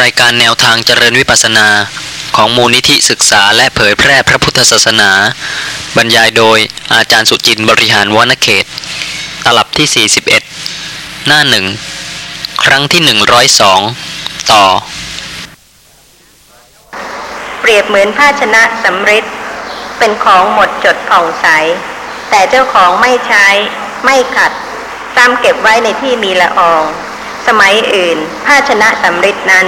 รายการแนวทางเจริญวิปัสสนา ของมูลนิธิศึกษาและเผยแพร่พระพุทธศาสนา บรรยายโดยอาจารย์สุจินต์บริหารวนเขต ตลับที่ 41 หน้าหนึ่ง ครั้งที่ 102 ต่อ เปรียบเหมือนภาชนะสำริดเป็นของหมดจดผ่องใส แต่เจ้าของไม่ใช้ ไม่ขัดซ้ำเก็บไว้ในที่มีละออง สมัยอื่น ภาชนะสำริดนั้น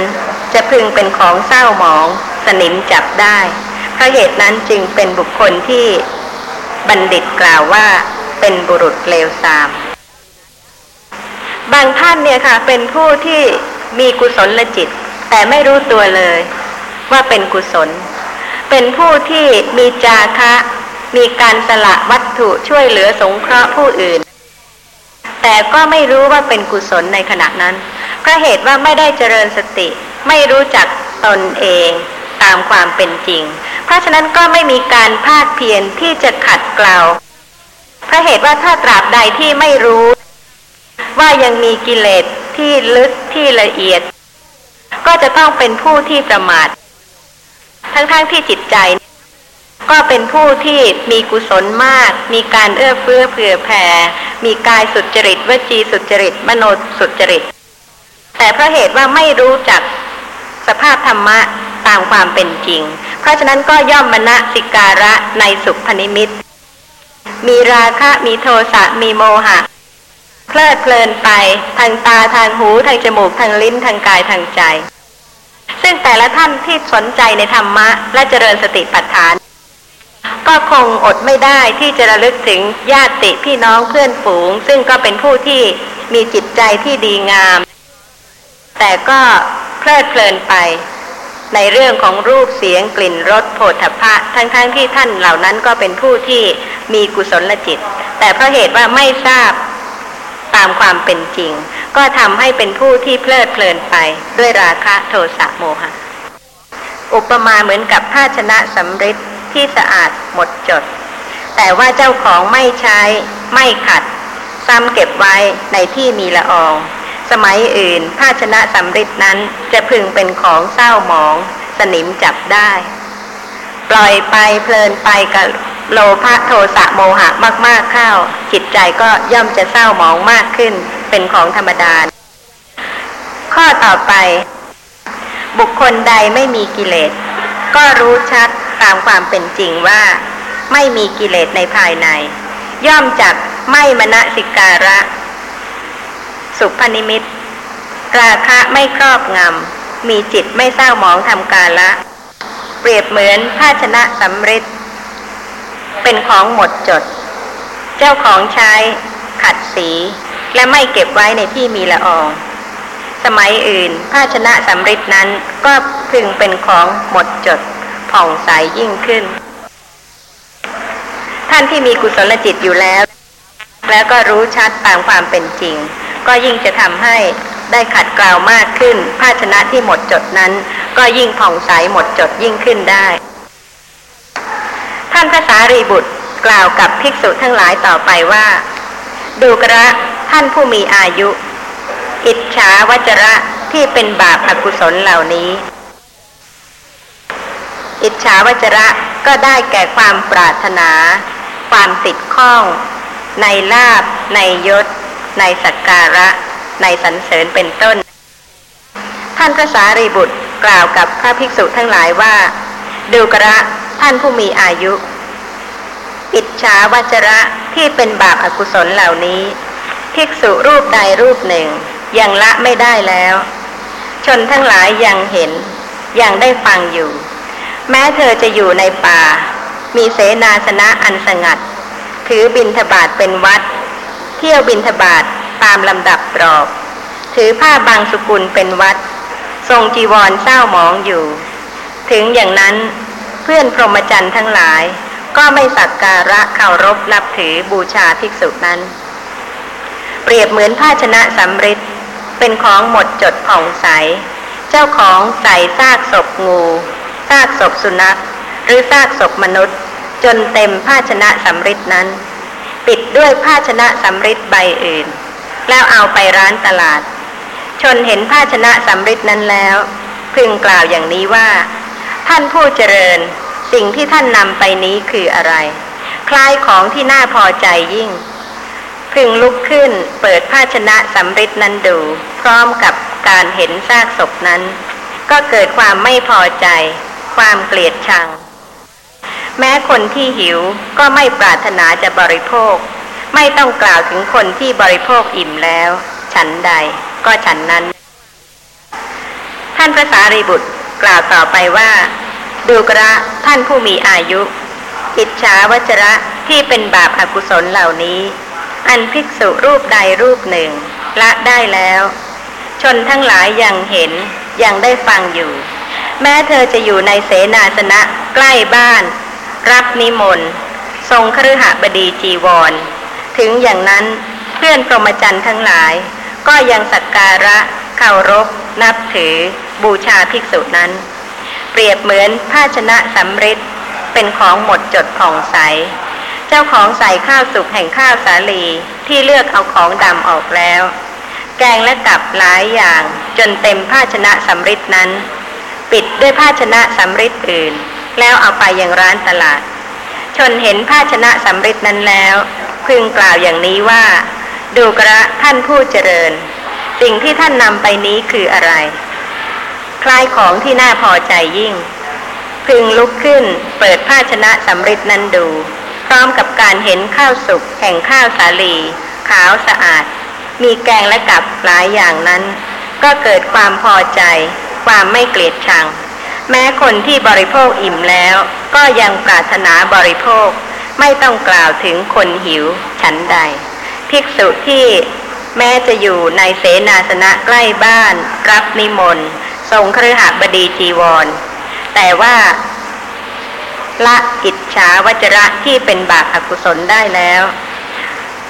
จะพึงเป็นของเศร้าหมอง สนิมจับได้เพราะเหตุนั้นจึงเป็นบุคคลที่บัณฑิตกล่าวว่าเป็นบุรุษเลวทราม บางท่านเนี่ยค่ะ เป็นผู้ที่มีกุศลจิต แต่ไม่รู้ตัวเลย ว่าเป็นกุศล เป็นผู้ที่มีจาคะ มีการสละวัตถุช่วยเหลือสงเคราะห์ผู้อื่น แต่ก็ไม่รู้ว่าเป็นกุศลในขณะนั้นเพราะเหตุว่าไม่ได้เจริญสติ ไม่รู้จักตนเองตามความเป็นจริง เพราะฉะนั้นก็ไม่มีการภาคเพียรที่จะขัดเกลาเพราะเหตุว่าถ้าตราบใดที่ไม่รู้ ว่ายังมีกิเลสที่ลึกที่ละเอียด ก็จะต้องเป็นผู้ที่ประมาท ทั้งๆทที่จิตใจ ก็เป็นผู้ที่มีกุศลมาก มีการเอื้อเฟื้อเผื่อแผ่ มีกายสุจริตวจีสุจริต มโนสุจริต แต่เพราะเหตุว่าไม่รู้จักสภาพธรรมะตามความเป็นจริง เพราะฉะนั้นก็ย่อมมณสิการะในสุพนิมิต มีราคะมีโทสะมีโมหะ เพลิดเพลินไปทางตาทางหูทางจมูกทางลิ้นทางกายทางใจ ซึ่งแต่ละท่านที่สนใจในธรรมะและเจริญสติปัฏฐาน ก็คงอดไม่ได้ที่จะระลึกถึงญาติพี่น้องเพื่อนฝูง ซึ่งก็เป็นผู้ที่มีจิตใจที่ดีงาม แต่ก็เพลิดเพลินไป ในเรื่องของรูปเสียงกลิ่นรสโผฏฐัพพะทั้งๆทที่ท่านเหล่านั้นก็เป็นผู้ที่มีกุศลจิต แต่เพราะเหตุว่าไม่ทราบตามความเป็นจริง ก็ทำให้เป็นผู้ที่เพลิดเพลินไปด้วยราคะโทสะโมหะ อุปมาเหมือนกับภาชนะสำริด ที่สะอาดหมดจด แต่ว่าเจ้าของไม่ใช้ไม่ขัด ซ้ำเก็บไว้ในที่มีละออง สมัยอื่น ภาชนะสำริดนั้นจะพึงเป็นของเศร้าหมอง สนิมจับได้ ปล่อยไปเพลินไปกับโลภะโทสะโมหะมาก ๆเข้า จิตใจก็ย่อมจะเศร้าหมองมากขึ้นเป็นของธรรมดา ข้อต่อไป บุคคลใดไม่มีกิเลส ก็รู้ชัด ตามความเป็นจริงว่า ไม่มีกิเลสในภายใน ย่อมจักไม่มณสิการะ สุพนิมิตราคะไม่ครอบงำ มีจิตไม่เศร้าหมองทำกาละ เปรียบเหมือนภาชนะสำริดเป็นของหมดจด เจ้าของใช้ขัดสี และไม่เก็บไว้ในที่มีละออง สมัยอื่น ภาชนะสำริดนั้นก็พึงเป็นของหมดจด ผ่องใสยยิ่งขึ้น ท่านที่มีกุศลจิตอยู่แล้ว แล้วก็รู้ชัดตามความเป็นจริง ก็ยิ่งจะทำให้ได้ขัดเกลามากขึ้น ภาชนะที่หมดจดนั้น ก็ยิ่งผ่องใสหมดจดยิ่งขึ้นได้ ท่านพระสารีบุตรกล่าวกับภิกษุทั้งหลายต่อไปว่า ดูกระท่านผู้มีอายุ อิจฉาวจระที่เป็นบาปอกุศลเหล่านี้ อิจฉาวจระก็ได้แก่ความปรารถนา ความติดข้อง ในลาบ ในยศ ในสักการะ ในสรรเสริญเป็นต้น ท่านพระสารีบุตรกล่าวกับพระภิกษุทั้งหลายว่า ดูกระท่านผู้มีอายุ อิจฉาวจระที่เป็นบาปอากุศลเหล่านี้ ภิกษุรูปใดรูปหนึ่ง ยังละไม่ได้แล้ว ชนทั้งหลายยังเห็น ยังได้ฟังอยู่ แม้เธอจะอยู่ในป่า มีเสนาสนะอันสงัด ถือบินทบาทเป็นวัด เที่ยวบินทบาทตามลำดับตรอกถือผ้าบางสุกุลเป็นวัด ทรงจีวรเศร้าหมองอยู่ ถึงอย่างนั้นเพื่อนพรหมจรรย์ทั้งหลาย ก็ไม่สักการะเคารพนับถือบูชาภิกษุนั้น เปรียบเหมือนภาชนะสำริดเป็นของหมดจดผ่องใส เจ้าของใส่ซากศพงู ซากศพสุนัข หรือซากศพมนุษย์ จนเต็มภาชนะสำริดนั้น ปิดด้วยภาชนะสำริดใบอื่น แล้วเอาไปร้านตลาด ชนเห็นภาชนะสำริดนั้นแล้ว พึงกล่าวอย่างนี้ว่า ท่านผู้เจริญสิ่งที่ท่านนำไปนี้คืออะไร คล้ายของที่น่าพอใจยิ่ง พึงลุกขึ้นเปิดภาชนะสำริดนั้นดู พร้อมกับการเห็นซากศพนั้น ก็เกิดความไม่พอใจ ความเกลียดชัง แม้คนที่หิวก็ไม่ปรารถนาจะบริโภค ไม่ต้องกล่าวถึงคนที่บริโภคอิ่มแล้ว ฉันใดก็ฉันนั้น ท่านพระสารีบุตรกล่าวต่อไปว่า ดูกระท่านผู้มีอายุ อิจฉาวจระที่เป็นบาปอากุศลเหล่านี้ อันภิกษุรูปใดรูปหนึ่ง ละได้แล้ว ชนทั้งหลายยังเห็นยังได้ฟังอยู่ แม้เธอจะอยู่ในเสนาสนะใกล้บ้าน รับนิมนต์ ทรงคฤหบดีจีวร ถึงอย่างนั้นเพื่อนพรมจรรย์ทั้งหลาย ก็ยังสักการะเคารพ นับถือ บูชาภิกษุนั้น เปรียบเหมือนภาชนะสำริดเป็นของหมดจดผ่องใส เจ้าของใส่ข้าวสุกแห่งข้าวสาลีที่เลือกเอาของดำออกแล้ว แกงและกับหลายอย่างจนเต็มภาชนะสำริดนั้น ปิดด้วยภาชนะสำริดอื่น แล้วเอาไปยังร้านตลาด ชนเห็นภาชนะสำริดนั้นแล้ว พึงกล่าวอย่างนี้ว่า ดูกระท่านผู้เจริญ สิ่งที่ท่านนำไปนี้คืออะไร คล้ายของที่น่าพอใจยิ่ง พึงลุกขึ้นเปิดภาชนะสำริดนั้นดู พร้อมกับการเห็นข้าวสุกแห่งข้าวสาลี ขาวสะอาด มีแกงและกับหลายอย่างนั้น ก็เกิดความพอใจ ความไม่เกลียดชัง แม้คนที่บริโภคอิ่มแล้ว ก็ยังปรารถนาบริโภค ไม่ต้องกล่าวถึงคนหิวฉันใด ภิกษุที่แม้จะอยู่ในเสนาสนะใกล้บ้าน รับนิมนต์ทรงเครือหบดีจีวร แต่ว่า ละอิจฉาวจระที่เป็นบาปอกุศลได้แล้ว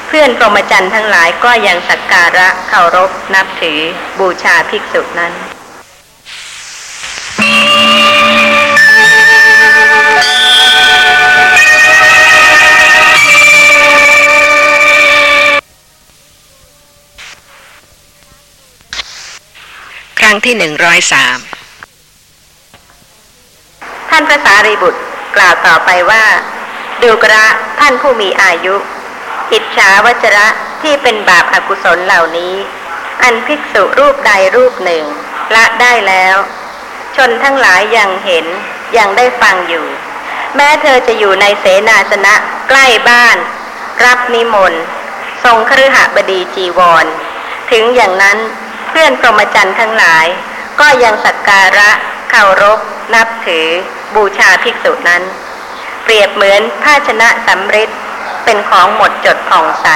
เพื่อนพรมจรรย์ทั้งหลายก็ยังสักการะเคารพนับถือบูชาภิกษุนั้น รั้งที่หนึ่งร้อยสามท่านพระสารีบุตรกล่าวต่อไปว่า ดูกระท่านผู้มีอายุอิจฉาวจระที่เป็นบาปอากุศลเหล่านี้ อันภิกษุรูปใดรูปหนึ่ง ละได้แล้ว ชนทั้งหลายยังเห็นยังได้ฟังอยู่ แม้เธอจะอยู่ในเสนาสนะใกล้บ้าน รับนิมนต์ทรงคฤหบดีจีวร ถึงอย่างนั้น พื่อนพรหมจรรย์ทั้งหลาย ก็ยังสักการะเคารพนับถือ บูชาภิกษุนั้น เปรียบเหมือนภาชนะสำริดเป็นของหมดจดผ่องใส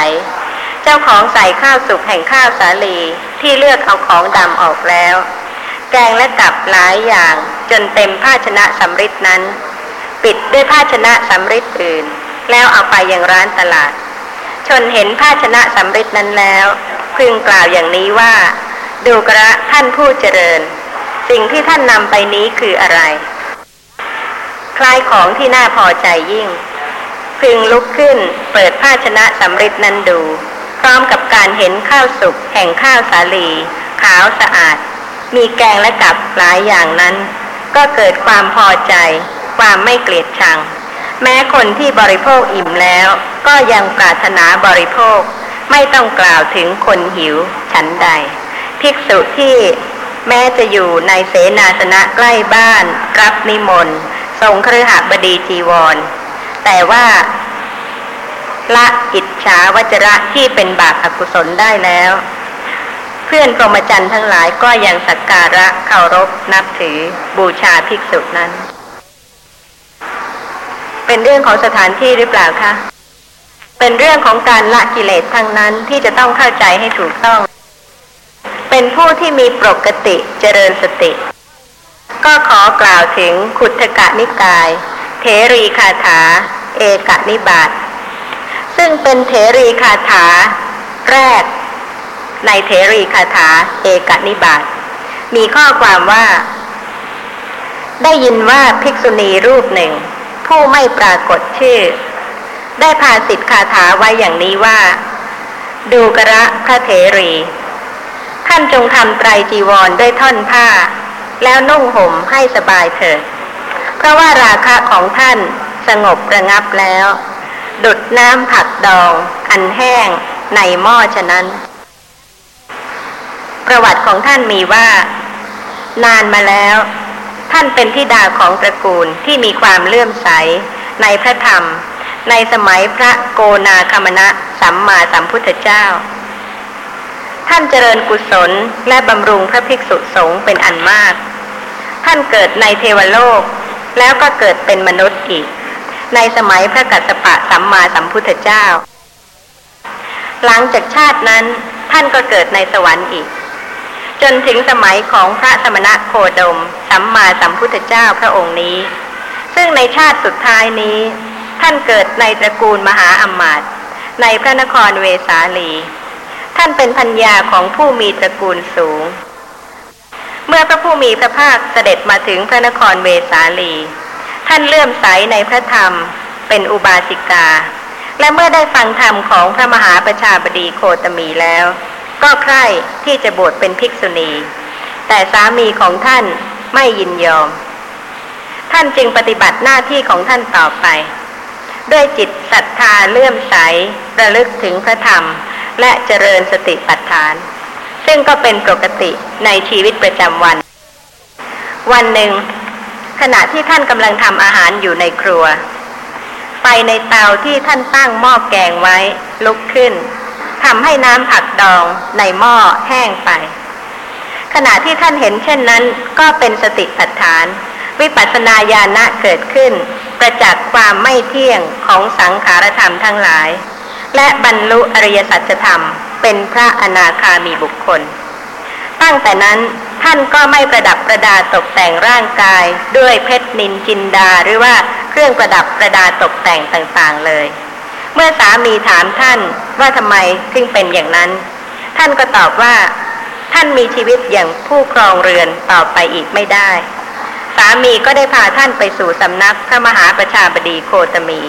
เจ้าของใส่ข้าวสุกแห่งข้าวสาลีที่เลือกเอาของดำออกแล้ว แกงและกับหลายอย่างจนเต็มภาชนะสำริดนั้น ปิดด้วยภาชนะสำริดอื่น แล้วเอาไปยังร้านตลาด ชนเห็นภาชนะสำริดนั้นแล้ว พึงกล่าวอย่างนี้ว่า ดูกระท่านผู้เจริญ สิ่งที่ท่านนำไปนี้คืออะไร คล้ายของที่น่าพอใจยิ่ง พึงลุกขึ้นเปิดภาชนะสำริดนั้นดู พร้อมกับการเห็นข้าวสุกแห่งข้าวสาลี ขาวสะอาด มีแกงและกับหลายอย่างนั้น ก็เกิดความพอใจ ความไม่เกลียดชัง แม้คนที่บริโภคอิ่มแล้ว ก็ยังปรารถนาบริโภคไม่ต้องกล่าวถึงคนหิวฉันใด ภิกษุที่แม้จะอยู่ในเสนาสนะใกล้บ้าน รับนิมนต์ทรงเครือหบดีจีวร แต่ว่าละอิจฉาวจระที่เป็นบาปอกุศลได้แล้ว เพื่อนพรหมจรรย์ทั้งหลายก็ยังสักการะเคารพนับถือบูชาภิกษุนั้น เป็นเรื่องของสถานที่หรือเปล่าคะเป็นเรื่องของการละกิเลสทั้งนั้นที่จะต้องเข้าใจให้ถูกต้อง เป็นผู้ที่มีปกติเจริญสติ ก็ขอกล่าวถึงขุทกะนิกาย เทรีคาถา เอกนิบาตซึ่งเป็นเทรีคาถา แรก ในเทรีคาถา เอกนิบาตมีข้อความว่า ได้ยินว่าภิกษุณีรูปหนึ่ง ผู้ไม่ปรากฏชื่อ ได้พาสิทธคาถาไว้อย่างนี้ว่า ดูกระพระเถรี ท่านจงทำไตรจีวรด้วยท่อนผ้า แล้วนุ่งห่มให้สบายเถิด เพราะว่าราคะของท่านสงบระงับแล้ว ดุดน้ำผักดอง อันแห้งในหม้อฉะนั้น ประวัติของท่านมีว่า นานมาแล้ว ท่านเป็นที่ดาของตระกูลที่มีความเลื่อมใส ในพระธรรม ในสมัยพระโกนาคมณะสัมมาสัมพุทธเจ้า ท่านเจริญกุศลและบำรุงพระภิกษุสงฆ์เป็นอันมาก ท่านเกิดในเทวโลก แล้วก็เกิดเป็นมนุษย์อีก ในสมัยพระกัสสปะสัมมาสัมพุทธเจ้า หลังจากชาตินั้นท่านก็เกิดในสวรรค์อีก จนถึงสมัยของพระสมณะโคดม สัมมาสัมพุทธเจ้าพระองค์นี้ ซึ่งในชาติสุดท้ายนี้ ท่านเกิดในตระกูลมหาอมาตย์ในพระนครเวสาลี ท่านเป็นพัญญาของผู้มีตระกูลสูง เมื่อพระผู้มีพระภาคเสด็จมาถึงพระนครเวสาลี ท่านเลื่อมใสในพระธรรม เป็นอุบาสิกา และเมื่อได้ฟังธรรมของพระมหาประชาบดีโคตมีแล้ว ก็ใคร่ที่จะบวชเป็นภิกษุณี แต่สามีของท่านไม่ยินยอม ท่านจึงปฏิบัติหน้าที่ของท่านต่อไป ด้วยจิตศรัทธาเลื่อมใสระลึกถึงพระธรรม และเจริญสติปัฏฐาน ซึ่งก็เป็นปกติในชีวิตประจำวัน วันหนึ่ง ขณะที่ท่านกำลังทำอาหารอยู่ในครัว ไฟในเตาที่ท่านตั้งหม้อแกงไว้ ลุกขึ้นทำให้น้ำผักดองในหม้อแห้งไป ขณะที่ท่านเห็นเช่นนั้น ก็เป็นสติปัฏฐาน วิปัสสนาญาณะเกิดขึ้น ประจักษ์ความไม่เที่ยงของสังขารธรรมทั้งหลาย และบรรลุอริยสัจธรรม เป็นพระอนาคามีบุคคล ตั้งแต่นั้นท่านก็ไม่ประดับประดาตกแต่งร่างกาย ด้วยเพชรนินจินดาหรือว่าเครื่องประดับประดาตกแต่งต่างๆเลย เมื่อสามีถามท่านว่าทำไมถึงเป็นอย่างนั้น ท่านก็ตอบว่า ท่านมีชีวิตอย่างผู้ครองเรือนต่อไปอีกไม่ได้ สามีก็ได้พาท่านไปสู่สำนักพระมหาประชาบดีโคตมี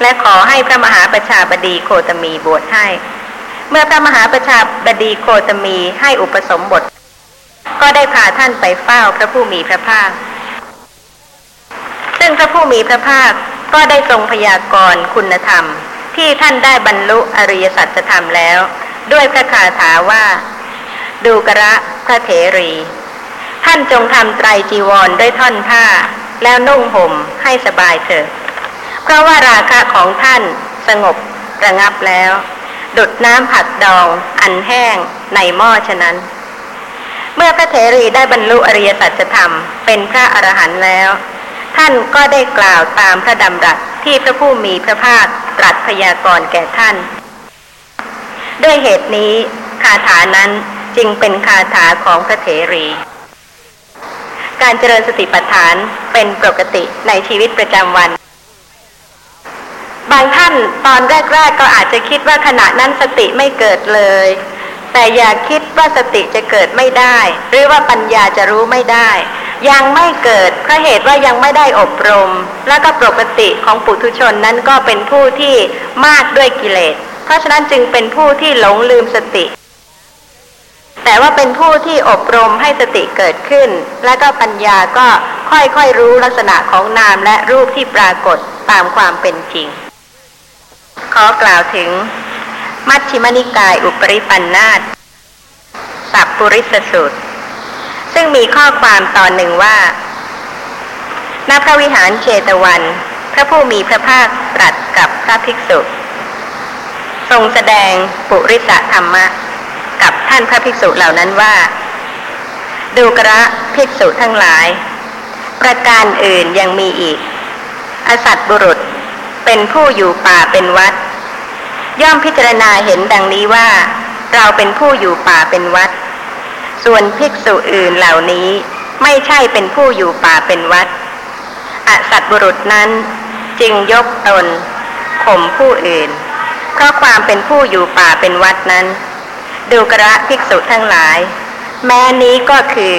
และขอให้พระมหาประชาบดีโคตมีบวชให้ เมื่อพระมหาประชาบดีโคตมีให้อุปสมบท ก็ได้พาท่านไปเฝ้าพระผู้มีพระภาค ซึ่งพระผู้มีพระภาคก็ได้ทรงพยากรณ์คุณธรรม ที่ท่านได้บรรลุอริยสัจธรรมแล้ว ด้วยพระคาถาว่า ดูกระพระเถรี ท่านจงทำไตรจีวรด้วยท่อนผ้า แล้วนุ่งห่มให้สบายเถิด เพราะว่าราคะของท่านสงบระงับแล้ว ดุดน้ำผักดอง อันแห้งในหม้อฉะนั้น เมื่อพระเถรีได้บรรลุอริยสัจธรรมเป็นพระอรหันต์แล้ว ท่านก็ได้กล่าวตามพระดำรัสที่พระผู้มีพระภาคตรัสพยากรณ์แก่ท่าน ด้วยเหตุนี้คาถานั้นจึงเป็นคาถาของพระเถรี การเจริญสติปัฏฐานเป็นปกติในชีวิตประจำวัน บางท่านตอนแรก ๆ ก็อาจจะคิดว่าขณะนั้นสติไม่เกิดเลย แต่อย่าคิดว่าสติจะเกิดไม่ได้ หรือว่าปัญญาจะรู้ไม่ได้ ยังไม่เกิดเพราะเหตุว่ายังไม่ได้อบรม แล้วก็ปกติของปุถุชนนั้นก็เป็นผู้ที่มากด้วยกิเลส เพราะฉะนั้นจึงเป็นผู้ที่หลงลืมสติ แต่ว่าเป็นผู้ที่อบรมให้สติเกิดขึ้น และก็ปัญญาก็ค่อยๆรู้ลักษณะของนามและรูปที่ปรากฏตามความเป็นจริง ขอกล่าวถึง มัชฌิมนิกายอุปริปันธาตสัพปุริสสูตร ซึ่งมีข้อความตอนหนึ่งว่าณพระวิหารเชตวัน พระผู้มีพระภาคตรัสกับพระภิกษุ ทรงแสดงปุริสธรรมะ กับท่านพระภิกษุเหล่านั้นว่า ดูกระภิกษุทั้งหลาย ประการอื่นยังมีอีก อสัตบุรุษ เป็นผู้อยู่ป่าเป็นวัด ย่อมพิจารณาเห็นดังนี้ว่า เราเป็นผู้อยู่ป่าเป็นวัด ส่วนภิกษุอื่นเหล่านี้ไม่ใช่เป็นผู้อยู่ป่าเป็นวัด อสัตบุรุษนั้นจึงยกตนข่มผู้อื่น เพราะความเป็นผู้อยู่ป่าเป็นวัดนั้น ดูกระภิกษุทั้งหลาย แม้นี้ก็คือ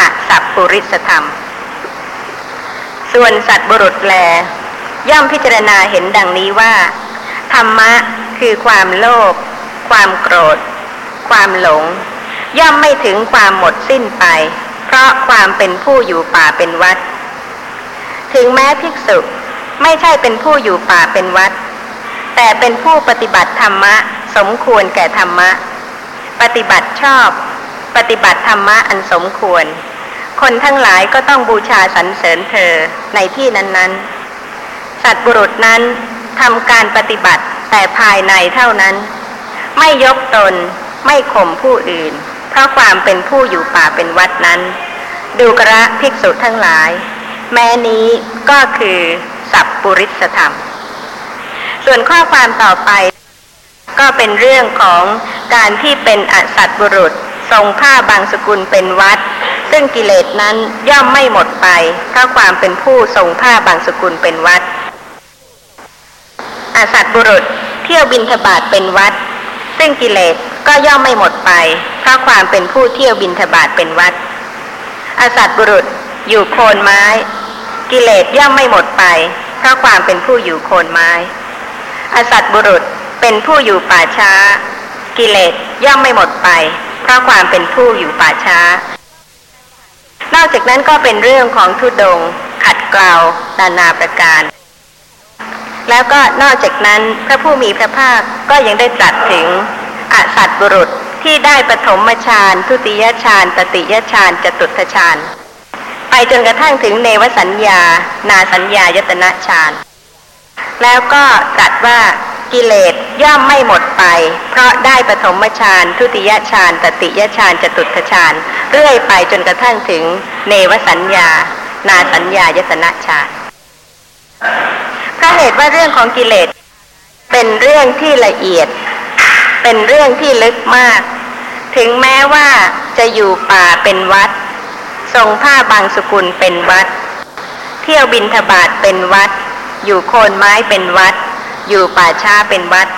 อสัพปุริสธรรม ส่วนสัตบุรุษแล ย่อมพิจารณาเห็นดังนี้ว่า ธรรมะคือความโลภความโกรธ ความหลง ย่อมไม่ถึงความหมดสิ้นไป เพราะความเป็นผู้อยู่ป่าเป็นวัด ถึงแม้ภิกษุไม่ใช่เป็นผู้อยู่ป่าเป็นวัด แต่เป็นผู้ปฏิบัติธรรมะ สมควรแก่ธรรมะ ปฏิบัติชอบ ปฏิบัติธรรมะอันสมควร คนทั้งหลายก็ต้องบูชาสรรเสริญเธอในที่นั้น ๆ สัตบุรุษนั้นทำการปฏิบัติแต่ภายในเท่านั้น ไม่ยกตนไม่ข่มผู้อื่น เพราะความเป็นผู้อยู่ป่าเป็นวัดนั้น ดูกระภิกษุทั้งหลาย แม้นี้ก็คือสัพปุริสธรรม ส่วนข้อความต่อไป ก็เป็นเรื่องของการที่เป็นอสัตบุรุษทรงผ้าบางสกุลเป็นวัด ซึ่งกิเลสนั้นย่อมไม่หมดไปเพราะความเป็นผู้ทรงผ้าบางสกุลเป็นวัด อสัตบุรุษ เที่ยวบินทบาทเป็นวัด ซึ่งกิเลสก็ย่อมไม่หมดไป เพราะความเป็นผู้เที่ยวบินทบาทเป็นวัดอสัตบุรุษอยู่โคนไม้ กิเลสย่อมไม่หมดไป เพราะความเป็นผู้อยู่โคนไม้อสัตบุรุษเป็นผู้อยู่ป่าช้า กิเลสย่อมไม่หมดไป เพราะความเป็นผู้อยู่ป่าช้า นอกจากนั้นก็เป็นเรื่องของทุดงขัดเกลานานาประการ แล้วก็นอกจากนั้นพระผู้มีพระภาคก็ยังได้ตรัสถึงอสัตบุรุษที่ได้ปฐมฌานทุติยฌานตติยฌานจตุตฌานไปจนกระทั่งถึงเนวสัญญา นาสัญญายตนะฌานแล้วก็ตรัสว่ากิเลสย่อมไม่หมดไป เพราะได้ปฐมฌานทุติยฌานตติยฌานจตุตฌานเรื่อยไปจนกระทั่งถึงเนวสัญญา นาสัญญายตนะฌาน เพราะเหตุว่าเรื่องของกิเลสเป็นเรื่องที่ละเอียด เป็นเรื่องที่ลึกมาก ถึงแม้ว่าจะอยู่ป่าเป็นวัด ทรงผ้าบางสกุลเป็นวัด เที่ยวบินทบาทเป็นวัด อยู่โคนไม้เป็นวัด อยู่ป่าช้าเป็นวัด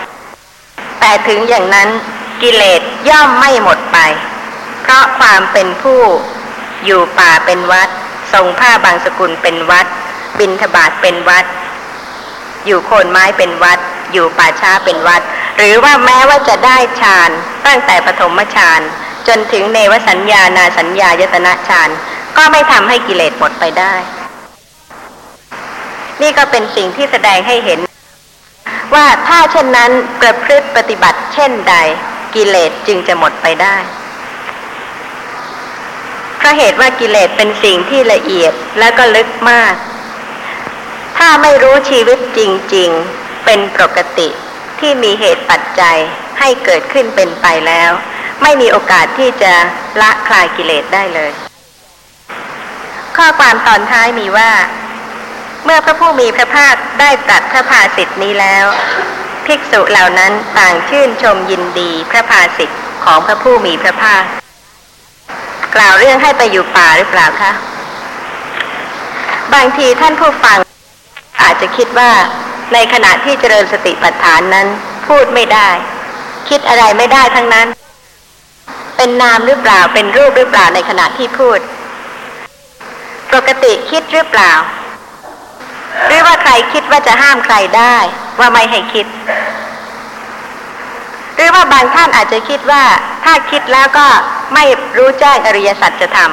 แต่ถึงอย่างนั้นกิเลสย่อมไม่หมดไป เพราะความเป็นผู้อยู่ป่าเป็นวัด ทรงผ้าบางสกุลเป็นวัด บินทบาทเป็นวัด อยู่โคนไม้เป็นวัด อยู่ป่าช้าเป็นวัด หรือว่าแม้ว่าจะได้ฌานตั้งแต่ปฐมฌานจนถึงเนวสัญญานาสัญญายตนะฌานก็ไม่ทำให้กิเลสหมดไปได้ นี่ก็เป็นสิ่งที่แสดงให้เห็น ว่าถ้าเช่นนั้นประพฤติปฏิบัติเช่นใด กิเลสจึงจะหมดไปได้เพราะเหตุว่ากิเลสเป็นสิ่งที่ละเอียดและก็ลึกมาก ถ้าไม่รู้ชีวิตจริง ๆ เป็นปกติที่มีเหตุปัจจัยให้เกิดขึ้นเป็นไปแล้ว ไม่มีโอกาสที่จะละคลายกิเลสได้เลย ข้อความตอนท้ายมีว่า เมื่อพระผู้มีพระภาคได้ตรัสพระภาสิทธินี้แล้ว ภิกษุเหล่านั้นต่างชื่นชมยินดีพระภาสิทธิของพระผู้มีพระภาค กล่าวเรื่องให้ไปอยู่ป่าหรือเปล่าคะบางทีท่านผู้ฟัง อาจจะคิดว่าในขณะที่เจริญสติปัฏฐานนั้น พูดไม่ได้ คิดอะไรไม่ได้ทั้งนั้น เป็นนามหรือเปล่าเป็นรูปหรือเปล่าในขณะที่พูด ปกติคิดหรือเปล่า หรือว่าใครคิดว่าจะห้ามใครได้ ว่าไม่ให้คิด หรือว่าบางท่านอาจจะคิดว่า ถ้าคิดแล้วก็ไม่รู้แจ้งอริยสัจธรรม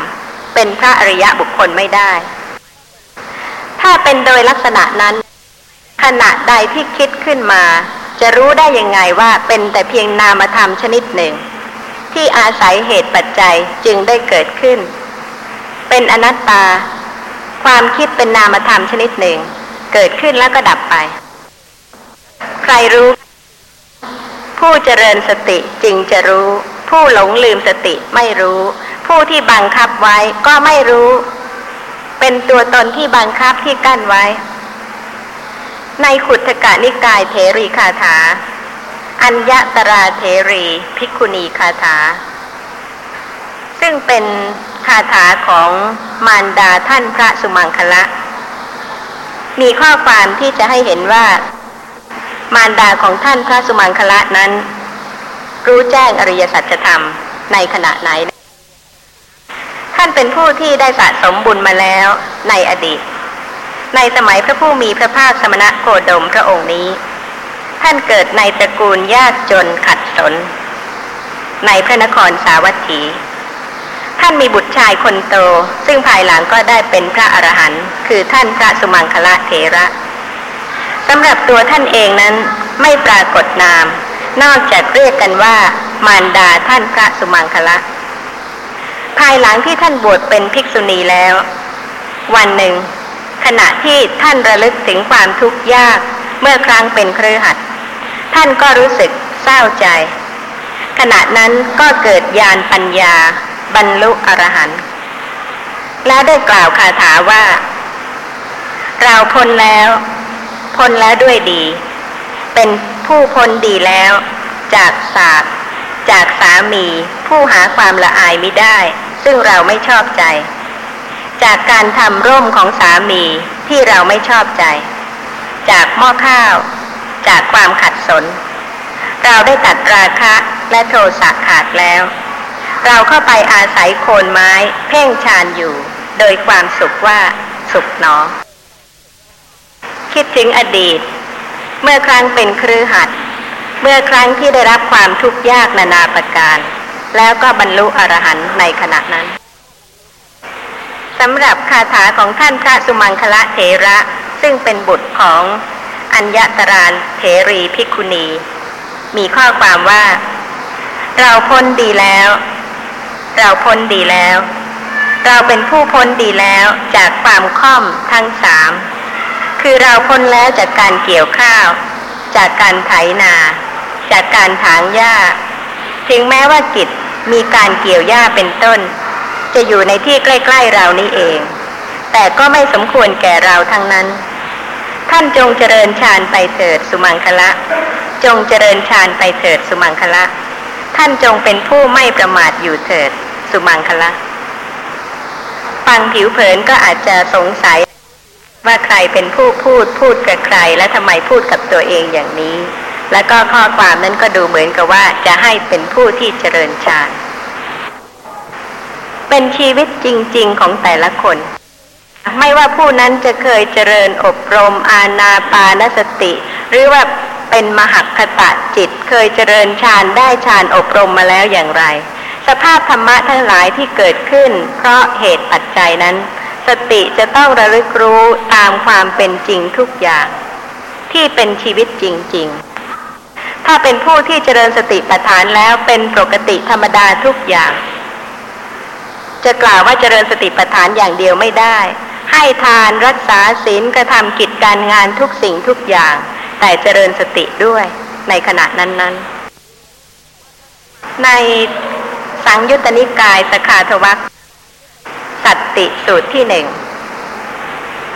เป็นพระอริยะบุคคลไม่ได้ ถ้าเป็นโดยลักษณะนั้น ขณะใดที่คิดขึ้นมา จะรู้ได้ยังไงว่าเป็นแต่เพียงนามธรรมชนิดหนึ่ง ที่อาศัยเหตุปัจจัยจึงได้เกิดขึ้น เป็นอนัตตา ความคิดเป็นนามธรรมชนิดหนึ่ง เกิดขึ้นแล้วก็ดับไป ใครรู้ ผู้เจริญสติจึงจะรู้ ผู้หลงลืมสติไม่รู้ ผู้ที่บังคับไว้ก็ไม่รู้ เป็นตัวตนที่บังคับที่กั้นไว้ ในขุทกานิกายเทรีคาถา อัญญตราเทรีภิกุณีคาถา ซึ่งเป็นคาถาของมารดาท่านพระสุมังคละ มีข้อความที่จะให้เห็นว่า มารดาของท่านพระสุมังคละนั้น รู้แจ้งอริยสัจธรรมในขณะไหน ท่านเป็นผู้ที่ได้สะสมบุญมาแล้วในอดีต ในสมัยพระผู้มีพระภาคสมณะโคดมพระองค์นี้ ท่านเกิดในตระกูลยากจนขัดสน ในพระนครสาวัตถี ท่านมีบุตรชายคนโต ซึ่งภายหลังก็ได้เป็นพระอรหันต์คือท่านพระสุมังคละเถระสำหรับตัวท่านเองนั้นไม่ปรากฏนาม นอกจากเรียกกันว่ามารดาท่านพระสุมังคละ ภายหลังที่ท่านบวชเป็นภิกษุณีแล้ว วันหนึ่ง ขณะที่ท่านระลึกถึงความทุกข์ยากเมื่อครั้งเป็นเครือขัดท่านก็รู้สึกเศร้าใจ ขณะนั้นก็เกิดญาณปัญญา บรรลุอรหันต์และได้กล่าวคาถาว่า เราพ้นแล้ว พ้นแล้วด้วยดี เป็นผู้พ้นดีแล้วจากศาสตร์ จากสามี ผู้หาความละอายไม่ได้ ซึ่งเราไม่ชอบใจ จากการทำร่มของสามีที่เราไม่ชอบใจ จากหม้อข้าว จากความขัดสน เราได้ตัดราคะและโทสะขาดแล้ว เราเข้าไปอาศัยโคนไม้ เพ่งชานอยู่ โดยความสุขว่าสุขหนอ คิดถึงอดีต เมื่อครั้งเป็นครือหัด เมื่อครั้งที่ได้รับความทุกข์ยากนานาประการ แล้วก็บรรลุอรหันต์ในขณะนั้นสำหรับคาถาของท่านพระสุมังคละเถระ ซึ่งเป็นบุตรของอัญญตรานเถรีภิกขุณี มีข้อความว่า เราพ้นดีแล้ว เราพ้นดีแล้ว เราเป็นผู้พ้นดีแล้วจากความค่อมทั้งสามคือเราพ้นแล้วจากการเกี่ยวข้าว จากการไถนา จากการถางหญ้า ถึงแม้ว่าจิตมีการเกี่ยวหญ้าเป็นต้น จะอยู่ในที่ใกล้ ๆ เรานี่เอง แต่ก็ไม่สมควรแก่เราทั้งนั้น ท่านจงเจริญฌานไปเถิดสุมังคละ จงเจริญฌานไปเถิดสุมังคละ ท่านจงเป็นผู้ไม่ประมาทอยู่เถิดสุมังคละฟังผิวเผินก็อาจจะสงสัยว่าใครเป็นผู้พูดพูดกับใครและทำไมพูดกับตัวเองอย่างนี้ แล้วก็ข้อความนั้นก็ดูเหมือนกับว่าจะให้เป็นผู้ที่เจริญฌานเป็นชีวิตจริง ๆ ของแต่ละคน ไม่ว่าผู้นั้นจะเคยเจริญอบรมอาณาปานสติ หรือว่าเป็นมหคตะจิตเคยเจริญฌานได้ฌานอบรมมาแล้วอย่างไร สภาพธรรมะทั้งหลายที่เกิดขึ้น เพราะเหตุปัจจัยนั้น สติจะต้องระลึกรู้ตามความเป็นจริงทุกอย่าง ที่เป็นชีวิตจริง ๆ ถ้าเป็นผู้ที่เจริญสติปัฏฐานแล้วเป็นปกติธรรมดาทุกอย่าง จะกล่าวว่าเจริญสติปัฏฐานอย่างเดียวไม่ได้ ให้ทานรักษาศีลกระทำกิจการงานทุกสิ่งทุกอย่าง แต่เจริญสติด้วยในขณะนั้นๆ ในสังยุตตนิกายสขาทวักสัตติสูตรที่หนึ่ง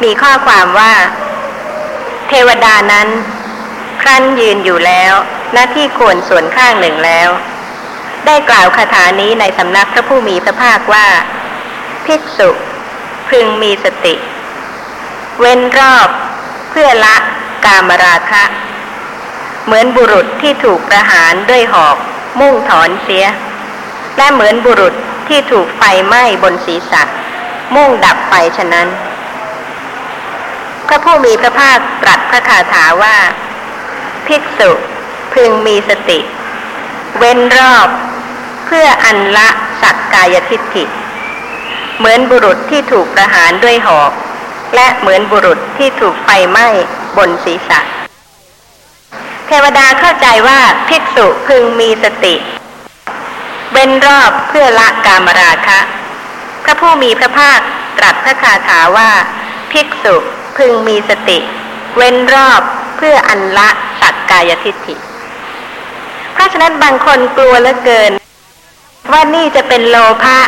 มีข้อความว่า เทวดานั้น ครั้นยืนอยู่แล้ว หน้าที่ควรส่วนข้างหนึ่งแล้ว ได้กล่าวคาถานี้ในสำนักพระผู้มีพระภาคว่า ภิกษุ พึงมีสติ เว้นรอบเพื่อละกามราคะ เหมือนบุรุษที่ถูกประหารด้วยหอก มุ่งถอนเสีย และเหมือนบุรุษที่ถูกไฟไหม้บนศีรษะมุ่งดับไฟฉะนั้น พระผู้มีพระภาคตรัสพระคาถาว่า ภิกษุ พึงมีสติ เว้นรอบเพื่ออันละสักกายทิฏฐิ เหมือนบุรุษที่ถูกประหารด้วยหอก และเหมือนบุรุษที่ถูกไฟไหม้บนศีรษะ เทวดาเข้าใจว่าภิกษุพึงมีสติ เว้นรอบเพื่อละกามราคะ พระผู้มีพระภาคตรัสพระคาถาว่า ภิกษุพึงมีสติ เว้นรอบเพื่ออันละสักกายทิฏฐิ เพราะฉะนั้นบางคนกลัวเหลือเกิน ว่านี่จะเป็นโลภะ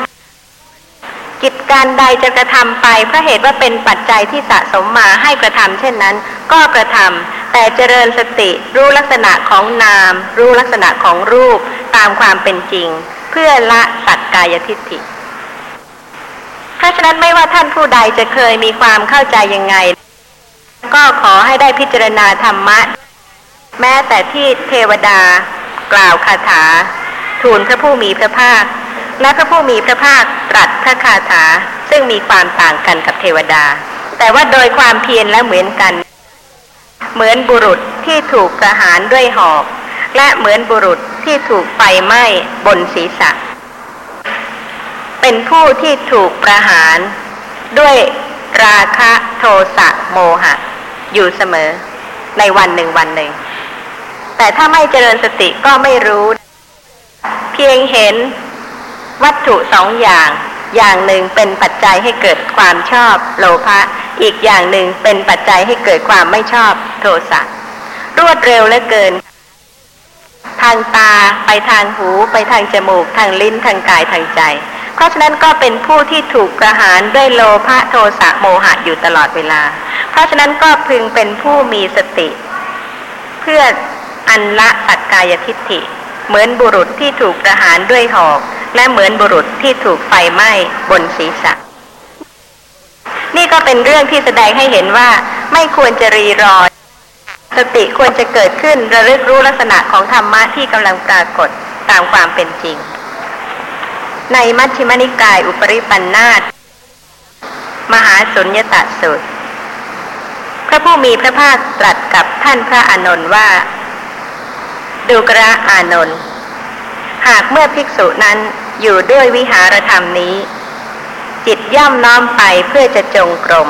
กิจการใดจะกระทำไปเพราะเหตุว่าเป็นปัจจัยที่สะสมมาให้กระทำเช่นนั้น ก็กระทำแต่เจริญสติรู้ลักษณะของนาม รู้ลักษณะของรูปตามความเป็นจริง เพื่อละสัตกายทิฏฐิเพราะฉะนั้นไม่ว่าท่านผู้ใดจะเคยมีความเข้าใจยังไง ก็ขอให้ได้พิจารณาธรรมะ แม้แต่ที่เทวดา กล่าวคาถา ทูลพระผู้มีพระภาค และพระผู้มีพระภาคตรัสพระคาถาซึ่งมีความต่างกันกับเทวดา แต่ว่าโดยความเพียรและเหมือนกัน เหมือนบุรุษที่ถูกประหารด้วยหอก และเหมือนบุรุษที่ถูกไฟไหม้บนศีรษะ เป็นผู้ที่ถูกประหาร ด้วยราคะโทสะโมหะ อยู่เสมอในวันหนึ่งวันหนึ่ง แต่ถ้าไม่เจริญสติก็ไม่รู้ เพียงเห็นวัตถุสองอย่าง อย่างหนึ่งเป็นปัจจัยให้เกิดความชอบโลภะอีกอย่างหนึ่งเป็นปัจจัยให้เกิดความไม่ชอบโทสะรวดเร็วเหลือเกิน ทางตาไปทางหูไปทางจมูก ทางลิ้นทางกายทางใจ เพราะฉะนั้นก็เป็นผู้ที่ถูกประหารด้วยโลภะโทสะโมหะอยู่ตลอดเวลา เพราะฉะนั้นก็พึงเป็นผู้มีสติ เพื่อ อันละสักกายทิฏฐิ เหมือนบุรุษที่ถูกประหารด้วยหอก และเหมือนบุรุษที่ถูกไฟไหม้บนศีรษะ นี่ก็เป็นเรื่องที่แสดงให้เห็นว่าไม่ควรจะรีรอ สติควรจะเกิดขึ้นระลึกรู้ลักษณะของธรรมะที่กำลังปรากฏตามความเป็นจริง ในมัชฌิมนิกายอุปริปันธาตมหาสุญญตสูตรพระผู้มีพระภาคตรัสกับท่านพระอานนท์ว่า ดูกระอานนท์หากเมื่อภิกษุนั้นอยู่ด้วยวิหารธรรมนี้ จิตย่อมน้อมไปเพื่อจะจงกรม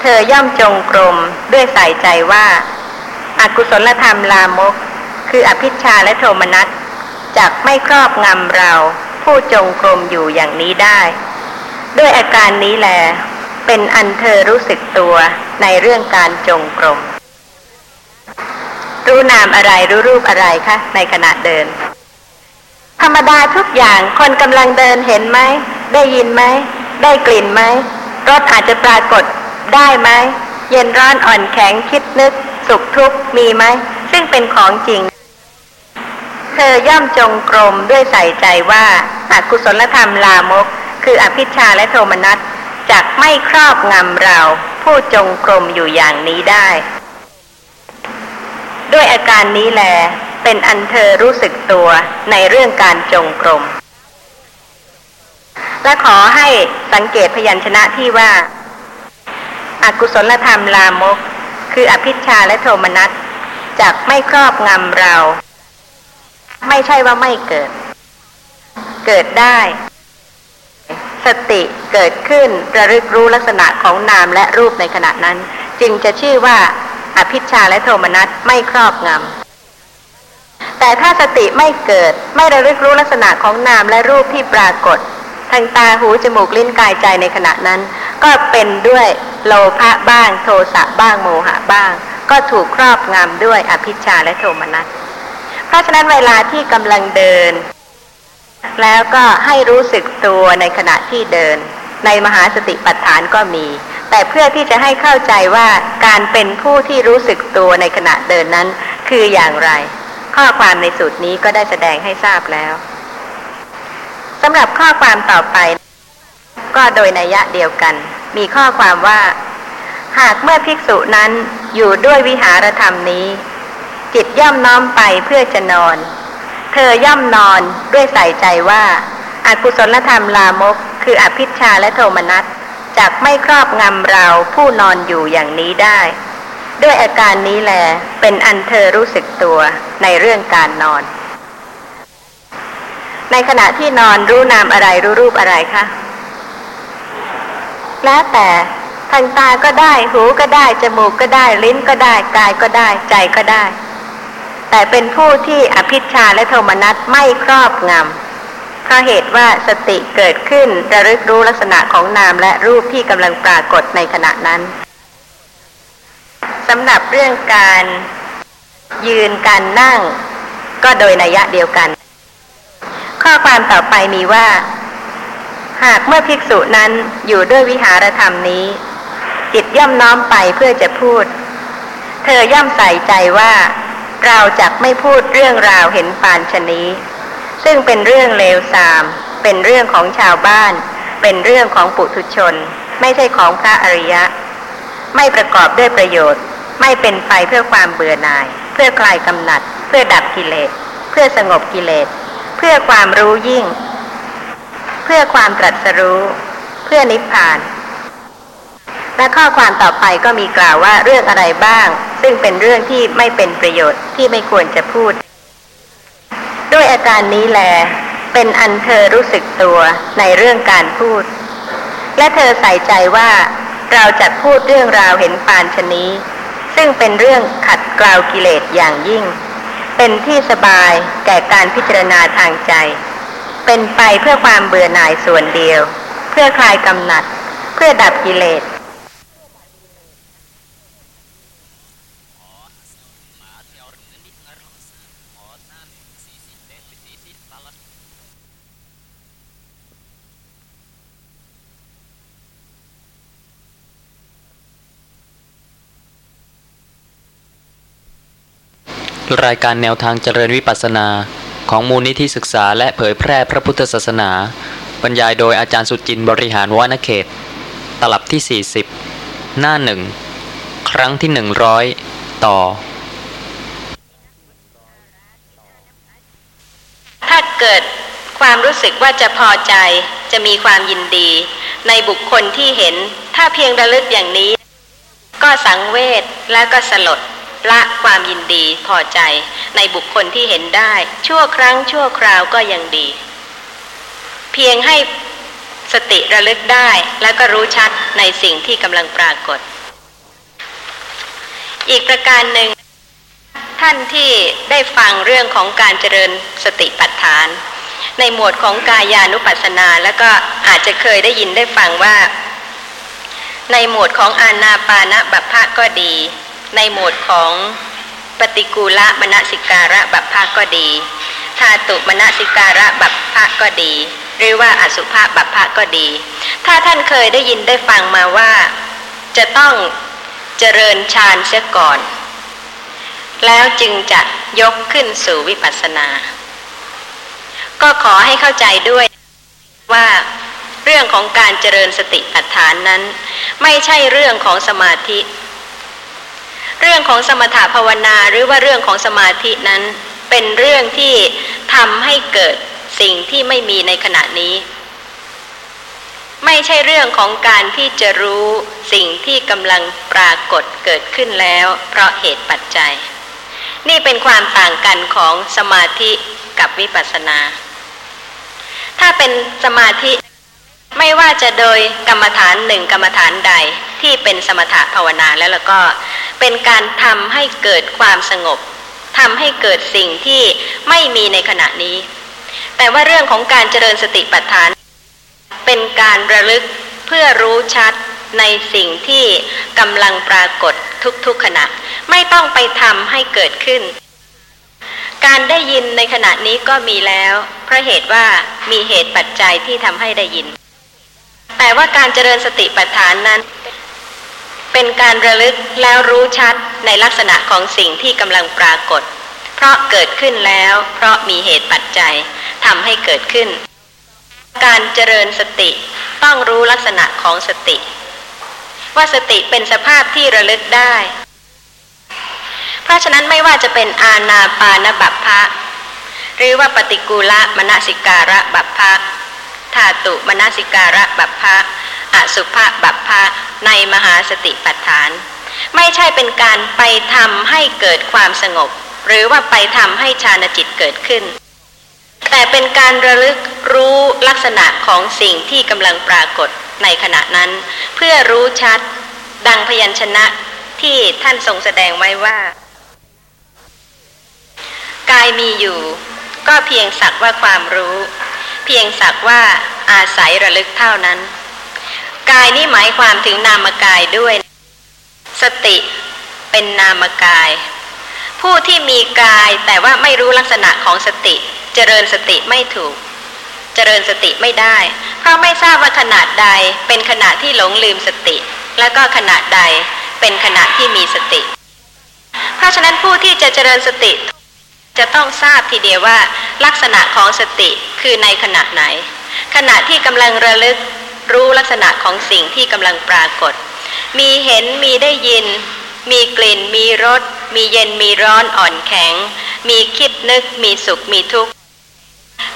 เธอย่อมจงกรมด้วยใส่ใจว่าอากุศลธรรมลามก คืออภิชาและโทมนัสจักไม่ครอบงำเรา ผู้จงกรมอยู่อย่างนี้ได้ ด้วยอาการนี้แหลเป็นอันเธอรู้สึกตัวในเรื่องการจงกรม รู้นามอะไรรู้รูปอะไรคะในขณะเดิน ธรรมดาทุกอย่างคนกำลังเดินเห็นไหม ได้ยินไหม ได้กลิ่นไหมรสอาจจะปรากฏได้ไหม เย็นร้อนอ่อนแข็งคิดนึก สุขทุกข์มีไหม ซึ่งเป็นของจริง เธอย่อมจงกรมด้วยใส่ใจว่าอากุศลธรรมลามก คืออภิชาและโทมนัสจักไม่ครอบงำเรา ผู้จงกรมอยู่อย่างนี้ได้ ด้วยอาการนี้แล เป็นอันเธอรู้สึกตัวในเรื่องการจงกรม และขอให้สังเกตพยัญชนะที่ว่าอากุศลธรรมลามก คืออภิชาและโทมนัสจักไม่ครอบงำเรา ไม่ใช่ว่าไม่เกิด เกิดได้ สติเกิดขึ้นระลึกรู้ลักษณะของนามและรูปในขณะนั้น จึงจะชื่อว่า อภิชาและโทมนัสไม่ครอบงำ แต่ถ้าสติไม่เกิดไม่ระลึกรู้ลักษณะของนามและรูปที่ปรากฏ ทางตาหูจมูกลิ้นกายใจในขณะนั้น ก็เป็นด้วยโลภะบ้างโทสะบ้างโมหะบ้าง ก็ถูกครอบงำด้วยอภิชาและโทมนัส เพราะฉะนั้นเวลาที่กำลังเดิน แล้วก็ให้รู้สึกตัวในขณะที่เดิน ในมหาสติปัฏฐานก็มี แต่เพื่อที่จะให้เข้าใจว่าการเป็นผู้ที่รู้สึกตัวในขณะเดินนั้น คืออย่างไร ข้อความในสูตรนี้ก็ได้แสดงให้ทราบแล้วสำหรับข้อความต่อไป ก็โดยนัยยะเดียวกัน มีข้อความว่า หากเมื่อภิกษุนั้นอยู่ด้วยวิหารธรรมนี้ จิตย่อมน้อมไปเพื่อจะนอน เธอย่อมนอนด้วยใส่ใจว่าอากุศลธรรมลามก คืออภิชาและโทมนัส จักไม่ครอบงำเราผู้นอนอยู่อย่างนี้ได้ ด้วยอาการนี้แหลเป็นอันเธอรู้สึกตัวในเรื่องการนอน ในขณะที่นอนรู้นามอะไรรู้รูปอะไรคะแล้วแต่ทางตาก็ได้หูก็ได้ จมูกก็ได้ ลิ้นก็ได้ กายก็ได้ ใจก็ได้ แต่เป็นผู้ที่อภิชาและโทมนัสไม่ครอบงำ เพราะเหตุว่าสติเกิดขึ้นระลึกรู้ลักษณะของนามและรูปที่กำลังปรากฏในขณะนั้นสำหรับเรื่องการยืนการนั่ง ก็โดยนัยะเดียวกัน ข้อความต่อไปมีว่า หากเมื่อภิกษุนั้นอยู่ด้วยวิหารธรรมนี้ จิตย่อมน้อมไปเพื่อจะพูด เธอย่อมใส่ใจว่า เราจะไม่พูดเรื่องราวเห็นปานชนี้ ซึ่งเป็นเรื่องเลวทราม เป็นเรื่องของชาวบ้าน เป็นเรื่องของปุถุชน ไม่ใช่ของพระอริยะ ไม่ประกอบด้วยประโยชน์ ไม่เป็นไปเพื่อความเบื่อหน่าย เพื่อคลายกำหนัด เพื่อดับกิเลส เพื่อสงบกิเลส เพื่อความรู้ยิ่ง เพื่อความตรัสรู้ เพื่อนิพพานและข้อความต่อไปก็มีกล่าวว่าเรื่องอะไรบ้าง ซึ่งเป็นเรื่องที่ไม่เป็นประโยชน์ที่ไม่ควรจะพูด ด้วยอาการนี้แล เป็นอันเธอรู้สึกตัวในเรื่องการพูด และเธอใส่ใจว่าเราจะพูดเรื่องราวเห็นปานชนี้ ซึ่งเป็นเรื่องขัดกล่าวกิเลสอย่างยิ่ง เป็นที่สบายแก่การพิจารณาทางใจ เป็นไปเพื่อความเบื่อหน่ายส่วนเดียว เพื่อคลายกำหนัด เพื่อดับกิเลส รายการแนวทางเจริญวิปัสสนา ของมูลนิธิศึกษาและเผยแพร่พระพุทธศาสนา บรรยายโดยอาจารย์สุจินบริหารวานเขต ตลับที่ 40 หน้าหนึ่ง ครั้งที่ 100 ต่อ ถ้าเกิดความรู้สึกว่าจะพอใจจะมีความยินดี ในบุคคลที่เห็นถ้าเพียงระลึกอย่างนี้ ก็สังเวชและก็สลด ละความยินดีพอใจ ในบุคคลที่เห็นได้ ชั่วครั้งชั่วคราวก็ยังดี เพียงให้สติระลึกได้แล้วก็รู้ชัดในสิ่งที่กำลังปรากฏ อีกประการหนึ่ง ท่านที่ได้ฟังเรื่องของการเจริญสติปัฏฐาน ในหมวดของกายานุปัสสนา แล้วก็อาจจะเคยได้ยินได้ฟังว่า ในหมวดของอานาปานะบัพพะก็ดี ในหมวดของปฏิกูละมณสิการะบัพพะก็ดีธาตุมณสิการะบัพพะก็ดี หรือว่าอสุภะบัพพะก็ดี ถ้าท่านเคยได้ยินได้ฟังมาว่า จะต้องเจริญฌานเสียก่อน แล้วจึงจะยกขึ้นสู่วิปัสสนา ก็ขอให้เข้าใจด้วยว่าเรื่องของการเจริญสติปัฏฐานนั้น ไม่ใช่เรื่องของสมาธิ เรื่องของสมถภาวนาหรือว่าเรื่องของสมาธินั้น เป็นเรื่องที่ทำให้เกิดสิ่งที่ไม่มีในขณะนี้ ไม่ใช่เรื่องของการที่จะรู้สิ่งที่กำลังปรากฏเกิดขึ้นแล้ว เพราะเหตุปัจจัย นี่เป็นความต่างกันของสมาธิกับวิปัสสนา ถ้าเป็นสมาธิ ไม่ว่าจะโดยกรรมฐานหนึ่งกรรมฐานใดที่เป็นสมถะภาวนาแล้วแล้วก็เป็นการทำให้เกิดความสงบทำให้เกิดสิ่งที่ไม่มีในขณะนี้ แต่ว่าเรื่องของการเจริญสติปัฏฐาน เป็นการระลึกเพื่อรู้ชัดในสิ่งที่กำลังปรากฏทุกๆขณะ ไม่ต้องไปทำให้เกิดขึ้น การได้ยินในขณะนี้ก็มีแล้ว เพราะเหตุว่ามีเหตุปัจจัยที่ทำให้ได้ยิน แต่ว่าการเจริญสติปัฏฐานนั้น เป็นการระลึกแล้วรู้ชัดในลักษณะของสิ่งที่กำลังปรากฏ เพราะเกิดขึ้นแล้ว เพราะมีเหตุปัจจัยทำให้เกิดขึ้น การเจริญสติต้องรู้ลักษณะของสติ ว่าสติเป็นสภาพที่ระลึกได้ เพราะฉะนั้นไม่ว่าจะเป็นอาณาปานบัพพะหรือว่าปฏิกูละมณสิการะบัพพะ ธาตุมณสิการะบัพพะอสุภะบัพพะในมหาสติปัฏฐาน ไม่ใช่เป็นการไปทำให้เกิดความสงบ หรือว่าไปทำให้ฌานจิตเกิดขึ้น แต่เป็นการระลึกรู้ลักษณะของสิ่งที่กำลังปรากฏในขณะนั้น เพื่อรู้ชัดดังพยัญชนะที่ท่านทรงแสดงไว้ว่า กายมีอยู่ ก็เพียงสักว่าความรู้ เพียงสักว่าอาศัยระลึกเท่านั้น กายนี่หมายความถึงนามกายด้วย สติเป็นนามกาย ผู้ที่มีกายแต่ว่าไม่รู้ลักษณะของสติ เจริญสติไม่ถูก เจริญสติไม่ได้ เพราะไม่ทราบว่าขนาดใดเป็นขณะที่หลงลืมสติ แล้วก็ขณะใดเป็นขณะที่มีสติ เพราะฉะนั้นผู้ที่จะเจริญสติ จะต้องทราบทีเดียวว่าลักษณะของสติคือในขณะไหน ขณะที่กำลังระลึกรู้ลักษณะของสิ่งที่กำลังปรากฏ มีเห็นมีได้ยิน มีกลิ่น มีรส มีเย็นมีร้อนอ่อนแข็ง มีคิดนึก มีสุขมีทุกข์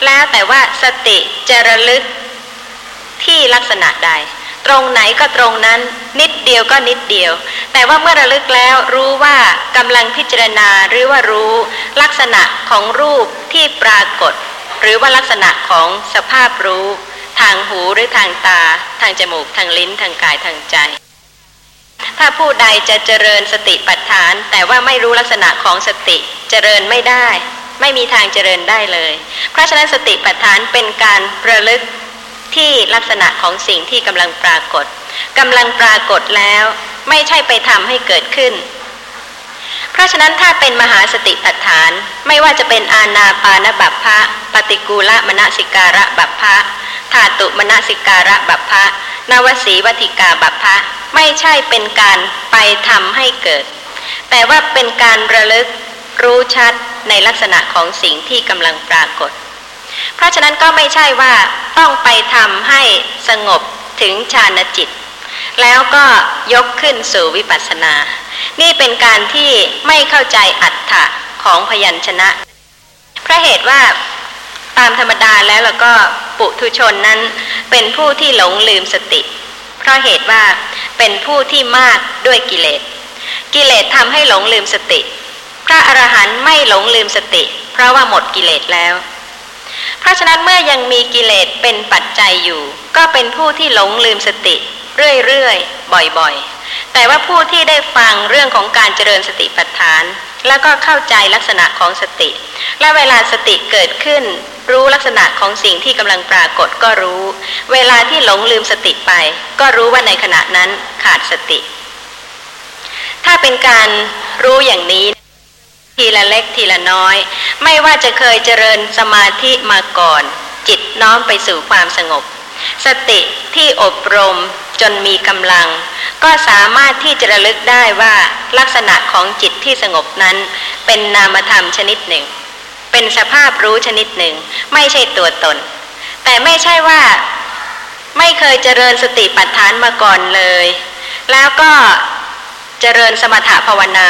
แล้วแต่ว่าสติจะระลึกที่ลักษณะใด ตรงไหนก็ตรงนั้น นิดเดียวก็นิดเดียว แต่ว่าเมื่อระลึกแล้วรู้ว่ากำลังพิจารณาหรือว่ารู้ลักษณะของรูปที่ปรากฏ หรือว่าลักษณะของสภาพรู้ ทางหูหรือทางตา ทางจมูกทางลิ้นทางกายทางใจ ถ้าผู้ใดจะเจริญสติปัฏฐาน แต่ว่าไม่รู้ลักษณะของสติเจริญไม่ได้ ไม่มีทางเจริญได้เลย เพราะฉะนั้นสติปัฏฐานเป็นการระลึก ที่ลักษณะของสิ่งที่กำลังปรากฏกำลังปรากฏแล้วไม่ใช่ไปทำให้เกิดขึ้น เพราะฉะนั้นถ้าเป็นมหาสติปัฏฐานไม่ว่าจะเป็นอาณาปานบัพพะปฏิกูลมณสิการะบัพพะธาตุมณสิการะบัพพะนวสีวัติกาบัพพะไม่ใช่เป็นการไปทำให้เกิด แต่ว่าเป็นการระลึกรู้ชัดในลักษณะของสิ่งที่กำลังปรากฏ เพราะฉะนั้นก็ไม่ใช่ว่าต้องไปทำให้สงบถึงฌานจิต แล้วก็ยกขึ้นสู่วิปัสสนา นี่เป็นการที่ไม่เข้าใจอัตถะของพยัญชนะเพราะเหตุว่าตามธรรมดาแล้วแล้วก็ปุถุชนนั้นเป็นผู้ที่หลงลืมสติ เพราะเหตุว่าเป็นผู้ที่มากด้วยกิเลส กิเลสทำให้หลงลืมสติ พระอรหันต์ไม่หลงลืมสติ เพราะว่าหมดกิเลสแล้ว เพราะฉะนั้นเมื่อยังมีกิเลสเป็นปัจจัยอยู่ ก็เป็นผู้ที่หลงลืมสติ เรื่อยๆ บ่อยๆ แต่ว่าผู้ที่ได้ฟังเรื่องของการเจริญสติปัฏฐาน แล้วก็เข้าใจลักษณะของสติ และเวลาสติเกิดขึ้น รู้ลักษณะของสิ่งที่กำลังปรากฏก็รู้ เวลาที่หลงลืมสติไป ก็รู้ว่าในขณะนั้นขาดสติ ถ้าเป็นการรู้อย่างนี้ ทีละเล็กทีละน้อย ไม่ว่าจะเคยเจริญสมาธิมาก่อน จิตน้อมไปสู่ความสงบ สติที่อบรมจนมีกำลัง ก็สามารถที่จะระลึกได้ว่าลักษณะของจิตที่สงบนั้น เป็นนามธรรมชนิดหนึ่ง เป็นสภาพรู้ชนิดหนึ่ง ไม่ใช่ตัวตน แต่ไม่ใช่ว่าไม่เคยเจริญสติปัฏฐานมาก่อนเลย แล้วก็ เจริญสมถภาวนา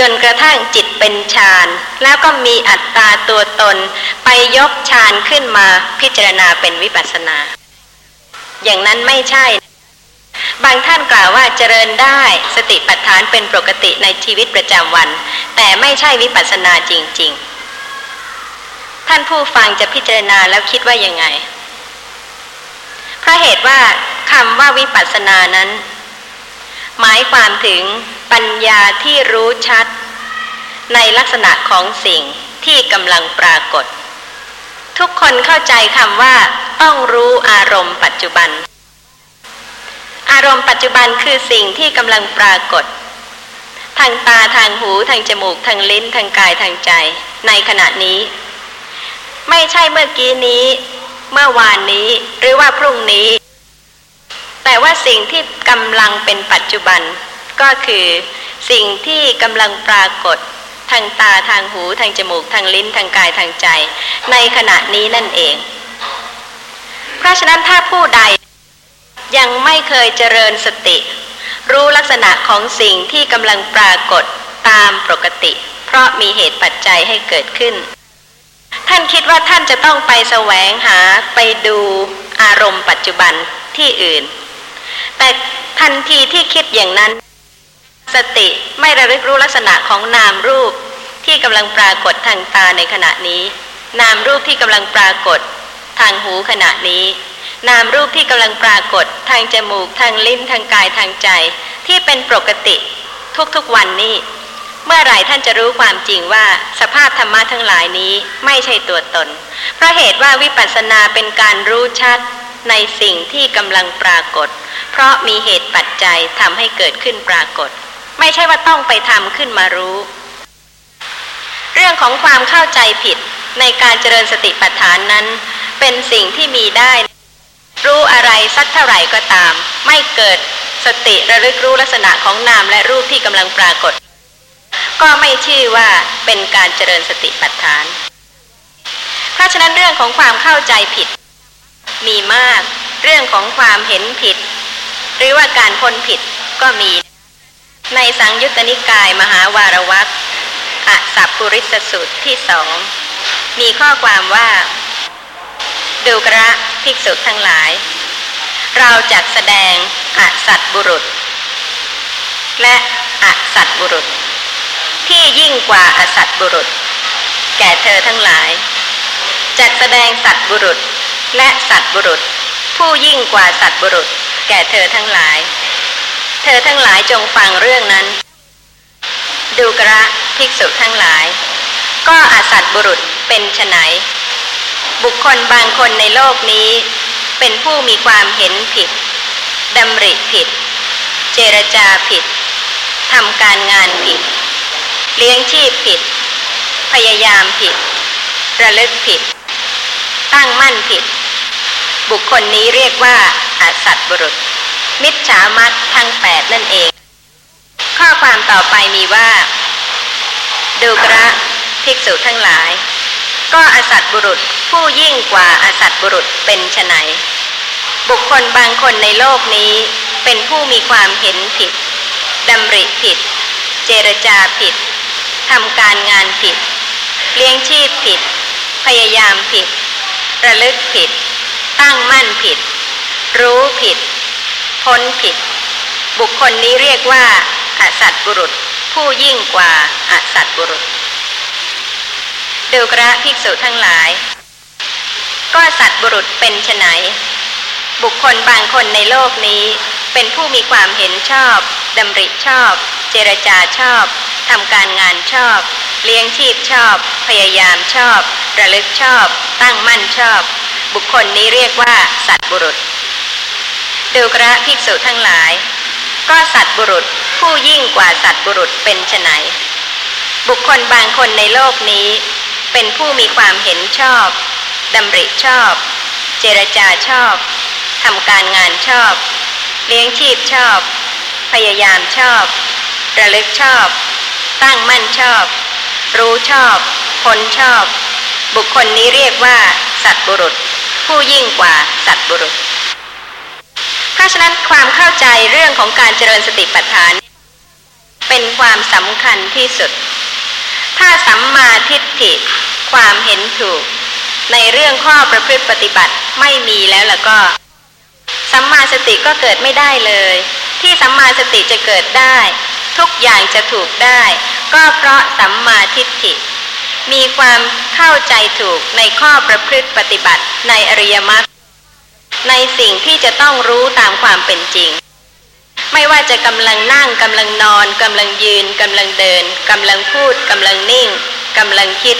จนกระทั่งจิตเป็นฌานแล้วก็มีอัตตาตัวตน ไปยกฌานขึ้นมาพิจารณาเป็นวิปัสนา อย่างนั้นไม่ใช่ บางท่านกล่าวว่าเจริญได้สติปัฏฐานเป็นปกติในชีวิตประจำวัน แต่ไม่ใช่วิปัสนาจริง ๆ ท่านผู้ฟังจะพิจารณาแล้วคิดว่ายังไงเพราะเหตุว่าคำว่าวิปัสสนานั้น หมายความถึงปัญญาที่รู้ชัด ในลักษณะของสิ่งที่กำลังปรากฏ ทุกคนเข้าใจคำว่า ต้องรู้อารมณ์ปัจจุบัน อารมณ์ปัจจุบันคือสิ่งที่กำลังปรากฏ ทางตาทางหูทางจมูกทางลิ้นทางกายทางใจ ในขณะนี้ ไม่ใช่เมื่อกี้นี้ เมื่อวานนี้หรือว่าพรุ่งนี้ แต่ว่าสิ่งที่กำลังเป็นปัจจุบันก็คือสิ่งที่กำลังปรากฏทางตาทางหูทางจมูกทางลิ้นทางกายทางใจ ในขณะนี้นั่นเอง เพราะฉะนั้นถ้าผู้ใดยังไม่เคยเจริญสติ รู้ลักษณะของสิ่งที่กำลังปรากฏตามปกติ เพราะมีเหตุปัจจัยให้เกิดขึ้น ท่านคิดว่าท่านจะต้องไปแสวงหาไปดูอารมณ์ปัจจุบันที่อื่น แต่ทันทีที่คิดอย่างนั้น สติไม่ระลึกรู้ลักษณะของนามรูปที่กำลังปรากฏทางตาในขณะนี้ นามรูปที่กำลังปรากฏทางหูขณะนี้ นามรูปที่กำลังปรากฏทางจมูกทางลิ้นทางกายทางใจ ที่เป็นปกติทุกๆวันนี้ เมื่อไหร่ท่านจะรู้ความจริงว่าสภาพธรรมะทั้งหลายนี้ไม่ใช่ตัวตน เพราะเหตุว่าวิปัสสนาเป็นการรู้ชัด ในสิ่งที่กำลังปรากฏ เพราะมีเหตุปัจจัยทำให้เกิดขึ้นปรากฏ ไม่ใช่ว่าต้องไปทำขึ้นมารู้ เรื่องของความเข้าใจผิดในการเจริญสติปัฏฐานนั้น เป็นสิ่งที่มีได้ รู้อะไรสักเท่าไหร่ก็ตาม ไม่เกิดสติระลึกรู้ลักษณะของนามและรูปที่กำลังปรากฏ ก็ไม่ชื่อว่าเป็นการเจริญสติปัฏฐาน เพราะฉะนั้นเรื่องของความเข้าใจผิด มีมาก เรื่องของความเห็นผิด หรือว่าการพ้นผิดก็มี ในสังยุตตนิกายมหาวารวัตอสัพปุริสสุตที่สอง มีข้อความว่า ดูกระภิกษุทั้งหลาย เราจัดแสดงอสัตบุรุษ และอสัตบุรุษ ที่ยิ่งกว่าอสัตบุรุษ แก่เธอทั้งหลายจัดแสดงสัตบุรุษ และสัตว์บุรุษ ผู้ยิ่งกว่าสัตว์บุรุษ แก่เธอทั้งหลาย เธอทั้งหลายจงฟังเรื่องนั้น ดูกระภิกษุทั้งหลาย ก็อาสัตว์บุรุษเป็นไฉนบุคคลบางคนในโลกนี้ เป็นผู้มีความเห็นผิดดำริผิด เจรจาผิดทำการงานผิด เลี้ยงชีพผิด พยายามผิด ระลึกผิด ตั้งมั่นผิด บุคคลนี้เรียกว่าอาสัตบุรุษ มิจฉามัตทั้งแปดนั่นเอง ข้อความต่อไปมีว่า ดูกระภิกษุทั้งหลาย ก็อาสัตบุรุษผู้ยิ่งกว่าอาสัตบุรุษเป็นไฉนบุคคลบางคนในโลกนี้เป็นผู้มีความเห็นผิดดำริผิด เจรจาผิดทำการงานผิด เลี้ยงชีพผิด พยายามผิด ระลึกผิด ตั้งมั่นผิด รู้ผิด พ้นผิด บุคคลนี้เรียกว่าอสัตบุรุษ ผู้ยิ่งกว่าอสัตบุรุษดูกระภิกษุทั้งหลาย ก็สัตบุรุษเป็นไฉน บุคคลบางคนในโลกนี้ เป็นผู้มีความเห็นชอบดำริชอบ เจรจาชอบทำการงานชอบ เลี้ยงชีพชอบ พยายามชอบ ระลึกชอบ ตั้งมั่นชอบ บุคคลนี้เรียกว่า สัตบุรุษ ดูกระภิกษุทั้งหลาย ก็สัตบุรุษผู้ยิ่งกว่าสัตบุรุษเป็นไฉนบุคคลบางคนในโลกนี้ เป็นผู้มีความเห็นชอบดำริชอบ เจรจาชอบทำการงานชอบ เลี้ยงชีพชอบ พยายามชอบ ระลึกชอบ ตั้งมั่นชอบ รู้ชอบพ้นชอบ บุคคลนี้เรียกว่า สัตบุรุษ ผู้ยิ่งกว่าสัตบุรุษ เพราะฉะนั้นความเข้าใจเรื่องของการเจริญสติปัฏฐาน เป็นความสำคัญที่สุด ถ้าสัมมาทิฏฐิ ความเห็นถูก ในเรื่องข้อประพฤติปฏิบัติไม่มีแล้วล่ะก็สัมมาสติก็เกิดไม่ได้เลย ที่สัมมาสติจะเกิดได้ ทุกอย่างจะถูกได้ ก็เพราะสัมมาทิฏฐิ มีความเข้าใจถูกในข้อประพฤติปฏิบัติในอริยมรรคในสิ่งที่จะต้องรู้ตามความเป็นจริง ไม่ว่าจะกำลังนั่งกำลังนอนกำลังยืนกำลังเดินกำลังพูดกำลังนิ่งกำลังคิด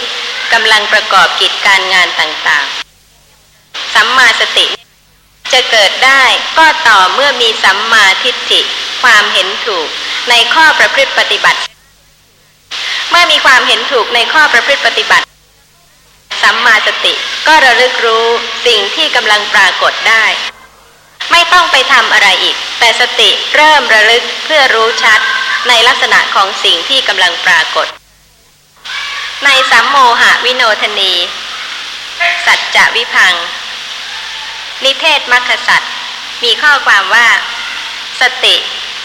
กำลังประกอบกิจการงานต่างๆ สัมมาสติจะเกิดได้ก็ต่อเมื่อมีสัมมาทิฏฐิความเห็นถูกในข้อประพฤติปฏิบัติ เมื่อมีความเห็นถูกในข้อประพฤติปฏิบัติ สัมมาสติก็ระลึกรู้สิ่งที่กำลังปรากฏได้ ไม่ต้องไปทำอะไรอีก แต่สติเริ่มระลึกเพื่อรู้ชัดในลักษณะของสิ่งที่กำลังปรากฏ ในสัมโมหะวิโนทนี สัจจะวิพัง นิเทศมัคสัตมีข้อความว่า สติ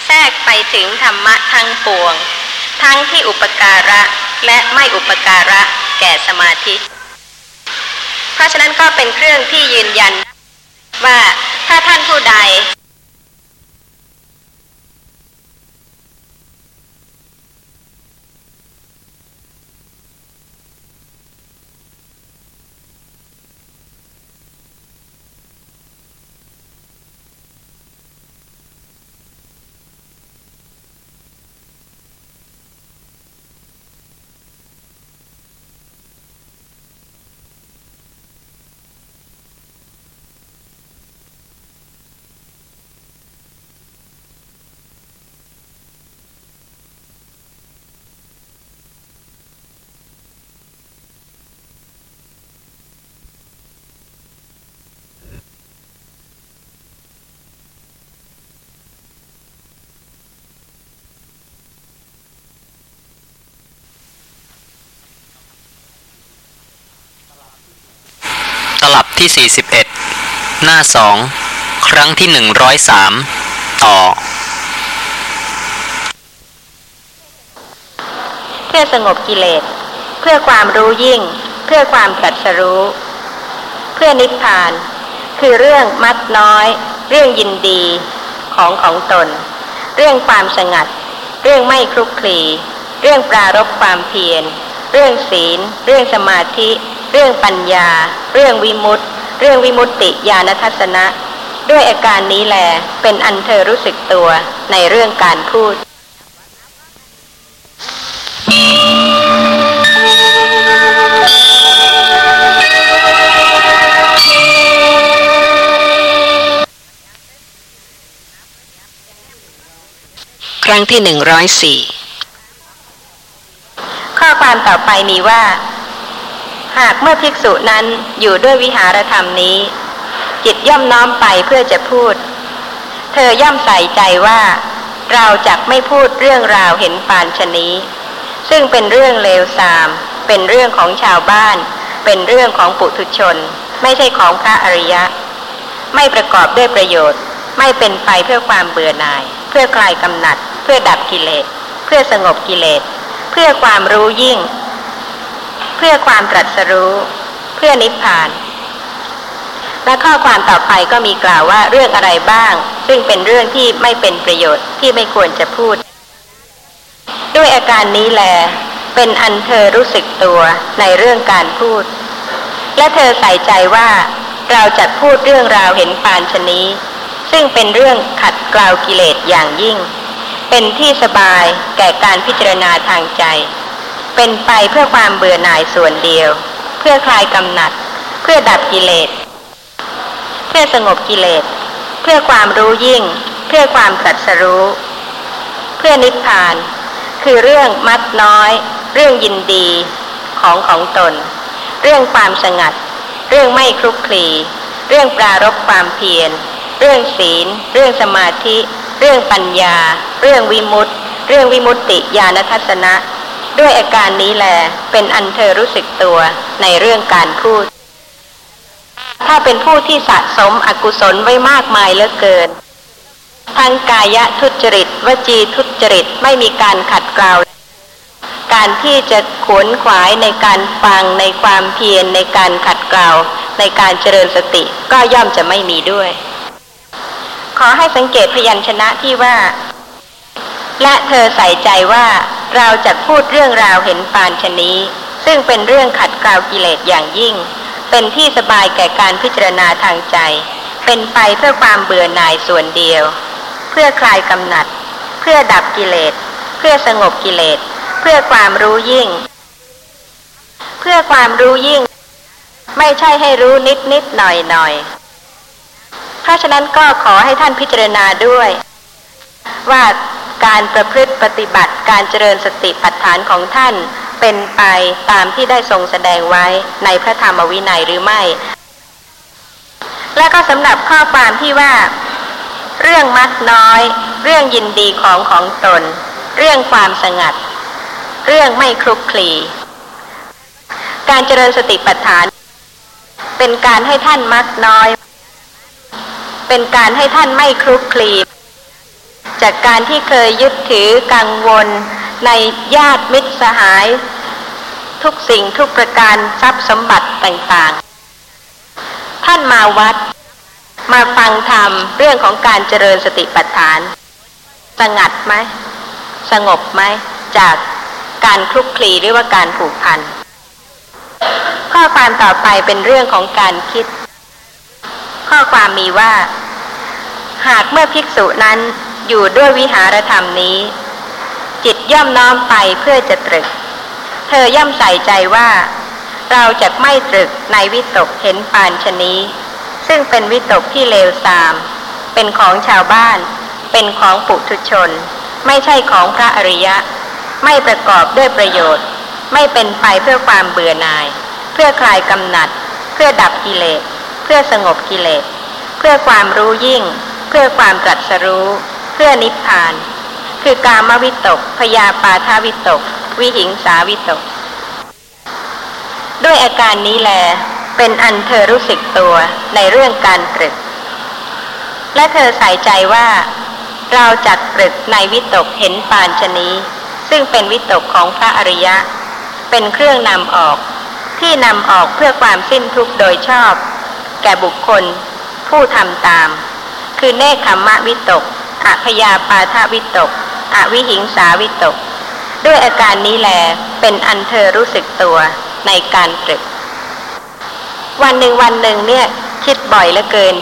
แทรกไปถึงธรรมะทั้งปวง ทั้งที่อุปการะและไม่อุปการะแก่สมาธิ เพราะฉะนั้นก็เป็นเครื่องที่ยืนยัน ว่าถ้าท่านผู้ใด ที่ 41 หน้าสองครั้งที่ 103 ต่อ เพื่อสงบกิเลส เพื่อความรู้ยิ่ง เพื่อความตรัสรู้ เพื่อนิพพาน คือเรื่องมัดน้อย เรื่องยินดีของของตน เรื่องความสงัด เรื่องไม่คลุกคลี เรื่องปรารบความเพียร เรื่องศีล เรื่องสมาธิ เรื่องปัญญา เรื่องวิมุตติ เรื่องวิมุตติญาณทัศนะ ด้วยอาการนี้แหลเป็นอันเธอรู้สึกตัวในเรื่องการพูด ครั้งที่หนึ่งร้อยสี่ข้อความต่อไปมีว่า หากเมื่อภิกษุนั้นอยู่ด้วยวิหารธรรมนี้ จิตย่อมน้อมไปเพื่อจะพูด เธอย่อมใส่ใจว่า เราจักไม่พูดเรื่องราวเห็นปานชนี้ ซึ่งเป็นเรื่องเลวทราม เป็นเรื่องของชาวบ้าน เป็นเรื่องของปุถุชน ไม่ใช่ของพระอริยะ ไม่ประกอบด้วยประโยชน์ ไม่เป็นไปเพื่อความเบื่อหน่าย เพื่อคลายกำหนัด เพื่อดับกิเลส เพื่อสงบกิเลส เพื่อความรู้ยิ่ง เพื่อความตรัสรู้ เพื่อนิพพาน และข้อความต่อไปก็มีกล่าวว่าเรื่องอะไรบ้าง ซึ่งเป็นเรื่องที่ไม่เป็นประโยชน์ที่ไม่ควรจะพูด ด้วยอาการนี้แล เป็นอันเธอรู้สึกตัวในเรื่องการพูด และเธอใส่ใจว่า เราจะพูดเรื่องราวเห็นปานชนี้ ซึ่งเป็นเรื่องขัดกล่าวกิเลสอย่างยิ่ง เป็นที่สบายแก่การพิจารณาทางใจ เป็นไปเพื่อความเบื่อหน่ายส่วนเดียว เพื่อคลายกำหนัด เพื่อดับกิเลส เพื่อสงบกิเลส เพื่อความรู้ยิ่ง เพื่อความตรัสรู้ เพื่อนิพพาน คือเรื่องมัดน้อย เรื่องยินดีของของตน เรื่องความสงัด เรื่องไม่คลุกคลี เรื่องปรารบความเพียร เรื่องศีล เรื่องสมาธิ เรื่องปัญญา เรื่องวิมุตติ เรื่องวิมุตติญาณทัศนะ ด้วยอาการนี้แหลเป็นอันเธอรู้สึกตัวในเรื่องการพูด ถ้าเป็นผู้ที่สะสมอกุศลไว้มากมายเหลือเกิน ทั้งกายทุจริต วจีทุจริตไม่มีการขัดเกลาการที่จะขวนขวายในการฟังในความเพียรในการขัดเกลาในการเจริญสติก็ย่อมจะไม่มีด้วย ขอให้สังเกตพยัญชนะที่ว่า และเธอใส่ใจว่า เราจะพูดเรื่องราวเห็นปานชนี้ ซึ่งเป็นเรื่องขัดเกลากิเลสอย่างยิ่ง เป็นที่สบายแก่การพิจารณาทางใจ เป็นไปเพื่อความเบื่อหน่ายส่วนเดียว เพื่อคลายกำหนัด เพื่อดับกิเลส เพื่อสงบกิเลส เพื่อความรู้ยิ่ง เพื่อความรู้ยิ่ง ไม่ใช่ให้รู้นิดนิดหน่อยหน่อยเพราะฉะนั้นก็ขอให้ท่านพิจารณาด้วย ว่า การประพฤติปฏิบัติการเจริญสติปัฏฐานของท่านเป็นไปตามที่ได้ทรงแสดงไว้ในพระธรรมวินัยหรือไม่ และก็สำหรับข้อความที่ว่า เรื่องมักน้อย เรื่องยินดีของของตน เรื่องความสงัด เรื่องไม่คลุกคลี การเจริญสติปัฏฐาน เป็นการให้ท่านมักน้อย เป็นการให้ท่านไม่คลุกคลี จากการที่เคยยึดถือกังวล ในญาติมิตรสหาย ทุกสิ่งทุกประการทรัพย์สมบัติต่างๆ ท่านมาวัด มาฟังธรรมเรื่องของการเจริญสติปัฏฐาน สงัดไหม สงบไหม จากการคลุกคลีหรือว่าการผูกพันข้อความต่อไปเป็นเรื่องของการคิด ข้อความมีว่า หากเมื่อภิกษุนั้น อยู่ด้วยวิหารธรรมนี้ จิตย่อมน้อมไปเพื่อจะตรึก เธอย่อมใส่ใจว่า เราจะไม่ตรึกในวิตกเห็นปานชนี้ ซึ่งเป็นวิตกที่เลวทราม เป็นของชาวบ้าน เป็นของปุถุชน ไม่ใช่ของพระอริยะ ไม่ประกอบด้วยประโยชน์ ไม่เป็นไปเพื่อความเบื่อหน่าย เพื่อคลายกำหนัด เพื่อดับกิเลส เพื่อสงบกิเลส เพื่อความรู้ยิ่งเพื่อความตรัสรู้เพื่อนิพพาน คือกามวิตก พยาปาทาวิตก วิหิงสาวิตก ด้วยอาการนี้แล เป็นอันเธอรู้สึกตัวในเรื่องการตรึก และเธอใส่ใจว่า เราจัดตรึกในวิตกเห็นปานชนี้ ซึ่งเป็นวิตกของพระอริยะ เป็นเครื่องนำออก ที่นำออกเพื่อความสิ้นทุกข์โดยชอบ แก่บุคคล ผู้ทำตาม คือเนคขมมะวิตก อพยาปาทวิตก อวิหิงสาวิตก ด้วยอาการนี้แลเป็นอันเธอรู้สึกตัวในการตรึก วันหนึ่งวันหนึ่งเนี่ยคิดบ่อยเหลือเกิน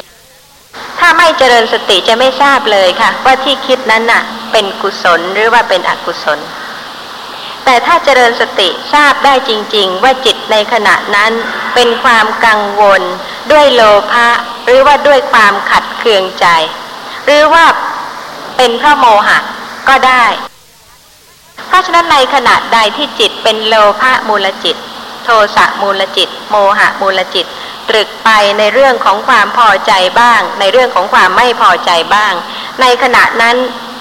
ถ้าไม่เจริญสติจะไม่ทราบเลยค่ะ ว่าที่คิดนั้นน่ะ เป็นกุศลหรือว่าเป็นอกุศล แต่ถ้าเจริญสติทราบได้จริง ๆ ว่าจิตในขณะนั้นเป็นความกังวล ด้วยโลภะหรือว่าด้วยความขัดเคืองใจ หรือว่า เป็นเพราะโมหะก็ได้ เพราะฉะนั้นในขณะใดที่จิตเป็นโลภะมูลจิต โทสะมูลจิต โมหะมูลจิต ตรึกไปในเรื่องของความพอใจบ้าง ในเรื่องของความไม่พอใจบ้าง ในขณะนั้น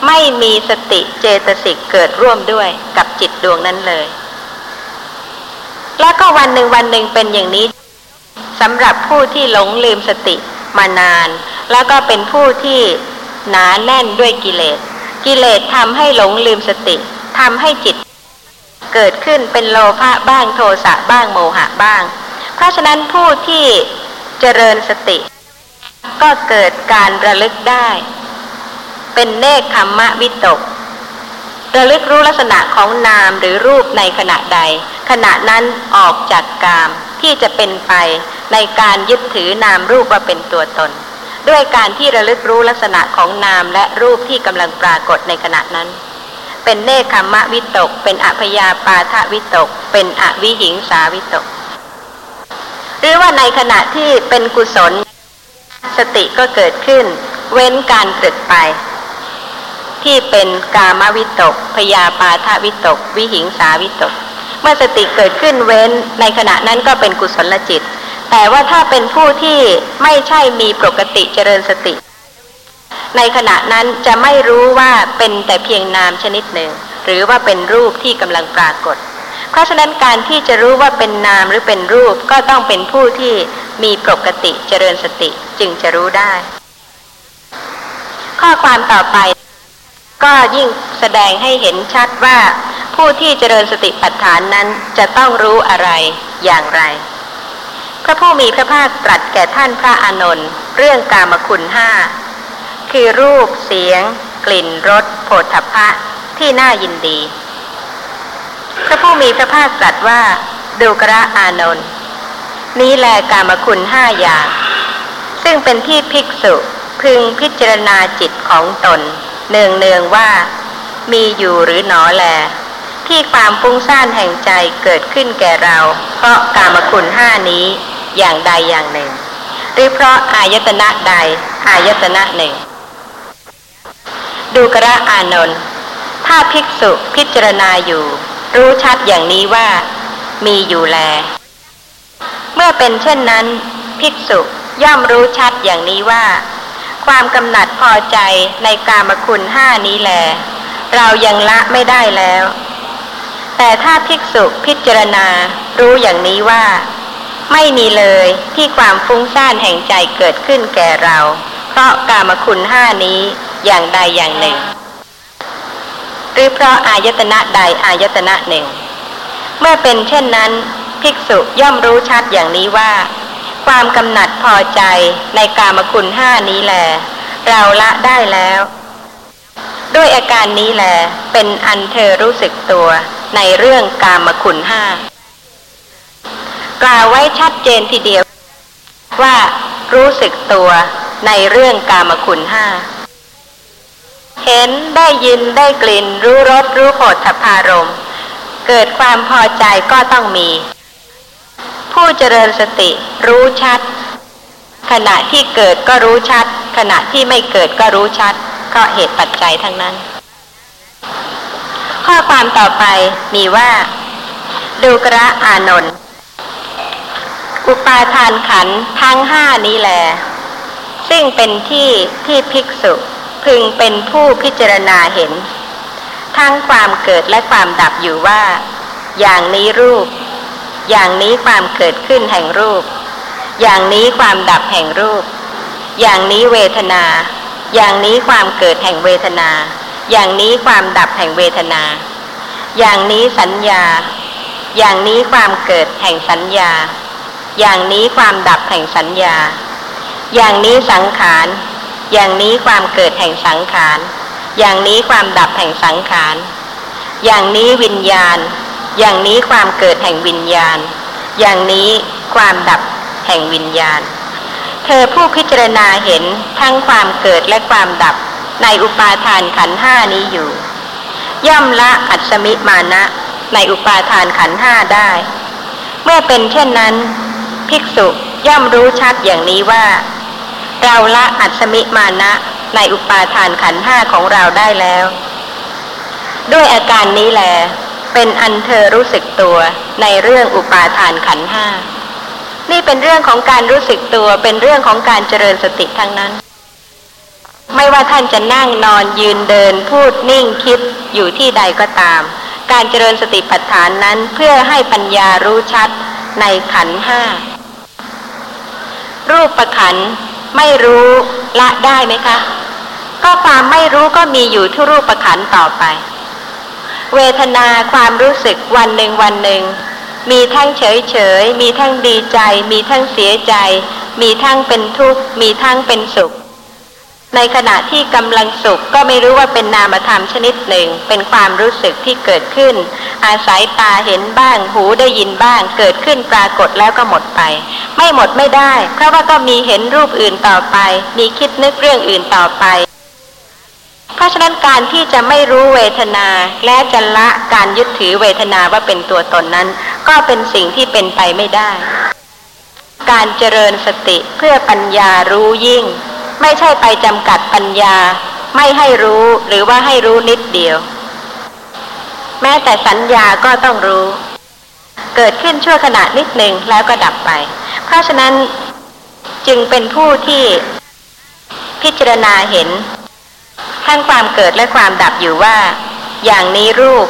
ไม่มีสติเจตสิกเกิดร่วมด้วยกับจิตดวงนั้นเลย แล้วก็วันหนึ่งวันหนึ่งเป็นอย่างนี้สำหรับผู้ที่หลงลืมสติมานาน แล้วก็เป็นผู้ที่ หนาแน่นด้วยกิเลส กิเลสทำให้หลงลืมสติทำให้จิต เกิดขึ้นเป็นโลภะบ้างโทสะบ้างโมหะบ้าง เพราะฉะนั้นผู้ที่เจริญสติ ก็เกิดการระลึกได้ เป็นเนคขมมะวิตกระลึกรู้ลักษณะของนามหรือรูปในขณะใด ขณะนั้นออกจากกามที่จะเป็นไปในการยึดถือนามรูปว่าเป็นตัวตน ด้วยการที่ระลึกรู้ลักษณะของนามและรูปที่กำลังปรากฏในขณะนั้น เป็นเนคขมมะวิตก เป็นอพยาปาทวิตก เป็นอวิหิงสาวิตก หรือว่าในขณะที่เป็นกุศล สติก็เกิดขึ้น เว้นการตรึกไป ที่เป็นกามวิตก พยาปาทวิตก วิหิงสาวิตก เมื่อสติเกิดขึ้นเว้นในขณะนั้นก็เป็นกุศลจิต แต่ว่าถ้าเป็นผู้ที่ไม่ใช่มีปกติเจริญสติ ในขณะนั้นจะไม่รู้ว่าเป็นแต่เพียงนามชนิดหนึ่ง หรือว่าเป็นรูปที่กำลังปรากฏ เพราะฉะนั้นการที่จะรู้ว่าเป็นนามหรือเป็นรูปก็ต้องเป็นผู้ที่มีปกติเจริญสติจึงจะรู้ได้ ข้อความต่อไป ก็ยิ่งแสดงให้เห็นชัดว่า ผู้ที่เจริญสติปัฏฐานนั้นจะต้องรู้อะไรอย่างไร พระผู้มีพระภาคตรัสแก่ท่านพระอานนท์เรื่องกามคุณห้าคือรูปเสียง กลิ่นรสโผฏฐัพพะที่น่ายินดี พระผู้มีพระภาคตรัสว่าดูกระอานนท์นี้แลกามคุณห้าอย่าง ซึ่งเป็นที่ภิกษุพึงพิจารณาจิตของตน เนืองเนืองว่า มีอยู่หรือหนอแล ที่ความฟุ้งซ่านแห่งใจเกิดขึ้นแก่เรา เพราะกามคุณห้านี้อย่างใดอย่างหนึ่ง หรือเพราะอายตนะใดอายตนะหนึ่ง ดูกระอานนท์ถ้าภิกษุพิจารณาอยู่ รู้ชัดอย่างนี้ว่า มีอยู่แล เมื่อเป็นเช่นนั้น ภิกษุย่อมรู้ชัดอย่างนี้ว่า ความกำหนัดพอใจในกามคุณห้านี้แล เรายังละไม่ได้แล้ว แต่ถ้าภิกษุพิจารณารู้อย่างนี้ว่า ไม่มีเลยที่ความฟุ้งซ่านแห่งใจเกิดขึ้นแก่เรา เพราะกามคุณห้านี้อย่างใดอย่างหนึ่ง หรือเพราะอายตนะใดอายตนะหนึ่ง เมื่อเป็นเช่นนั้น ภิกษุย่อมรู้ชัดอย่างนี้ว่า ความกำหนัดพอใจในกามคุณห้านี้แล เราละได้แล้ว ด้วยอาการนี้แลเป็นอันเธอรู้สึกตัวในเรื่องกามคุณห้ากล่าวไว้ชัดเจนทีเดียว ว่ารู้สึกตัวในเรื่องกามคุณห้าเห็นได้ยินได้กลิ่น รู้รสรู้โผฏฐพารม เกิดความพอใจก็ต้องมี ผู้เจริญสติรู้ชัด ขณะที่เกิดก็รู้ชัด ขณะที่ไม่เกิดก็รู้ชัด ก็เหตุปัจจัยทั้งนั้น ข้อความต่อไปมีว่า ดูกระอานนท์อุปาทานขันทั้งห้านี้แล ซึ่งเป็นที่ที่ภิกษุพึงเป็นผู้พิจารณาเห็น ทั้งความเกิดและความดับอยู่ว่า อย่างนี้รูป อย่างนี้ความเกิดขึ้นแห่งรูป อย่างนี้ความดับแห่งรูป อย่างนี้เวทนา อย่างนี้ความเกิดแห่งเวทนา อย่างนี้ความดับแห่งเวทนา อย่างนี้สัญญา อย่างนี้ความเกิดแห่งสัญญา อย่างนี้ความดับแห่งสัญญา อย่างนี้สังขาร อย่างนี้ความเกิดแห่งสังขาร อย่างนี้ความดับแห่งสังขาร อย่างนี้วิญญาณ อย่างนี้ความเกิดแห่งวิญญาณ อย่างนี้ความดับแห่งวิญญาณ เธอผู้พิจารณาเห็นทั้งความเกิดและความดับในอุปาทานขันห้านี้อยู่ ย่อมละอัศมิมานะในอุปาทานขันห้าได้ เมื่อเป็นเช่นนั้น ภิกษุย่อมรู้ชัดอย่างนี้ว่า เราละอัศมิมานะในอุปาทานขันห้าของเราได้แล้ว ด้วยอาการนี้แหลเป็นอันเธอรู้สึกตัวในเรื่องอุปาทานขันห้า นี่เป็นเรื่องของการรู้สึกตัวเป็นเรื่องของการเจริญสติทั้งนั้น ไม่ว่าท่านจะนั่งนอนยืนเดิน พูดนิ่งคิดอยู่ที่ใดก็ตาม การเจริญสติปัฏฐานนั้นเพื่อให้ปัญญารู้ชัดในขันห้ารูปประขันไม่รู้ละได้ไหมคะ ก็ความไม่รู้ก็มีอยู่ที่รูปประขันต่อไป เวทนาความรู้สึกวันหนึ่งวันหนึ่ง มีทั้งเฉยเฉย มีทั้งดีใจ มีทั้งเสียใจ มีทั้งเป็นทุกข์ มีทั้งเป็นสุข ในขณะที่กำลังสุขก็ไม่รู้ว่าเป็นนามธรรมชนิดหนึ่ง เป็นความรู้สึกที่เกิดขึ้น อาศัยตาเห็นบ้าง หูได้ยินบ้าง เกิดขึ้นปรากฏแล้วก็หมดไป ไม่หมดไม่ได้ เพราะว่าก็มีเห็นรูปอื่นต่อไป มีคิดนึกเรื่องอื่นต่อไป เพราะฉะนั้นการที่จะไม่รู้เวทนาและจะละการยึดถือเวทนาว่าเป็นตัวตนนั้น ก็เป็นสิ่งที่เป็นไปไม่ได้ การเจริญสติเพื่อปัญญารู้ยิ่ง ไม่ใช่ไปจำกัดปัญญา ไม่ให้รู้หรือว่าให้รู้นิดเดียว แม้แต่สัญญาก็ต้องรู้ เกิดขึ้นชั่วขณะนิดหนึ่งแล้วก็ดับไป เพราะฉะนั้นจึงเป็นผู้ที่พิจารณาเห็น ทั้งความเกิดและความดับอยู่ว่า อย่างนี้รูป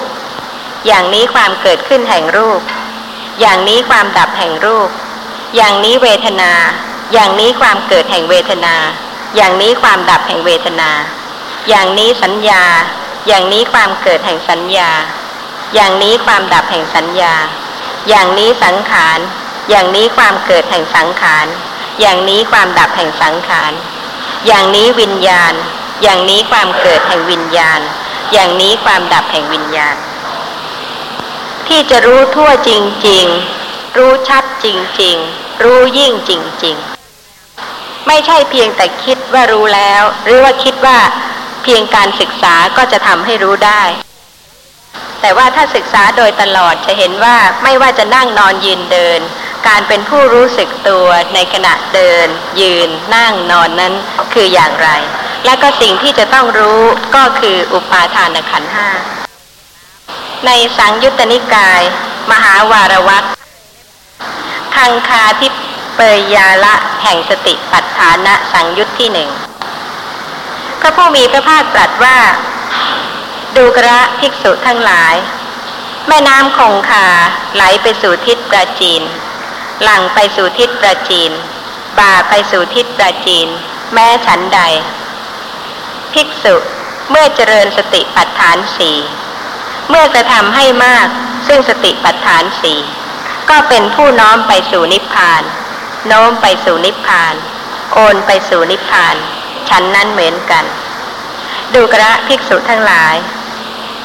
อย่างนี้ความเกิดขึ้นแห่งรูป อย่างนี้ความดับแห่งรูป อย่างนี้เวทนา อย่างนี้ความเกิดแห่งเวทนา อย่างนี้ความดับแห่งเวทนา อย่างนี้สัญญา อย่างนี้ความเกิดแห่งสัญญา อย่างนี้ความดับแห่งสัญญา อย่างนี้สังขาร อย่างนี้ความเกิดแห่งสังขาร อย่างนี้ความดับแห่งสังขาร อย่างนี้วิญญาณ อย่างนี้ความเกิดแห่งวิญญาณ อย่างนี้ความดับแห่งวิญญาณ ที่จะรู้ทั่วจริง ๆ รู้ชัดจริง ๆ รู้ยิ่งจริง ๆ ไม่ใช่เพียงแต่คิดว่ารู้แล้ว หรือว่าคิดว่าเพียงการศึกษาก็จะทำให้รู้ได้ แต่ว่าถ้าศึกษาโดยตลอดจะเห็นว่าไม่ว่าจะนั่งนอนยืนเดินการเป็นผู้รู้สึกตัวในขณะเดิน ยืนนั่งนอนนั้นคืออย่างไร และก็สิ่งที่จะต้องรู้ก็คืออุปาทานขันห้า ในสังยุตตนิกาย มหาวารวัตทังคาทิเปยยาละแห่งสติปัฏฐานะสังยุตที่หนึ่งพระผู้มีพระภาคตรัสว่า ดูกระภิกษุทั้งหลาย แม่น้ำคงคาไหลไปสู่ทิศประจีน หลังไปสู่ทิศประจีน บ่าไปสู่ทิศประจีน แม้ฉันใด ภิกษุเมื่อเจริญสติปัฏฐานสี่เมื่อกระทำให้มาก ซึ่งสติปัฏฐานสี่ก็เป็นผู้น้อมไปสู่นิพพาน โน้มไปสู่นิพพาน โอนไปสู่นิพพานฉันนั้นเหมือนกัน ดูกระภิกษุทั้งหลาย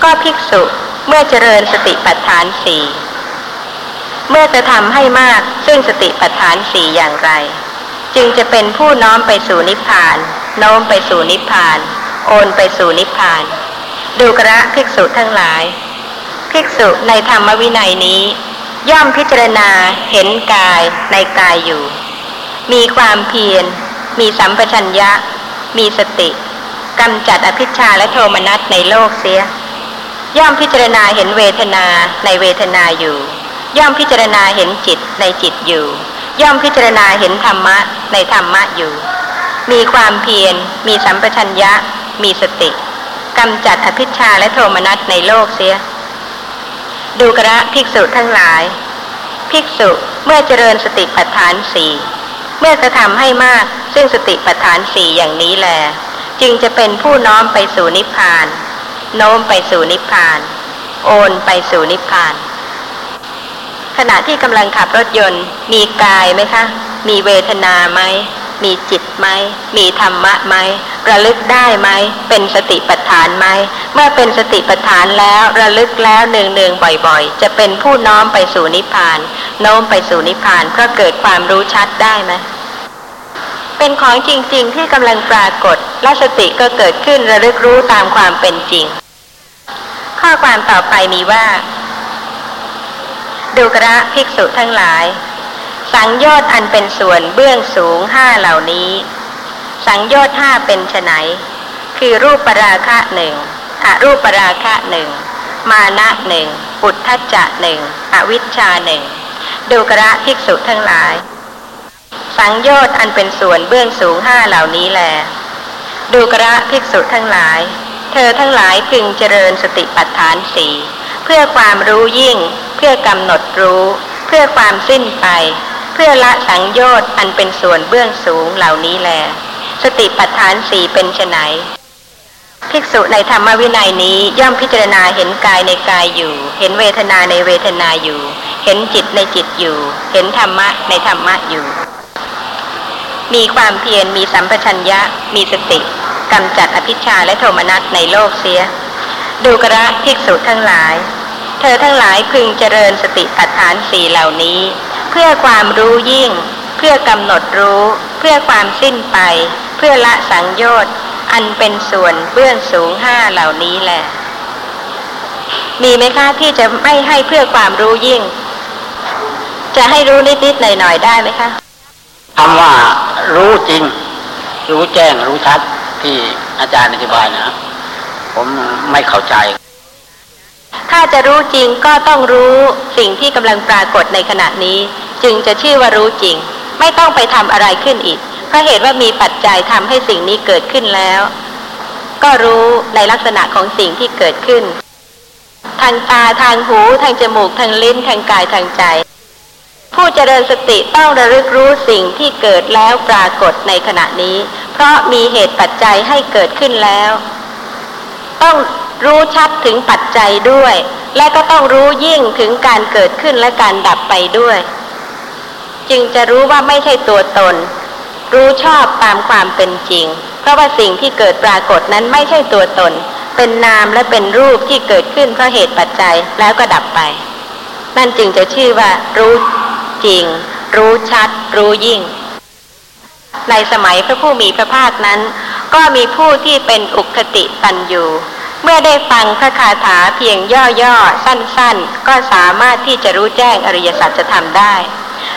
ก็ภิกษุเมื่อเจริญสติปัฏฐานสี่เมื่อกระทำให้มากซึ่งสติปัฏฐานสี่อย่างไร จึงจะเป็นผู้น้อมไปสู่นิพพาน โน้มไปสู่นิพพาน โอนไปสู่นิพพาน ดูกระภิกษุทั้งหลาย ภิกษุในธรรมวินัยนี้ ย่อมพิจารณาเห็นกายในกายอยู่ มีความเพียร มีสัมปชัญญะ มีสติกำจัดอภิชาและโทมนัสในโลกเสีย ย่อมพิจารณาเห็นเวทนาในเวทนาอยู่ ย่อมพิจารณาเห็นจิตในจิตอยู่ ย่อมพิจารณาเห็นธรรมะในธรรมะอยู่ มีความเพียร มีสัมปชัญญะ มีสติกำจัดอภิชาและโทมนัสในโลกเสีย ดูกระภิกษุทั้งหลาย ภิกษุเมื่อเจริญสติปัฏฐานสี่เมื่อกระทำให้มาก ซึ่งสติปัฏฐานสี่อย่างนี้แล จึงจะเป็นผู้น้อมไปสู่นิพพาน โน้มไปสู่นิพพาน โอนไปสู่นิพพาน ขณะที่กำลังขับรถยนต์มีกายไหมคะ มีเวทนาไหม มีจิตไหม มีธรรมะไหม ระลึกได้ไหม เป็นสติปัฏฐานไหม เมื่อเป็นสติปัฏฐานแล้วระลึกแล้วเนืองเนืองบ่อยๆ จะเป็นผู้น้อมไปสู่นิพพาน โน้มไปสู่นิพพานเพราะเกิดความรู้ชัดได้ไหมเป็นของจริง ๆ ที่กำลังปรากฏ และสติก็เกิดขึ้นระลึกรู้ตามความเป็นจริง ข้อความต่อไปมีว่า ดูกระภิกษุทั้งหลาย สังโยชน์อันเป็นส่วนเบื้องสูงห้าเหล่านี้ สังโยชน์ห้าเป็นไฉนคือรูปปราคะหนึ่งอรูปปราคะหนึ่งมานะหนึ่งปุถทัจจะหนึ่งอวิชชาหนึ่งดูกระภิกษุทั้งหลาย สังโยชน์อันเป็นส่วนเบื้องสูงห้าเหล่านี้แล ดูกระภิกษุทั้งหลาย เธอทั้งหลายพึงเจริญสติปัฏฐานสี่เพื่อความรู้ยิ่ง เพื่อกำหนดรู้ เพื่อความสิ้นไป เพื่อละสังโยชน์อันเป็นส่วนเบื้องสูงเหล่านี้แล สติปัฏฐานสี่เป็นไนภิกษุในธรรมวินัยนี้ย่อมพิจารณาเห็นกายในกายอยู่ เห็นเวทนาในเวทนาอยู่ เห็นจิตในจิตอยู่ เห็นธรรมะในธรรมะอยู่ มีความเพียรมีสัมปชัญญะ มีสติกำจัดอภิชาและโทมนัสในโลกเสีย ดูกระภิกษุทั้งหลาย เธอทั้งหลายพึงเจริญสติปัฏฐานสี่เหล่านี้ เพื่อความรู้ยิ่ง เพื่อกำหนดรู้ เพื่อความสิ้นไป เพื่อละสังโยชน์อันเป็นส่วนเบื้องสูงห้าเหล่านี้แหละ มีไหมคะที่จะไม่ให้เพื่อความรู้ยิ่ง จะให้รู้นิดๆหน่อยๆได้ไหมคะคำว่ารู้จริง รู้แจ้งรู้ชัดที่อาจารย์อธิบายนะ ผมไม่เข้าใจ ถ้าจะรู้จริงก็ต้องรู้สิ่งที่กำลังปรากฏในขณะนี้ จึงจะชื่อว่ารู้จริง ไม่ต้องไปทำอะไรขึ้นอีกเพราะเหตุว่ามีปัจจัยทำให้สิ่งนี้เกิดขึ้นแล้ว ก็รู้ในลักษณะของสิ่งที่เกิดขึ้น ทางตาทางหูทางจมูกทางลิ้นทางกายทางใจ ผู้เจริญสติต้องระลึกรู้สิ่งที่เกิดแล้วปรากฏในขณะนี้ เพราะมีเหตุปัจจัยให้เกิดขึ้นแล้ว ต้อง รู้ชัดถึงปัจจัยด้วย และก็ต้องรู้ยิ่งถึงการเกิดขึ้นและการดับไปด้วย จึงจะรู้ว่าไม่ใช่ตัวตน รู้ชอบตามความเป็นจริง เพราะว่าสิ่งที่เกิดปรากฏนั้นไม่ใช่ตัวตน เป็นนามและเป็นรูปที่เกิดขึ้นเพราะเหตุปัจจัยแล้วก็ดับไป นั่นจึงจะชื่อว่า รู้จริง รู้ชัด รู้ยิ่งในสมัยพระผู้มีพระภาคนั้น ก็มีผู้ที่เป็นอุคติตันอยู่ เมื่อได้ฟังพระคาถาเพียงย่อๆ สั้นๆ ก็สามารถที่จะรู้แจ้งอริยสัจธรรมได้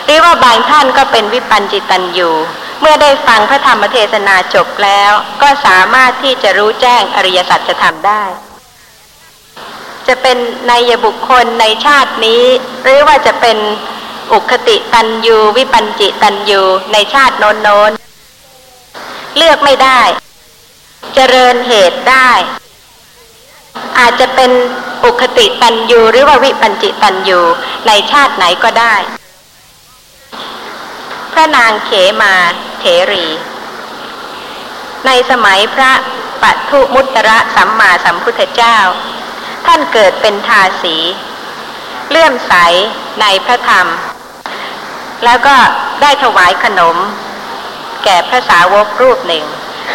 หรือว่าบางท่านก็เป็นวิปัญจิตันอยู่ เมื่อได้ฟังพระธรรมเทศนาจบแล้ว ก็สามารถที่จะรู้แจ้งอริยสัจธรรมได้ จะเป็นในยบุคคลในชาตินี้ หรือว่าจะเป็นอุคติตันยูวิปัญจิตันยูในชาติโน้นโน้นเลือกไม่ได้ เจริญเหตุได้ อาจจะเป็นอุคติตันยูหรือว่าวิปัญจิตันยูในชาติไหนก็ได้ พระนางเขมาเถรี ในสมัยพระปัทุมุตระสัมมาสัมพุทธเจ้า ท่านเกิดเป็นทาสี เลื่อมใสในพระธรรม แล้วก็ได้ถวายขนม แก่พระสาวกรูปหนึ่ง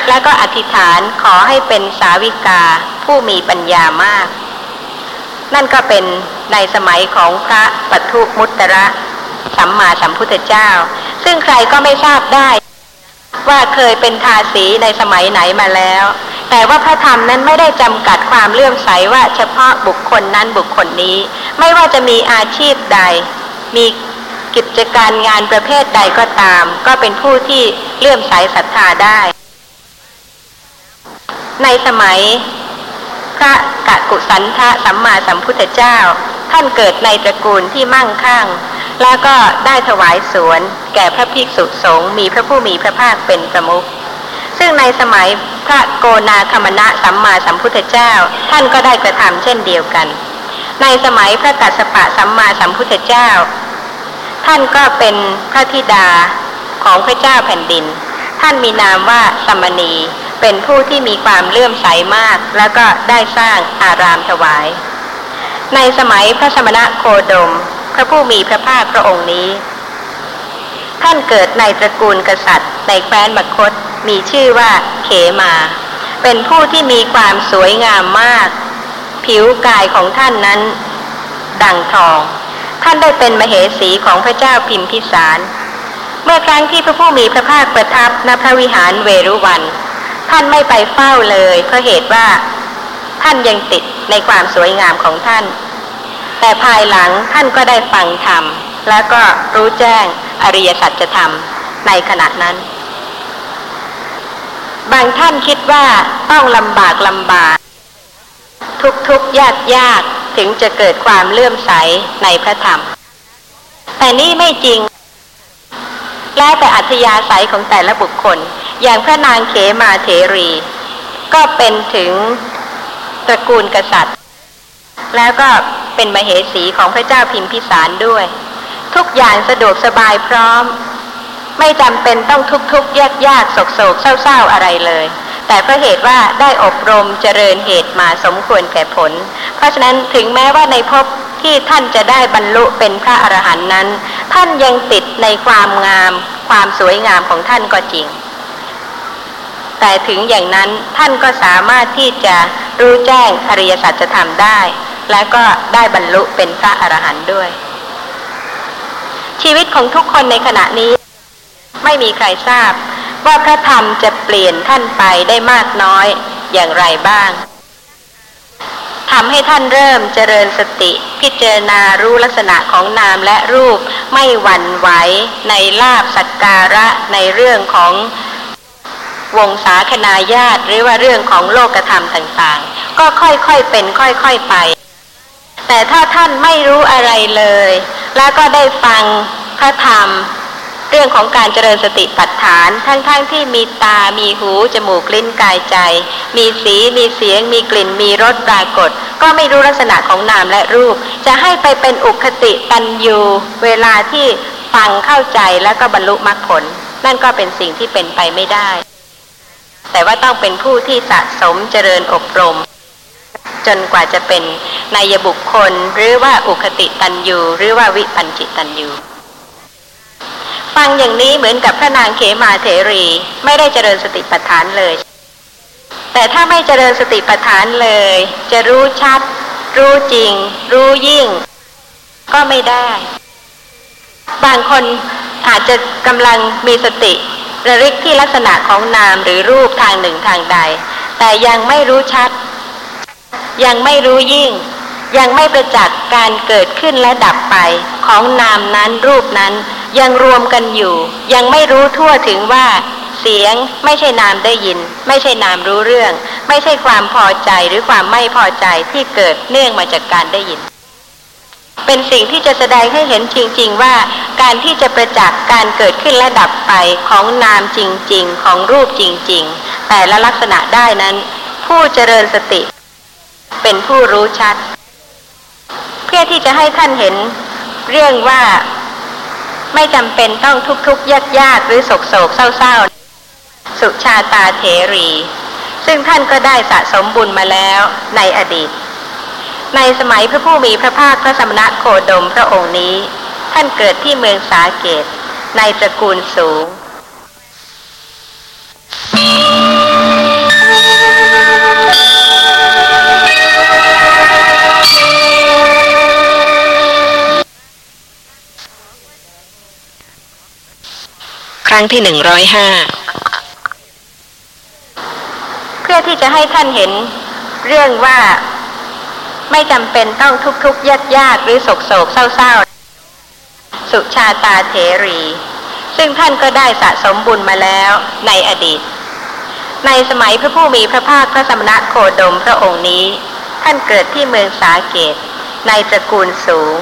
แล้วก็อธิษฐานขอให้เป็นสาวิกาผู้มีปัญญามาก นั่นก็เป็นในสมัยของพระปัทุมุตระสัมมาสัมพุทธเจ้า ซึ่งใครก็ไม่ทราบได้ ว่าเคยเป็นทาสีในสมัยไหนมาแล้ว แต่ว่าพระธรรมนั้นไม่ได้จำกัดความเลื่อมใสว่าเฉพาะบุคคลนั้นบุคคลนี้ ไม่ว่าจะมีอาชีพใด มีกิจการงานประเภทใดก็ตาม ก็เป็นผู้ที่เลื่อมใสศรัทธาได้ ในสมัย พระกะกุสันทะสัมมาสัมพุทธเจ้า ท่านเกิดในตระกูลที่มั่งคั่ง แล้วก็ได้ถวายสวนแก่พระภิกษุสงฆ์มีพระผู้มีพระภาคเป็นประมุขซึ่งในสมัยพระโกนาคมณะสัมมาสัมพุทธเจ้า ท่านก็ได้กระทำเช่นเดียวกัน ในสมัยพระกัสสปะสัมมาสัมพุทธเจ้า ท่านก็เป็นพระธิดาของพระเจ้าแผ่นดิน ท่านมีนามว่าสมณี เป็นผู้ที่มีความเลื่อมใสมาก แล้วก็ได้สร้างอารามถวาย ในสมัยพระสมณะโคดม พระผู้มีพระภาคพระองค์นี้ ท่านเกิดในตระกูลกษัตริย์ ในแคว้นมคต มีชื่อว่าเขมา เป็นผู้ที่มีความสวยงามมาก ผิวกายของท่านนั้น ดังทอง ท่านได้เป็นมเหสีของพระเจ้าพิมพิสาร เมื่อครั้งที่พระผู้มีพระภาคประทับณพระวิหารเวรุวัน ท่านไม่ไปเฝ้าเลยเพราะเหตุว่าท่านยังติดในความสวยงามของท่าน แต่ภายหลังท่านก็ได้ฟังธรรม แล้วก็รู้แจ้งอริยสัจธรรมในขณะนั้น บางท่านคิดว่าต้องลำบากลำบาก ทุกทุกยากยากถึงจะเกิดความเลื่อมใสในพระธรรม แต่นี่ไม่จริง แล้วแต่อัธยาศัยของแต่ละบุคคล อย่างพระนางเขมาเทรี ก็เป็นถึงตระกูลกษัตริย์ แล้วก็เป็นมเหสีของพระเจ้าพิมพิสารด้วย ทุกอย่างสะดวกสบายพร้อม ไม่จำเป็นต้องทุกทุกยากยากโศกโศกเศร้าเศร้าอะไรเลย แต่เพราะเหตุว่าได้อบรมเจริญเหตุมาสมควรแก่ผล เพราะฉะนั้นถึงแม้ว่าในภพที่ท่านจะได้บรรลุเป็นพระอรหันต์นั้น ท่านยังติดในความงาม ความสวยงามของท่านก็จริง แต่ถึงอย่างนั้นท่านก็สามารถที่จะรู้แจ้งอริยสัจธรรมได้ และก็ได้บรรลุเป็นพระอรหันต์ด้วย ชีวิตของทุกคนในขณะนี้ไม่มีใครทราบ ว่าพระธรรมจะเปลี่ยนท่านไปได้มากน้อยอย่างไรบ้างทำให้ท่านเริ่มเจริญสติ พิจารณารู้ลักษณะของนามและรูปไม่หวั่นไหวในลาบสักการะในเรื่องของวงศาคณาญาติ หรือว่าเรื่องของโลกธรรมต่างๆ ก็ค่อยๆเป็นค่อยๆไป แต่ถ้าท่านไม่รู้อะไรเลย แล้วก็ได้ฟังพระธรรม เรื่องของการเจริญสติปัฏฐาน ทั้งๆทที่มีตา มีหู จมูก ลิ้น กายใจ มีสี มีเสียง มีกลิ่น มีรสปรากฏ ก็ไม่รู้ลักษณะของนามและรูป จะให้ไปเป็นอุคติตันยูเวลาที่ฟังเข้าใจแล้วก็บรรลุมรรคผล นั่นก็เป็นสิ่งที่เป็นไปไม่ได้ แต่ว่าต้องเป็นผู้ที่สะสมเจริญอบรม จนกว่าจะเป็นนายบุคคล หรือว่าอุคติตันยูหรือว่าวิปัญจิตันยู ฟังอย่างนี้เหมือนกับพระนางเขมาเถรีไม่ได้เจริญสติปัฏฐานเลย แต่ถ้าไม่เจริญสติปัฏฐานเลย จะรู้ชัด รู้จริง รู้ยิ่ง ก็ไม่ได้ บางคนอาจจะกำลังมีสติระลึกที่ลักษณะของนามหรือรูปทางหนึ่งทางใด แต่ยังไม่รู้ชัด ยังไม่รู้ยิ่ง ยังไม่ประจักษ์การเกิดขึ้นและดับไปของนามนั้นรูปนั้น ยังรวมกันอยู่ ยังไม่รู้ทั่วถึงว่า เสียงไม่ใช่นามได้ยิน ไม่ใช่นามรู้เรื่อง ไม่ใช่ความพอใจหรือความไม่พอใจที่เกิดเนื่องมาจากการได้ยิน เป็นสิ่งที่จะแสดงให้เห็นจริง ๆ ว่า การที่จะประจักษ์การเกิดขึ้นและดับไปของนามจริง ๆ ของรูปจริง ๆ แต่ละลักษณะได้นั้น ผู้เจริญสติ เป็นผู้รู้ชัด เพื่อที่จะให้ท่านเห็นเรื่องว่าไม่จำเป็นต้องทุกทุกยากยากหรือโศกโศกเศร้าเศร้าสุชาตาเถรี ซึ่งท่านก็ได้สะสมบุญมาแล้วในอดีต ในสมัยพระผู้มีพระภาคพระสมณะโคดมพระองค์นี้ ท่านเกิดที่เมืองสาเกต ในตระกูลสูง ครั้งที่หนึ่งร้อยห้าเพื่อที่จะให้ท่านเห็นเรื่องว่าไม่จำเป็นต้องทุกทุกยากยากหรือโศกโศกเศร้าเศร้าสุชาตาเถรี ซึ่งท่านก็ได้สะสมบุญมาแล้วในอดีต ในสมัยพระผู้มีพระภาคพระสมณะโคดมพระองค์นี้ ท่านเกิดที่เมืองสาเกต ในตระกูลสูง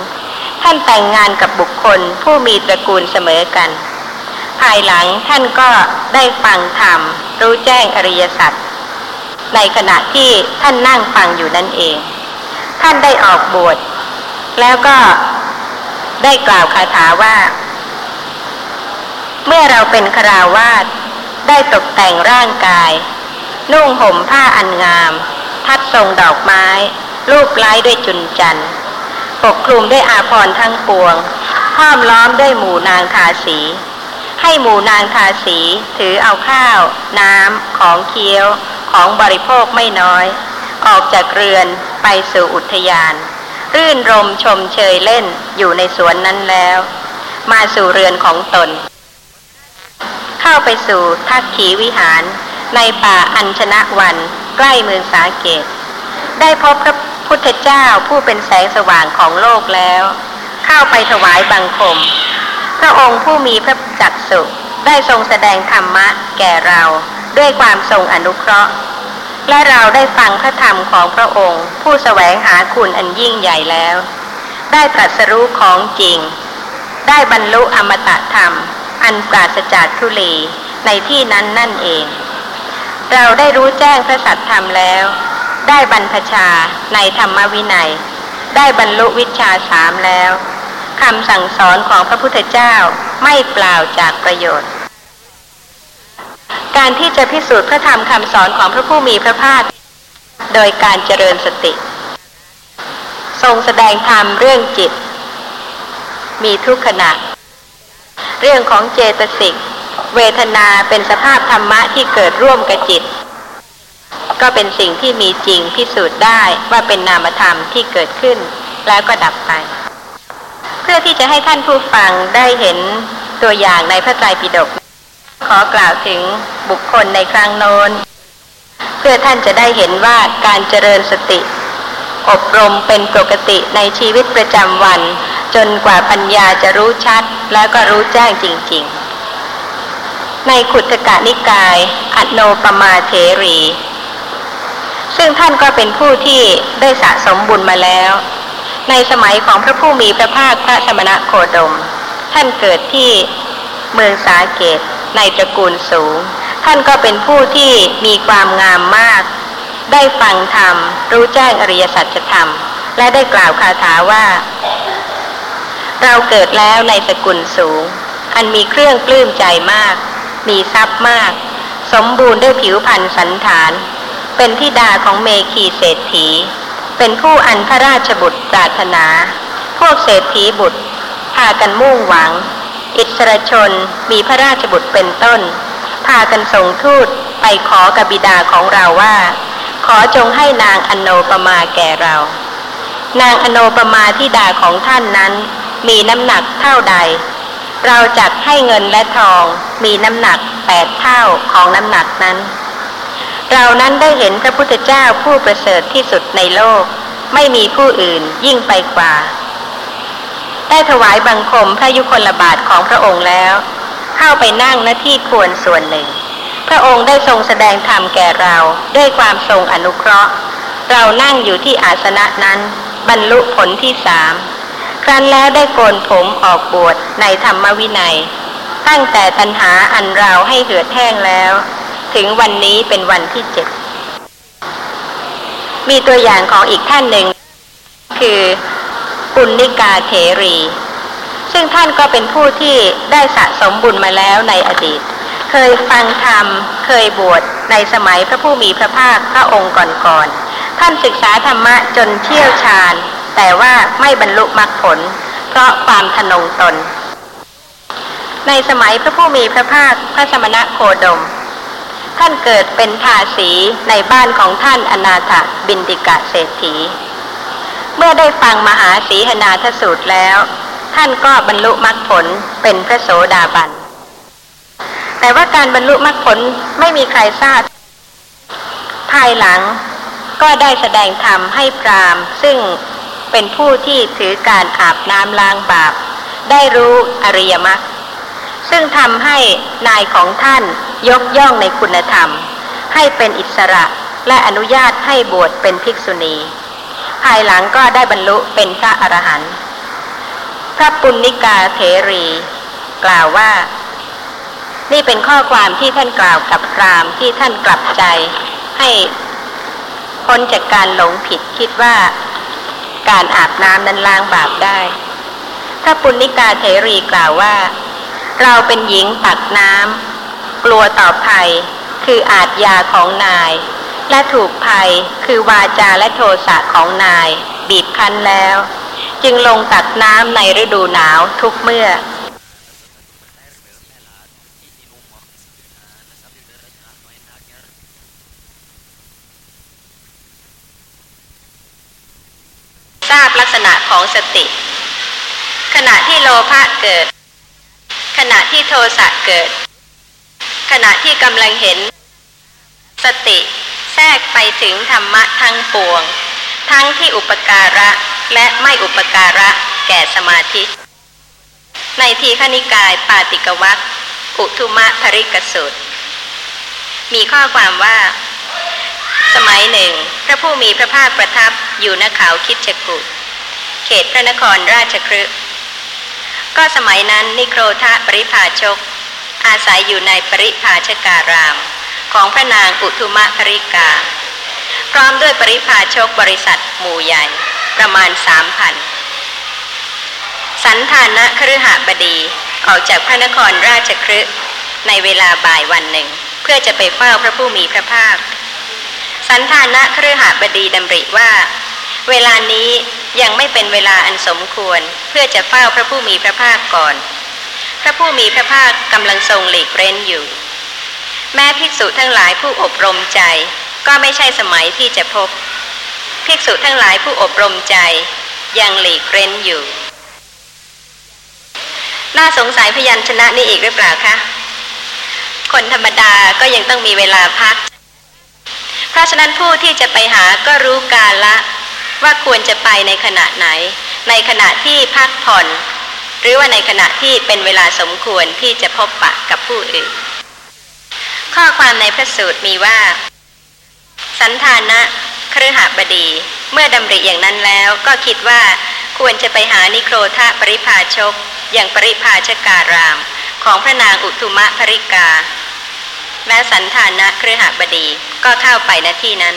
ท่านแต่งงานกับบุคคลผู้มีตระกูลเสมอกัน ภายหลังท่านก็ได้ฟังธรรม รู้แจ้งอริยสัจในขณะที่ท่านนั่งฟังอยู่นั่นเอง ท่านได้ออกบวชแล้วก็ได้กล่าวคาถาว่า เมื่อเราเป็นคราวาสได้ตกแต่งร่างกาย นุ่งห่มผ้าอันงาม ทัดทรงดอกไม้รูปไล้ด้วยจุนจันปกคลุมด้วยอาภรณ์ทั้งปวงห้อมล้อมด้วยหมู่นางทาสี ให้หมู่นางทาสี ถือเอาข้าว น้ำของเคี้ยวของบริโภคไม่น้อย ออกจากเรือนไปสู่อุทยาน รื่นรมชมเชยเล่นอยู่ในสวนนั้นแล้ว มาสู่เรือนของตน เข้าไปสู่ทักขีวิหาร ในป่าอัญชนะวันใกล้เมืองสาเกต ได้พบพระพุทธเจ้าผู้เป็นแสงสว่างของโลกแล้ว เข้าไปถวายบังคม พระองค์ผู้มีพระจักสุได้ทรงแสดงธรรมะแก่เราด้วยความทรงอนุเคราะห์ และเราได้ฟังพระธรรมของพระองค์ ผู้แสวงหาคุณอันยิ่งใหญ่แล้ว ได้ตรัสรู้ของจริง ได้บรรลุอมตะธรรม อันปราศจากทุลีในที่นั้นนั่นเอง เราได้รู้แจ้งพระสัทธรรมแล้ว ได้บรรพชาในธรรมวินัย ได้บรรลุวิชาสามแล้ว คำสั่งสอนของพระพุทธเจ้าไม่เปล่าจากประโยชน์ การที่จะพิสูจน์พระธรรมคำสอนของพระผู้มีพระภาคโดยการเจริญสติ ทรงแสดงธรรมเรื่องจิต มีทุกขณะ เรื่องของเจตสิกเวทนาเป็นสภาพธรรมะที่เกิดร่วมกับจิต ก็เป็นสิ่งที่มีจริงพิสูจน์ได้ว่าเป็นนามธรรมที่เกิดขึ้นแล้วก็ดับไป พื่อที่จะให้ท่านผู้ฟังได้เห็นตัวอย่างในพระไตรปิฎกขอกล่าวถึงบุคคลในครั้งโน้น เพื่อท่านจะได้เห็นว่าการเจริญสติ อบรมเป็นปกติในชีวิตประจำวัน จนกว่าปัญญาจะรู้ชัดแล้วก็รู้แจ้งจริง ๆ ในขุทกะนิกายอโนปมาเทรี ซึ่งท่านก็เป็นผู้ที่ได้สะสมบุญมาแล้ว ในสมัยของพระผู้มีพระภาคพระสมณะโคดม ท่านเกิดที่เมืองสาเกตในตระกูลสูง ท่านก็เป็นผู้ที่มีความงามมาก ได้ฟังธรรม รู้แจ้งอริยสัจธรรม และได้กล่าวคาถาว่า เราเกิดแล้วในสกุลสูง อันมีเครื่องปลื้มใจมาก มีทรัพย์มาก สมบูรณ์ด้วยผิวพรรณสันฐาน เป็นทิดาของเมคีเศรษฐี เป็นผู้อันพระราชบุตรปรารถนา พวกเศรษฐีบุตร พากันมุ่งหวัง อิสรชนมีพระราชบุตรเป็นต้น พากันส่งทูตไปขอกบิดาของเราว่า ขอจงให้นางอโนปมาแก่เรา นางอโนปมาที่ดาของท่านนั้น มีน้ำหนักเท่าใด เราจัดให้เงินและทอง มีน้ำหนักแปดเท่าของน้ำหนักนั้น เรานั้นได้เห็นพระพุทธเจ้าผู้ประเสริฐที่สุดในโลก ไม่มีผู้อื่นยิ่งไปกว่า ได้ถวายบังคมพระยุคลบาทของพระองค์แล้ว เข้าไปนั่งหน้าที่ควรส่วนหนึ่ง พระองค์ได้ทรงแสดงธรรมแก่เราด้วยความทรงอนุเคราะห์ เรานั่งอยู่ที่อาสนะนั้น บรรลุผลที่สามครั้นแล้วได้โกนผมออกบวชในธรรมวินัย ตั้งแต่ตัณหาอันเราให้เหือดแห้งแล้ว ถึงวันนี้เป็นวันที่เจ็ดมีตัวอย่างของอีกท่านหนึ่ง คือปุณณิกาเถรี ซึ่งท่านก็เป็นผู้ที่ได้สะสมบุญมาแล้วในอดีต เคยฟังธรรม เคยบวชในสมัยพระผู้มีพระภาคพระองค์ก่อนๆท่านศึกษาธรรมะจนเชี่ยวชาญ แต่ว่าไม่บรรลุมรรคผล เพราะความทนงตน ในสมัยพระผู้มีพระภาคพระสมณะโคดม ท่านเกิดเป็นทาสีในบ้านของท่านอนาถบินติกะเศรษฐี เมื่อได้ฟังมหาสีหนาทสูตรแล้ว ท่านก็บรรลุมรรคผลเป็นพระโสดาบัน แต่ว่าการบรรลุมรรคผลไม่มีใครทราบ ภายหลังก็ได้แสดงธรรมให้พรามซึ่งเป็นผู้ที่ถือการอาบน้ำล้างบาป ได้รู้อริยมรรค ซึ่งทำให้นายของท่านยกย่องในคุณธรรม ให้เป็นอิสระและอนุญาตให้บวชเป็นภิกษุณี ภายหลังก็ได้บรรลุเป็นพระอรหันต์พระปุณณิกาเถรี กล่าวว่า นี่เป็นข้อความที่ท่านกล่าวกับพรามที่ท่านกลับใจ ให้พ้นจากการหลงผิดคิดว่าการอาบน้ำนั้นล้างบาปได้พระปุณณิกาเถรีกล่าวว่า เราเป็นหญิงตักน้ำกลัวต่อภัย คืออาจยาของนาย และถูกภัยคือวาจาและโทสะของนาย บีบคั้นแล้ว จึงลงตักน้ำในฤดูหนาวทุกเมื่อทราบลักษณะของสติ ขณะที่โลภะเกิด ขณะที่โทสะเกิด ขณะที่กำลังเห็น สติแทรกไปถึงธรรมะทั้งปวง ทั้งที่อุปการะและไม่อุปการะแก่สมาธิ ในทีขณิกายปาติกวัตอุทุมะภริกสุตมีข้อความว่า สมัยหนึ่ง พระผู้มีพระภาคประทับอยู่ณเขาคิดชกุเขตพระนครราชครึ ก็สมัยนั้นนิโครธะปริภาชก อาศัยอยู่ในปริภาชการาม ของพระนางอุทุมะภริกา พร้อมด้วยปริภาชกบริษัทหมู่ใหญ่ประมาณสามพันสันธานะครือหบดีออกจากพระนครราชครึในเวลาบ่ายวันหนึ่ง เพื่อจะไปเฝ้าพระผู้มีพระภาค สันธานะครือหบดีดำริว่า เวลานี้ยังไม่เป็นเวลาอันสมควรเพื่อจะเฝ้าพระผู้มีพระภาคก่อน พระผู้มีพระภาคกำลังทรงหลีกเร้นอยู่ แม้ภิกษุทั้งหลายผู้อบรมใจก็ไม่ใช่สมัยที่จะพบ ภิกษุทั้งหลายผู้อบรมใจยังหลีกเร้นอยู่ น่าสงสัยพยัญชนะนี่อีกหรือเปล่าคะ คนธรรมดาก็ยังต้องมีเวลาพัก เพราะฉะนั้นผู้ที่จะไปหาก็รู้กาลละ ว่าควรจะไปในขณะไหน ในขณะที่พักผ่อน หรือว่าในขณะที่เป็นเวลาสมควรที่จะพบปะกับผู้อื่น ข้อความในพระสูตรมีว่า สันธานะครหบดี เมื่อดำริอย่างนั้นแล้วก็คิดว่าควรจะไปหานิโครธาปริพาชก อย่างปริพาชการาม ของพระนางอุทุมะภริกาและสันธานะเครือหบดีก็เข้าไปณที่นั้น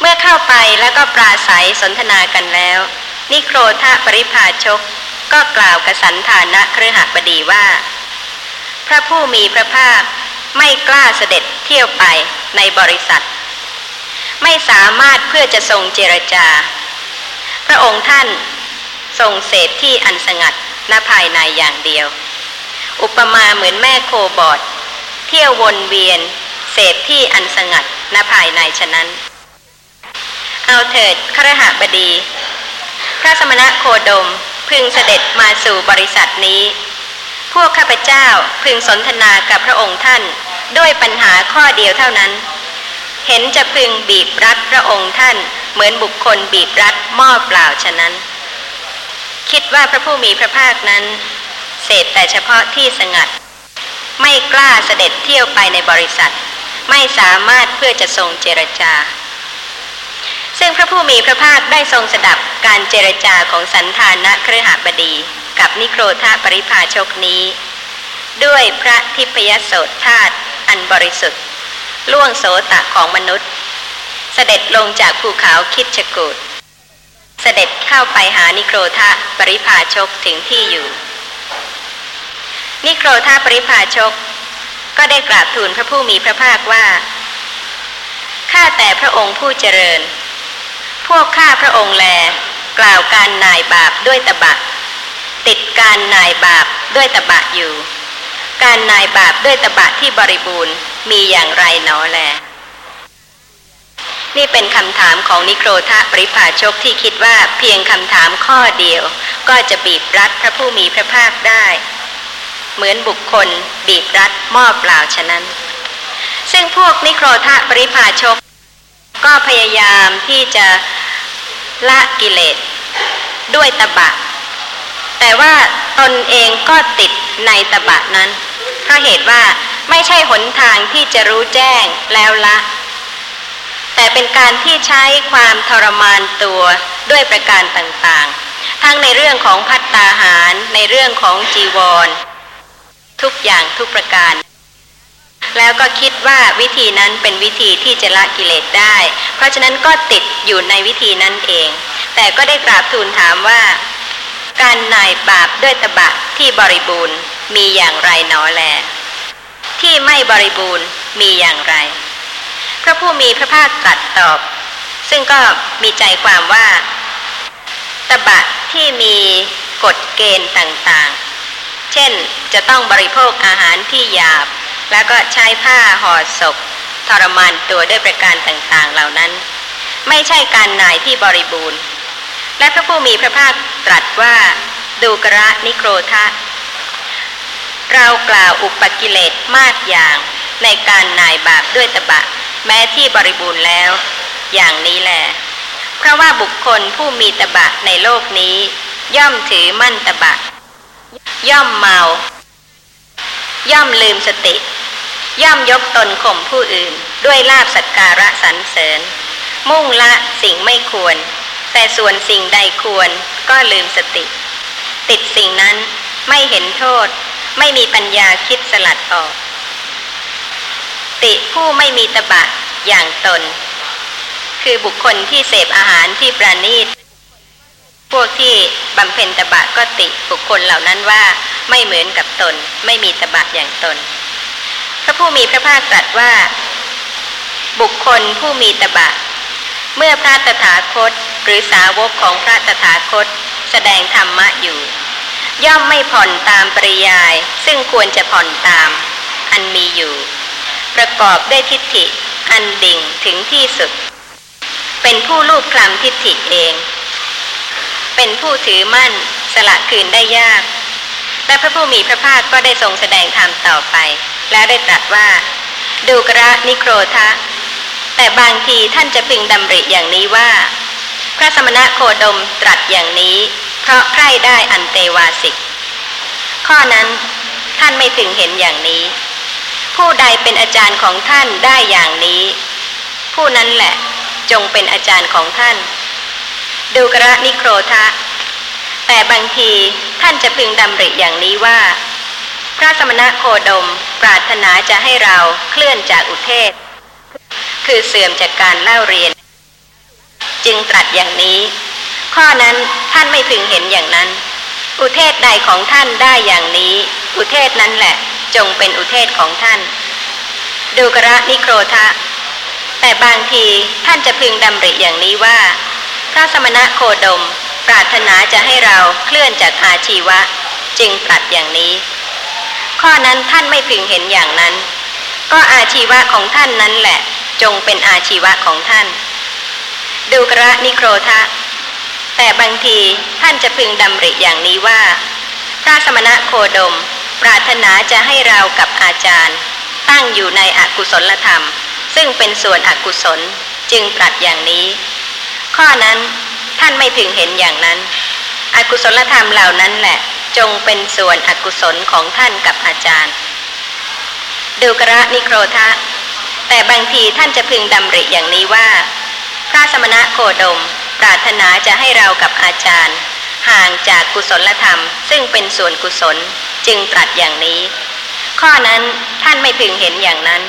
เมื่อเข้าไปแล้วก็ปราศัยสนทนากันแล้ว นิโครธาปริพาชกก็กล่าวกับสันธานะเครือหบดีว่า พระผู้มีพระภาคไม่กล้าเสด็จเที่ยวไปในบริษัท ไม่สามารถเพื่อจะทรงเจรจา พระองค์ท่านทรงเสพที่อันสงัดณภายในอย่างเดียว อุปมาเหมือนแม่โคบอด เที่ยววนเวียน เสพที่อันสงัดณภายในฉะนั้น เอาเถิดครหบดี พระสมณะโคดมพึงเสด็จมาสู่บริษัทนี้ พวกข้าพเจ้าพึงสนทนากับพระองค์ท่าน ด้วยปัญหาข้อเดียวเท่านั้น เห็นจะพึงบีบรัดพระองค์ท่าน เหมือนบุคคลบีบรัดหม้อเปล่าฉะนั้น คิดว่าพระผู้มีพระภาคนั้น เสพแต่เฉพาะที่สงัด ไม่กล้าเสด็จเที่ยวไปในบริษัท ไม่สามารถเพื่อจะทรงเจรจา ซึ่งพระผู้มีพระภาคได้ทรงสดับการเจรจาของสันธานะเครือหบดี กับนิโครธาปริภาชกนี้ ด้วยพระทิพยโสธาตุอันบริสุทธิ์ ล่วงโสตะของมนุษย์ เสด็จลงจากภูเขาคิดชกูดเสด็จเข้าไปหานิโครธาปริภาชกถึงที่อยู่ นิโครธาปริภาชก ก็ได้กราบทูลพระผู้มีพระภาคว่าข้าแต่พระองค์ผู้เจริญ พวกข้าพระองค์แล กล่าวการนายบาปด้วยตบะ ติดการนายบาปด้วยตบะอยู่ การนายบาปด้วยตบะที่บริบูรณ์มีอย่างไรหนอแล นี่เป็นคำถามของนิโครธาปริภาชกที่คิดว่าเพียงคำถามข้อเดียว ก็จะบีบรัดพระผู้มีพระภาคได้ เหมือนบุคคล บีบรัดหม้อเปล่าฉะนั้น ซึ่งพวกนิโครธาปริภาชก ก็พยายามที่จะละกิเลสด้วยตบะ แต่ว่าตนเองก็ติดในตบะนั้น เพราะเหตุว่าไม่ใช่หนทางที่จะรู้แจ้งแล้วละ แต่เป็นการที่ใช้ความทรมานตัวด้วยประการต่างๆ ทั้งในเรื่องของพัตตาหาร ในเรื่องของจีวร ทุกอย่างทุกประการ แล้วก็คิดว่าวิธีนั้นเป็นวิธีที่จะละกิเลสได้ เพราะฉะนั้นก็ติดอยู่ในวิธีนั้นเอง แต่ก็ได้กราบทูลถามว่า การนายบาปด้วยตบะที่บริบูรณ์มีอย่างไรหนอแล ที่ไม่บริบูรณ์มีอย่างไร พระผู้มีพระภาคตรัสตอบ ซึ่งก็มีใจความว่า ตบะที่มีกฎเกณฑ์ต่างๆ เช่น จะต้องบริโภคอาหารที่หยาบ แล้วก็ใช้ผ้าห่อศพทรมานตัวด้วยประการต่างๆเหล่านั้น ไม่ใช่การนายที่บริบูรณ์ และพระผู้มีพระภาคตรัสว่าดูกระนิโครทะเรากล่าวอุปกิเลสมากอย่างในการนายบาปด้วยตบะ แม้ที่บริบูรณ์แล้ว อย่างนี้แหละเพราะว่าบุคคลผู้มีตบะในโลกนี้ ย่อมถือมั่นตบะ ย่อมเมา ย่อมลืมสติ ย่อมยกตนข่มผู้อื่น ด้วยลาบสักการะสรรเสริญ มุ่งละสิ่งไม่ควร แต่ส่วนสิ่งใดควรก็ลืมสติ ติดสิ่งนั้นไม่เห็นโทษ ไม่มีปัญญาคิดสลัดออก ติผู้ไม่มีตบะอย่างตน คือบุคคลที่เสพอาหารที่ประณีต พวกที่บำเพ็ญตบะก็ติบุคคลเหล่านั้นว่าไม่เหมือนกับตน ไม่มีตบะอย่างตน พระผู้มีพระภาคตรัสว่า บุคคลผู้มีตบะ เมื่อพระตถาคตหรือสาวกของพระตถาคต แสดงธรรมะอยู่ ย่อมไม่ผ่อนตามปริยาย ซึ่งควรจะผ่อนตาม อันมีอยู่ ประกอบด้วยทิฏฐิอันดิ่งถึงที่สุด เป็นผู้ลูบคลำทิฏฐิเอง เป็นผู้ถือมั่นสละคืนได้ยาก และพระผู้มีพระภาคก็ได้ทรงแสดงธรรมต่อไป แล้วได้ตรัสว่า ดูกระนิโครทะ แต่บางทีท่านจะพึงดำริอย่างนี้ว่า พระสมณะโคดมตรัสอย่างนี้ เพราะใคร่ได้อันเตวาสิก ข้อนั้นท่านไม่ถึงเห็นอย่างนี้ ผู้ใดเป็นอาจารย์ของท่านได้อย่างนี้ ผู้นั้นแหละจงเป็นอาจารย์ของท่าน ดูกระนิโครทะ แต่บางทีท่านจะพึงดำริอย่างนี้ว่า พระสมณะโคดมปรารถนาจะให้เราเคลื่อนจากอุเทศ คือเสื่อมจากการเล่าเรียน จึงตรัสอย่างนี้ ข้อนั้นท่านไม่พึงเห็นอย่างนั้น อุเทศใดของท่านได้อย่างนี้ อุเทศนั้นแหละจงเป็นอุเทศของท่าน ดูกระนิโครทะ แต่บางทีท่านจะพึงดำริอย่างนี้ว่า ระสมณะโคดม ปรารถนาจะให้เราเคลื่อนจากอาชีวะ จึงตรัสอย่างนี้ ข้อนั้นท่านไม่พึงเห็นอย่างนั้น ก็อาชีวะของท่านนั้นแหละ จงเป็นอาชีวะของท่าน ดูกระนิโครทะ แต่บางทีท่านจะพึงดำริอย่างนี้ว่า พระสมณะโคดม ปรารถนาจะให้เรากับอาจารย์ ตั้งอยู่ในอกุศลธรรม ซึ่งเป็นส่วนอกุศลจึงตรัสอย่างนี้ ข้อนั้นท่านไม่พึงเห็นอย่างนั้น อกุศลธรรมเหล่านั้นแหละ จงเป็นส่วนอกุศลของท่านกับอาจารย์ ดูกระนิโครทะ แต่บางทีท่านจะพึงดำริอย่างนี้ว่า พระสมณะโคดม ปรารถนาจะให้เรากับอาจารย์ ห่างจากกุศลธรรม ซึ่งเป็นส่วนกุศลจึงตรัสอย่างนี้ ข้อนั้นท่านไม่พึงเห็นอย่างนั้น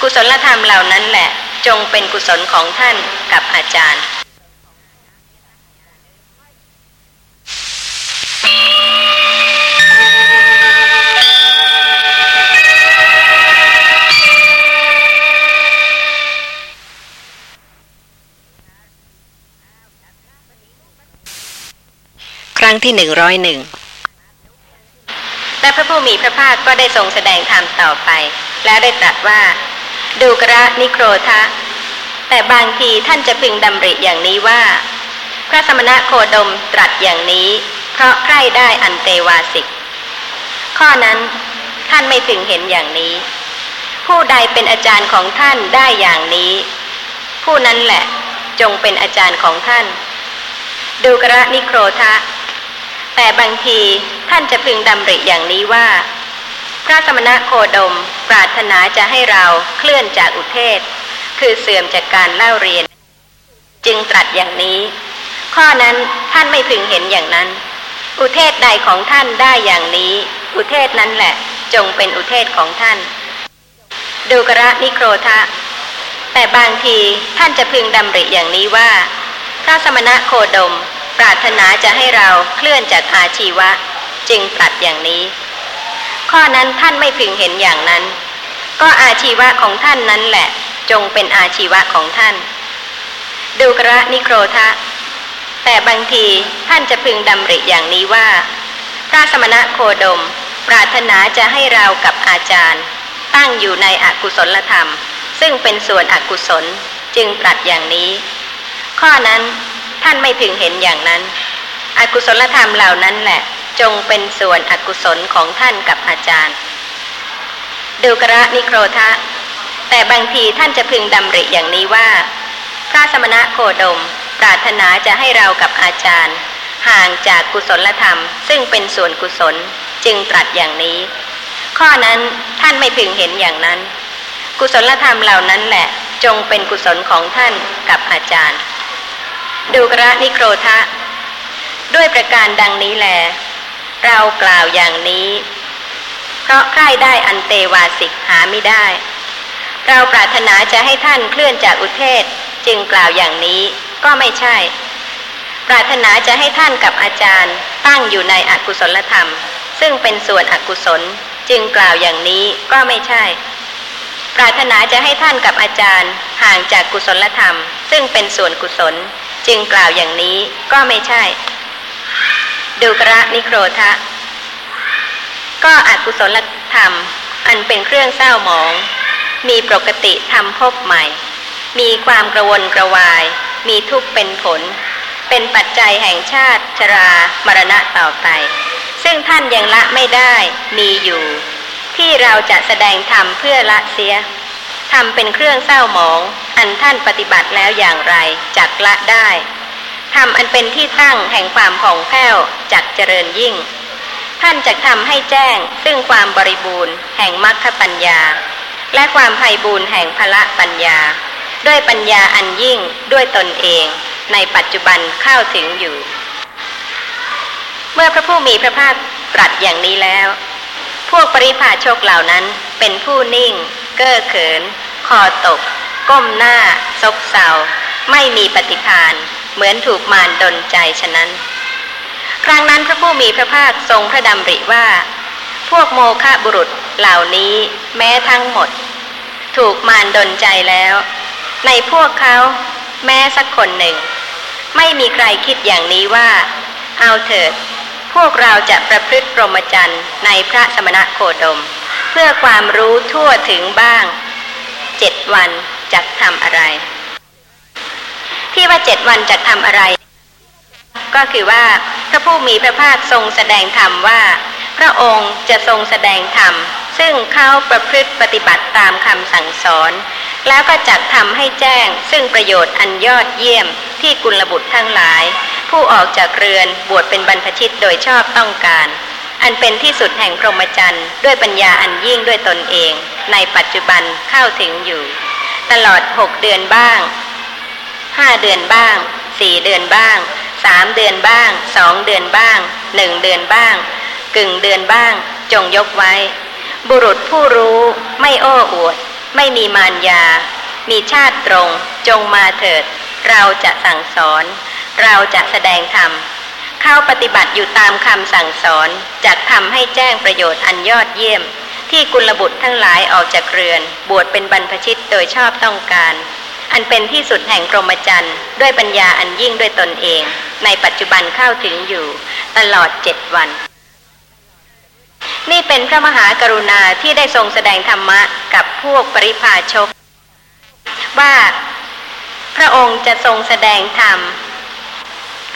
กุศลธรรมเหล่านั้นแหละ จงเป็นกุศลของท่านกับอาจารย์ครั้งที่หนึ่งร้อยหนึ่งและพระผู้มีพระภาคก็ได้ทรงแสดงธรรมต่อไป แล้วได้ตรัสว่า ดูกระนิโครทะ แต่บางทีท่านจะพึงดำริอย่างนี้ว่า พระสมณะโคดมตรัสอย่างนี้ เพราะใคร่ได้อันเตวาสิก ข้อนั้นท่านไม่พึงเห็นอย่างนี้ ผู้ใดเป็นอาจารย์ของท่านได้อย่างนี้ ผู้นั้นแหละจงเป็นอาจารย์ของท่าน ดูกระนิโครทะ แต่บางทีท่านจะพึงดำริอย่างนี้ว่า พระสมณะโคดม ปรารถนาจะให้เราเคลื่อนจากอุเทศ คือเสื่อมจากการเล่าเรียน จึงตรัสอย่างนี้ ข้อนั้นท่านไม่พึงเห็นอย่างนั้น อุเทศใดของท่านได้อย่างนี้ อุเทศนั้นแหละ จงเป็นอุเทศของท่าน ดูกระนิโครทะ แต่บางทีท่านจะพึงดำริอย่างนี้ว่า พระสมณะโคดม ปรารถนาจะให้เราเคลื่อนจากอาชีวะ จึงตรัสอย่างนี้ ข้อนั้นท่านไม่พึงเห็นอย่างนั้น ก็อาชีวะของท่านนั้นแหละ จงเป็นอาชีวะของท่าน ดูกระนิโครทะ แต่บางทีท่านจะพึงดำริอย่างนี้ว่า พระสมณะโคดม ปรารถนาจะให้เรากับอาจารย์ ตั้งอยู่ในอกุศลธรรม ซึ่งเป็นส่วนอกุศลจึงตรัสอย่างนี้ ข้อนั้นท่านไม่ถึงเห็นอย่างนั้น อกุศลธรรมเหล่านั้นแหละ จงเป็นส่วนอกุศลของท่านกับอาจารย์ดูกระนิโครทะ แต่บางทีท่านจะพึงดำริอย่างนี้ว่า พระสมณะโคดม ปรารถนาจะให้เรากับอาจารย์ ห่างจากกุศลธรรม ซึ่งเป็นส่วนกุศลจึงตรัสอย่างนี้ ข้อนั้นท่านไม่พึงเห็นอย่างนั้น กุศลธรรมเหล่านั้นแหละ จงเป็นกุศลของท่านกับอาจารย์ ดูกระนิโครทะ ด้วยประการดังนี้แล เรากล่าวอย่างนี้ เพราะใคร่ได้อันเตวาสิกหาไม่ได้ เราปรารถนาจะให้ท่านเคลื่อนจากอุเทศจึงกล่าวอย่างนี้ก็ไม่ใช่ ปรารถนาจะให้ท่านกับอาจารย์ตั้งอยู่ในอกุศลธรรม ซึ่งเป็นส่วนอกุศลจึงกล่าวอย่างนี้ก็ไม่ใช่ ปรารถนาจะให้ท่านกับอาจารย์ห่างจากกุศลธรรม ซึ่งเป็นส่วนกุศล จึงกล่าวอย่างนี้ก็ไม่ใช่ ดูกระนิโครทะ ก็อกุศลธรรม อันเป็นเครื่องเศร้าหมอง มีปกติทำพบใหม่ มีความกระวนกระวาย มีทุกข์เป็นผล เป็นปัจจัยแห่งชาติ ชรามรณะต่อไป ซึ่งท่านยังละไม่ได้มีอยู่ ที่เราจะแสดงธรรมเพื่อละเสียทำเป็นเครื่องเศร้าหมอง อันท่านปฏิบัติแล้วอย่างไรจักละได้ ทำอันเป็นที่ตั้งแห่งความผ่องแผ้วจักเจริญยิ่ง ท่านจะทำให้แจ้งซึ่งความบริบูรณ์แห่งมรรคปัญญา และความไพ่บูรณ์แห่งพละปัญญา ด้วยปัญญาอันยิ่งด้วยตนเอง ในปัจจุบันเข้าถึงอยู่ เมื่อพระผู้มีพระภาคตรัสอย่างนี้แล้ว พวกปริพาชกเหล่านั้นเป็นผู้นิ่ง เก้อเขิน คอตก ก้มหน้า ซบเซาไม่มีปฏิพาน เหมือนถูกมารดนใจฉะนั้น ครั้งนั้นพระผู้มีพระภาคทรงพระดำริว่า พวกโมฆะบุรุษเหล่านี้แม้ทั้งหมด ถูกมารดนใจแล้ว ในพวกเขาแม้สักคนหนึ่ง ไม่มีใครคิดอย่างนี้ว่า เอาเถิด พวกเราจะประพฤติปรมจันทร์ในพระสมณะโคดม เพื่อความรู้ทั่วถึงบ้างเจ็ดวันจะทำอะไร ที่ว่าเจ็ดวันจะทำอะไร ก็คือว่าพระผู้มีพระภาคทรงแสดงธรรมว่า พระองค์จะทรงแสดงธรรม ซึ่งเขาประพฤติปฏิบัติตามคำสั่งสอน แล้วก็จักทำให้แจ้ง ซึ่งประโยชน์อันยอดเยี่ยมที่กุลบุตรทั้งหลาย ผู้ออกจากเรือนบวชเป็นบรรพชิตโดยชอบต้องการอันเป็นที่สุดแห่งพรหมจรรย์ด้วยปัญญาอันยิ่งด้วยตนเอง ในปัจจุบันเข้าถึงอยู่ ตลอดหกเดือนบ้าง ห้าเดือนบ้างสี่เดือนบ้างสามเดือนบ้างสองเดือนบ้างหนึ่งเดือนบ้าง กึ่งเดือนบ้าง จงยกไว้ บุรุษผู้รู้ไม่โอ้อวด ไม่มีมารยา มีชาติตรง จงมาเถิด เราจะสั่งสอน เราจะแสดงธรรมเข้าปฏิบัติอยู่ตามคำสั่งสอนจะทำให้แจ้งประโยชน์อันยอดเยี่ยม ที่กุลบุตรทั้งหลายออกจากเรือน บวชเป็นบรรพชิตโดยชอบต้องการ อันเป็นที่สุดแห่งพรหมจรรย์ ด้วยปัญญาอันยิ่งด้วยตนเอง ในปัจจุบันเข้าถึงอยู่ ตลอดเจ็ดวัน นี่เป็นพระมหากรุณาที่ได้ทรงแสดงธรรมะกับพวกปริพาชก ว่าพระองค์จะทรงแสดงธรรม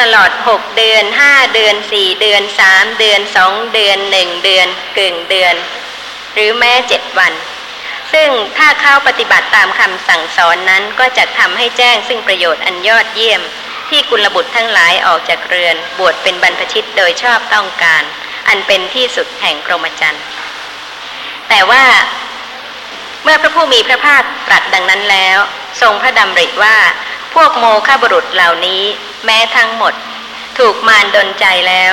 ตลอดหกเดือนห้าเดือนสี่เดือนสามเดือนสองเดือนหนึ่งเดือนกึ่งเดือน หรือแม้เจ็ดวัน ซึ่งถ้าเข้าปฏิบัติตามคำสั่งสอนนั้นก็จะทำให้แจ้งซึ่งประโยชน์อันยอดเยี่ยม ที่กุลบุตรทั้งหลายออกจากเรือน บวชเป็นบรรพชิตโดยชอบต้องการ อันเป็นที่สุดแห่งพรมจรรย์แต่ว่าเมื่อพระผู้มีพระภาคตรัสดังนั้นแล้ว ทรงพระดำริว่า พวกโมฆะบุรุษเหล่านี้ แม้ทั้งหมด ถูกมารดนใจแล้ว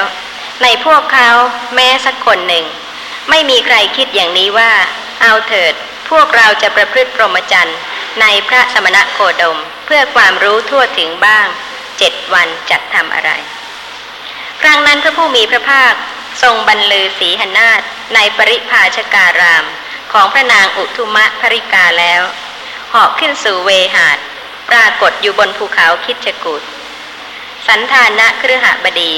ในพวกเขาแม้สักคนหนึ่ง ไม่มีใครคิดอย่างนี้ว่า เอาเถิด วกเราจะประพฤติพรหมจรรย์ในพระสมณะโคดม เพื่อความรู้ทั่วถึงบ้างเจ็ดวันจะทำอะไร ครั้งนั้นพระผู้มีพระภาคทรงบรรลือสีหนาฏในปริภาชการาม ของพระนางอุทุมะภริกาแล้วเหาะขึ้นสู่เวหาด ปรากฏอยู่บนภูเขาคิดจกูดสันธานะเครือหบดี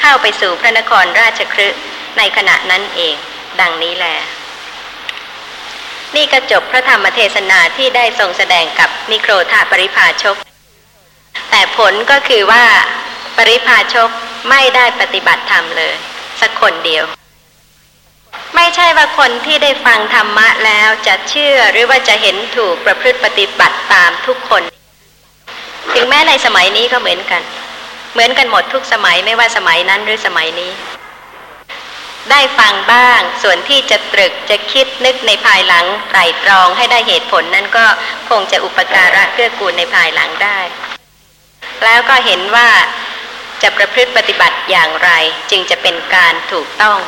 เข้าไปสู่พระนครราชครึในขณะนั้นเอง ดังนี้แหละ นี่ก็จบพระธรรมเทศนาที่ได้ทรงแสดงกับนิโครธาปริภาชก แต่ผลก็คือว่าปริพาชกไม่ได้ปฏิบัติธรรมเลย สักคนเดียว ไม่ใช่ว่าคนที่ได้ฟังธรรมะแล้วจะเชื่อหรือว่าจะเห็นถูกประพฤติปฏิบัติตามทุกคน ถึงแม้ในสมัยนี้ก็เหมือนกัน เหมือนกันหมดทุกสมัยไม่ว่าสมัยนั้นหรือสมัยนี้ ได้ฟังบ้าง ส่วนที่จะตรึกจะคิดนึกในภายหลังไตรตรองให้ได้เหตุผลนั้นก็คงจะอุปการะเกื้อกูลในภายหลังได้ แล้วก็เห็นว่าจะประพฤติปฏิบัติอย่างไรจึงจะเป็นการถูกต้อง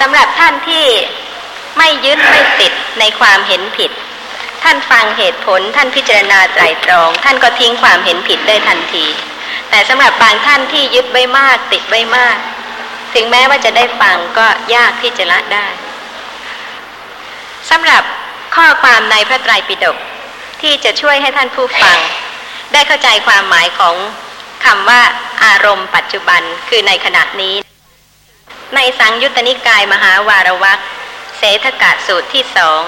สำหรับท่านที่ไม่ยึดไม่ติดในความเห็นผิด ท่านฟังเหตุผล ท่านพิจารณาไตรตรอง ท่านก็ทิ้งความเห็นผิดได้ทันที แต่สำหรับบางท่านที่ยึดไว้มากติดไว้มาก ถึงแม้ว่าจะได้ฟังก็ยากที่จะละได้สำหรับข้อความในพระไตรปิฎกที่จะช่วยให้ท่านผู้ฟัง ได้เข้าใจความหมายของคำว่าอารมณ์ปัจจุบันคือในขณะนี้ ในสังยุตตนิกายมหาวารวักเศรษฐกะสูตรที่สอง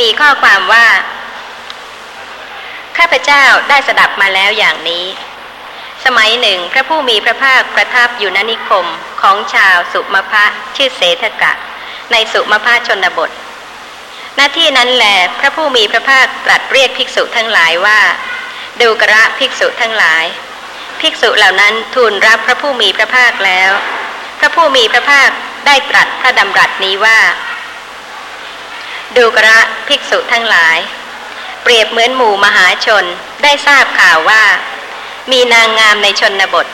มีข้อความว่า ข้าพเจ้าได้สดับมาแล้วอย่างนี้ มัยหนึ่ง พระผู้มีพระภาคประทับอยู่ณนิคมของชาวสุมาพะชื่อเศรษฐกะ ในสุมาพะชนบท หน้าที่นั้นแหลพระผู้มีพระภาคตรัสเรียกภิกษุทั้งหลายว่า ดูกระภิกษุทั้งหลาย ภิกษุเหล่านั้นทูลรับพระผู้มีพระภาคแล้ว พระผู้มีพระภาคได้ตรัสพระดำรัสนี้ว่า ดูกระภิกษุทั้งหลาย เปรียบเหมือนหมู่มหาชนได้ทราบข่าวว่า มีนางงามในชนบท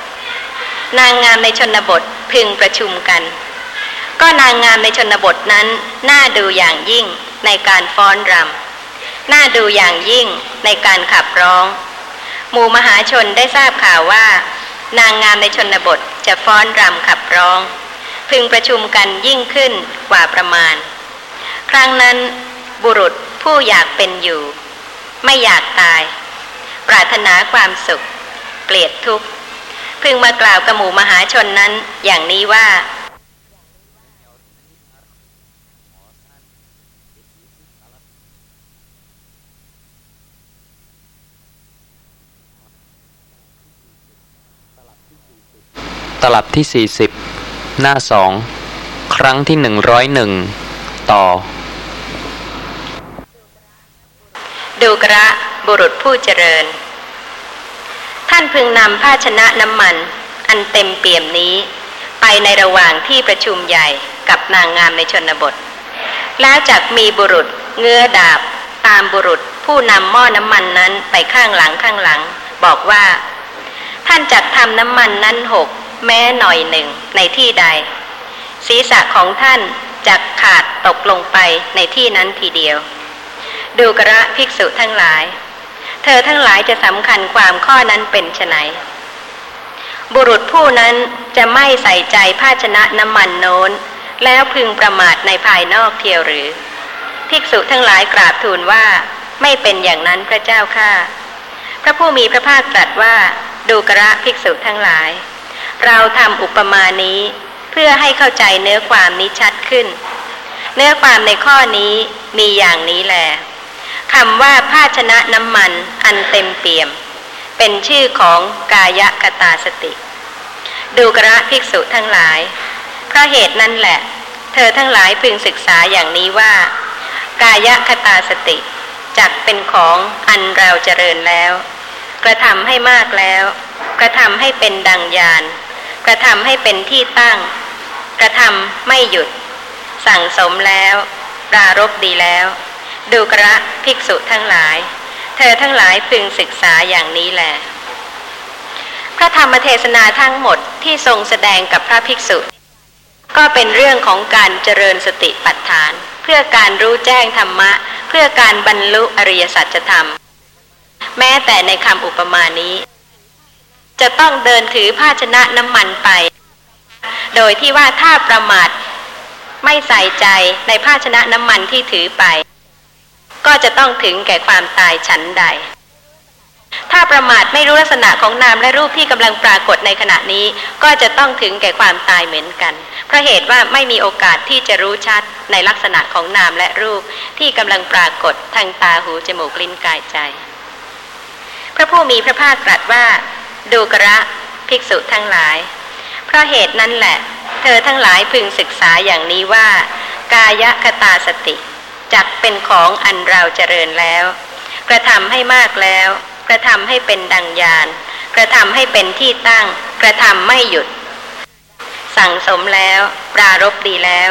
นางงามในชนบทพึงประชุมกัน ก็นางงามในชนบทนั้น น่าดูอย่างยิ่งในการฟ้อนรำน่าดูอย่างยิ่งในการขับร้อง หมู่มหาชนได้ทราบข่าวว่า นางงามในชนบทจะฟ้อนรำขับร้อง พึงประชุมกันยิ่งขึ้นกว่าประมาณ ครั้งนั้นบุรุษผู้อยากเป็นอยู่ ไม่อยากตาย ปรารถนาความสุข เกลียดทุกข์พึงมากล่าวกับหมู่มหาชนนั้น อย่างนี้ว่าตลับที่ 40 หน้าสอง ครั้งที่ 101 ต่อ ดูกระบุรุษผู้เจริญ ท่านพึงนำภาชนะน้ำมัน อันเต็มเปี่ยมนี้ ไปในระหว่างที่ประชุมใหญ่กับนางงามในชนบท แล้วจักมีบุรุษเงื้อดาบ ตามบุรุษผู้นำหม้อน้ำมันนั้นไปข้างหลังข้างหลัง บอกว่า ท่านจักทำน้ำมันนั้นหก แม้หน่อยหนึ่งในที่ใด ศีรษะของท่านจะขาดตกลงไปในที่นั้นทีเดียว ดูกระภิกษุทั้งหลาย เธอทั้งหลายจะสำคัญความข้อนั้นเป็นไนบุรุษผู้นั้นจะไม่ใส่ใจภาชนะน้ำมันโน้น แล้วพึงประมาทในภายนอกเทียวหรือ ภิกษุทั้งหลายกราบทูลว่าไม่เป็นอย่างนั้นพระเจ้าข้าพระผู้มีพระภาคตรัสว่าดูกระภิกษุทั้งหลาย เราทำอุปมานี้เพื่อให้เข้าใจเนื้อความนี้ชัดขึ้น เนื้อความในข้อนี้มีอย่างนี้แหละ คำว่าภาชนะน้ำมันอันเต็มเปี่ยม เป็นชื่อของกายกตาสติ ดูกระภิกษุทั้งหลาย เพราะเหตุนั่นแหละ เธอทั้งหลายพึงศึกษาอย่างนี้ว่า กายคตาสติจักเป็นของอันเราเจริญแล้ว กระทำให้มากแล้ว กระทำให้เป็นดังยาน กระทำให้เป็นที่ตั้ง กระทำไม่หยุด สั่งสมแล้วปรารบดีแล้ว ดูกระภิกษุทั้งหลาย เธอทั้งหลายพึงศึกษาอย่างนี้แหละพระธรรมเทศนาทั้งหมดที่ทรงแสดงกับพระภิกษุ ก็เป็นเรื่องของการเจริญสติปัฏฐาน เพื่อการรู้แจ้งธรรมะ เพื่อการบรรลุอริยสัจธรรม แม้แต่ในคำอุปมานี้ จะต้องเดินถือภาชนะน้ำมันไป โดยที่ว่าถ้าประมาทไม่ใส่ใจในภาชนะน้ำมันที่ถือไป ก็จะต้องถึงแก่ความตายชั้นใด ถ้าประมาทไม่รู้ลักษณะของนามและรูปที่กำลังปรากฏในขณะนี้ ก็จะต้องถึงแก่ความตายเหมือนกัน เพราะเหตุว่าไม่มีโอกาสที่จะรู้ชัดในลักษณะของนามและรูปที่กำลังปรากฏทางตาหูจมูกลิ้นกายใจ พระผู้มีพระภาคตรัสว่า ดูกระภิกษุทั้งหลาย เพราะเหตุนั้นแหละ เธอทั้งหลายพึงศึกษาอย่างนี้ว่า กายคตาสติ จักเป็นของอันเราเจริญแล้ว กระทำให้มากแล้ว กระทำให้เป็นดังยาน กระทำให้เป็นที่ตั้ง กระทำไม่หยุด สั่งสมแล้ว ปรารบดีแล้ว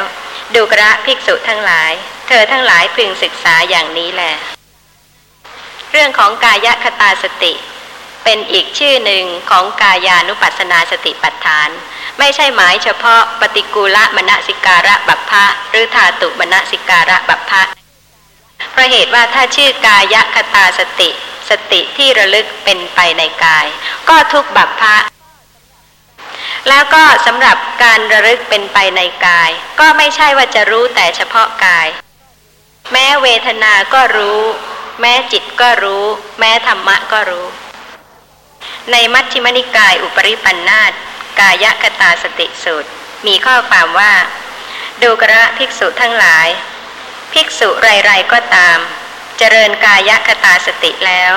ดูกระภิกษุทั้งหลาย เธอทั้งหลายพึงศึกษาอย่างนี้แหละเรื่องของกายคตาสติ เป็นอีกชื่อหนึ่งของกายานุปัสนาสติปัฏฐาน ไม่ใช่หมายเฉพาะปฏิกูลมณสิการะบัพพะหรือธาตุมณสิการะบัพพะเพราะเหตุว่าถ้าชื่อกายคตาสติ สติที่ระลึกเป็นไปในกาย ก็ทุกบัพพะแล้วก็สำหรับการระลึกเป็นไปในกาย ก็ไม่ใช่ว่าจะรู้แต่เฉพาะกาย แม้เวทนาก็รู้ แม้จิตก็รู้ แม้ธรรมะก็รู้ ในมัชฌิมนิกายอุปริปันธาตกายคตาสติสูตร มีข้อความว่า ดูกระภิกษุทั้งหลาย ภิกษุไร ๆ ก็ตาม เจริญกายคตาสติแล้ว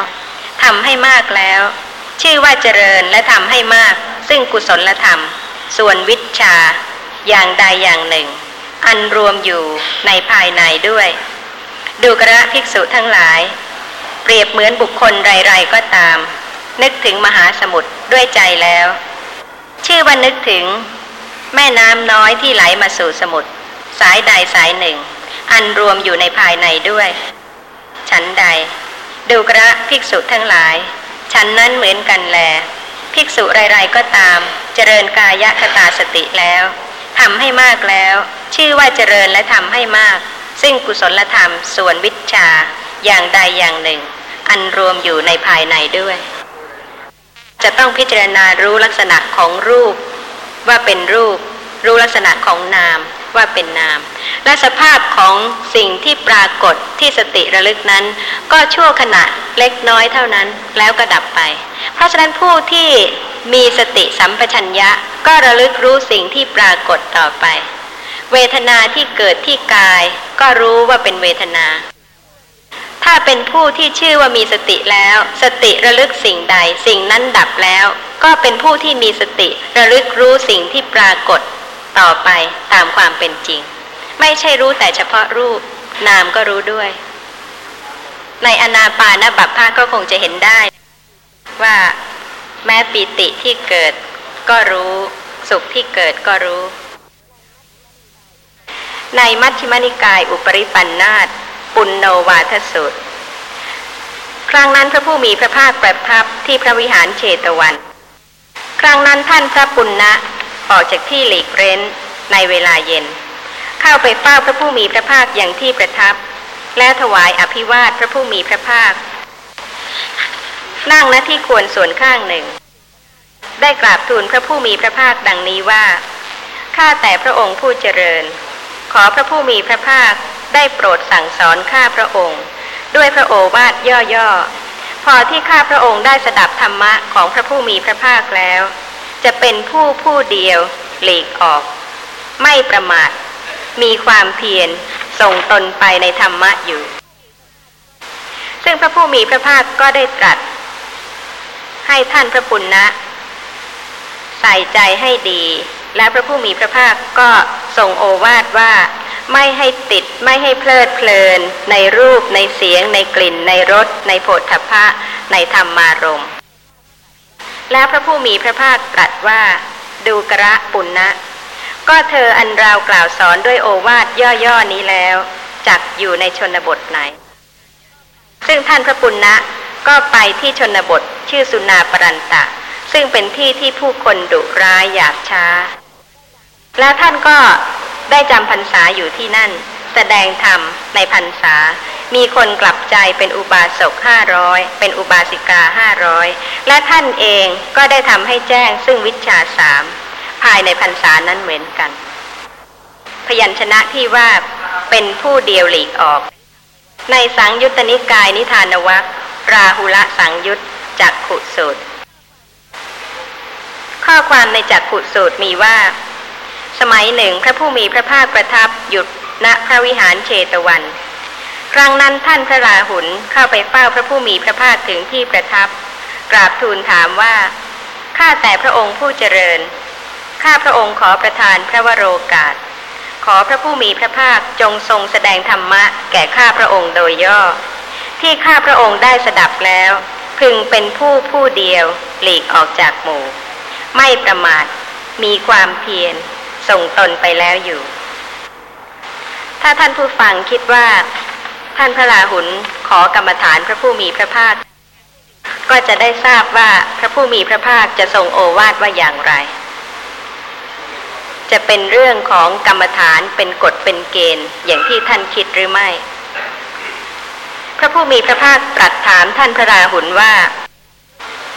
ทำให้มากแล้ว ชื่อว่าเจริญและทำให้มาก ซึ่งกุศลธรรม ส่วนวิชา อย่างใดอย่างหนึ่ง อันรวมอยู่ในภายในด้วย ดูกระภิกษุทั้งหลาย เปรียบเหมือนบุคคลไร ๆ ก็ตาม นึกถึงมหาสมุทรด้วยใจแล้ว ชื่อว่านึกถึง แม่น้ำน้อยที่ไหลมาสู่สมุทรสายใดสายหนึ่ง อันรวมอยู่ในภายในด้วยฉันใด ดูกระภิกษุทั้งหลายฉันนั้นเหมือนกันแล ภิกษุไรๆก็ตาม เจริญกายคตาสติแล้วทำให้มากแล้ว ชื่อว่าเจริญและทำให้มาก ซึ่งกุศลธรรมส่วนวิชาอย่างใดอย่างหนึ่ง อันรวมอยู่ในภายในด้วย จะต้องพิจารณารู้ลักษณะของรูป ว่าเป็นรูป รู้ลักษณะของนามว่าเป็นนาม และสภาพของสิ่งที่ปรากฏที่สติระลึกนั้น ก็ชั่วขณะเล็กน้อยเท่านั้นแล้วก็ดับไป เพราะฉะนั้นผู้ที่มีสติสัมปชัญญะก็ระลึกรู้สิ่งที่ปรากฏต่อไป เวทนาที่เกิดที่กาย ก็รู้ว่าเป็นเวทนา ถ้าเป็นผู้ที่ชื่อว่ามีสติแล้ว สติระลึกสิ่งใดสิ่งนั้นดับแล้ว ก็เป็นผู้ที่มีสติระลึกรู้สิ่งที่ปรากฏต่อไปตามความเป็นจริง ไม่ใช่รู้แต่เฉพาะรูป นามก็รู้ด้วย ในอนาปานบัพพาก็คงจะเห็นได้ ว่าแม้ปีติที่เกิดก็รู้ สุขที่เกิดก็รู้ ในมัชฌิมนิกายอุปริปันธาต ปุณโนวาทสุตครั้งนั้นพระผู้มีพระภาคประทับที่พระวิหารเชตวัน ครั้งนั้นท่านพระปุณณะออกจากที่หลีกเร้นในเวลาเย็น เข้าไปเฝ้าพระผู้มีพระภาคอย่างที่ประทับ และถวายอภิวาทพระผู้มีพระภาค นั่งณที่ควรส่วนข้างหนึ่ง ได้กราบทูลพระผู้มีพระภาคดังนี้ว่าข้าแต่พระองค์ผู้เจริญ ขอพระผู้มีพระภาค ได้โปรดสั่งสอนข้าพระองค์ ด้วยพระโอวาทย่อๆ พอที่ข้าพระองค์ได้สดับธรรมะของพระผู้มีพระภาคแล้ว จะเป็นผู้ผู้เดียวหลีกออก ไม่ประมาท มีความเพียรส่งตนไปในธรรมะอยู่ ซึ่งพระผู้มีพระภาคก็ได้ตรัส ให้ท่านพระปุณณะใส่ใจให้ดี และพระผู้มีพระภาคก็ทรงโอวาทว่า ไม่ให้ติดไม่ให้เพลิดเพลิน ในรูปในเสียง ในกลิ่น ในรส ในโผฏฐัพพะ ในธรรมารมแล้วพระผู้มีพระภาคตรัสว่า ดูกระปุณณะก็เธออันราวกล่าวสอนด้วยโอวาทย่อๆนี้แล้วจักอยู่ในชนบทไหน ซึ่งท่านพระปุณณะก็ไปที่ชนบทชื่อสุนาปรันตะ ซึ่งเป็นที่ที่ผู้คนดุร้ายหยาบช้า แล้วท่านก็ได้จำพรรษาอยู่ที่นั่น แสดงธรรมในพรรษา มีคนกลับใจเป็นอุบาสกห้าร้อยเป็นอุบาสิกาห้าร้อยและท่านเองก็ได้ทำให้แจ้งซึ่งวิชาสามภายในพรรษานั้นเหมือนกัน พยัญชนะที่ว่าเป็นผู้เดียวหลีกออก ในสังยุตตนิกายนิทานวัคราหุละสังยุตจักขุสูตร ข้อความในจักขุสูตรมีว่า สมัยหนึ่งพระผู้มีพระภาคประทับหยุดณพระวิหารเชตวัน ครั้งนั้นท่านพระราหุลเข้าไปเฝ้าพระผู้มีพระภาคถึงที่ประทับ กราบทูลถามว่า ข้าแต่พระองค์ผู้เจริญ ข้าพระองค์ขอประทานพระวโรกาส ขอพระผู้มีพระภาคจงทรงแสดงธรรมะ แก่ข้าพระองค์โดยย่อ ที่ข้าพระองค์ได้สดับแล้ว พึงเป็นผู้ผู้เดียว หลีกออกจากหมู่ ไม่ประมาท มีความเพียร ส่งตนไปแล้วอยู่ ถ้าท่านผู้ฟังคิดว่า ท่านพระราหุลขอกรรมฐานพระผู้มีพระภาค ก็จะได้ทราบว่าพระผู้มีพระภาคจะทรงโอวาทว่าอย่างไร จะเป็นเรื่องของกรรมฐานเป็นกฎเป็นเกณฑ์อย่างที่ท่านคิดหรือไม่ พระผู้มีพระภาคตรัสถามท่านพระราหุลว่า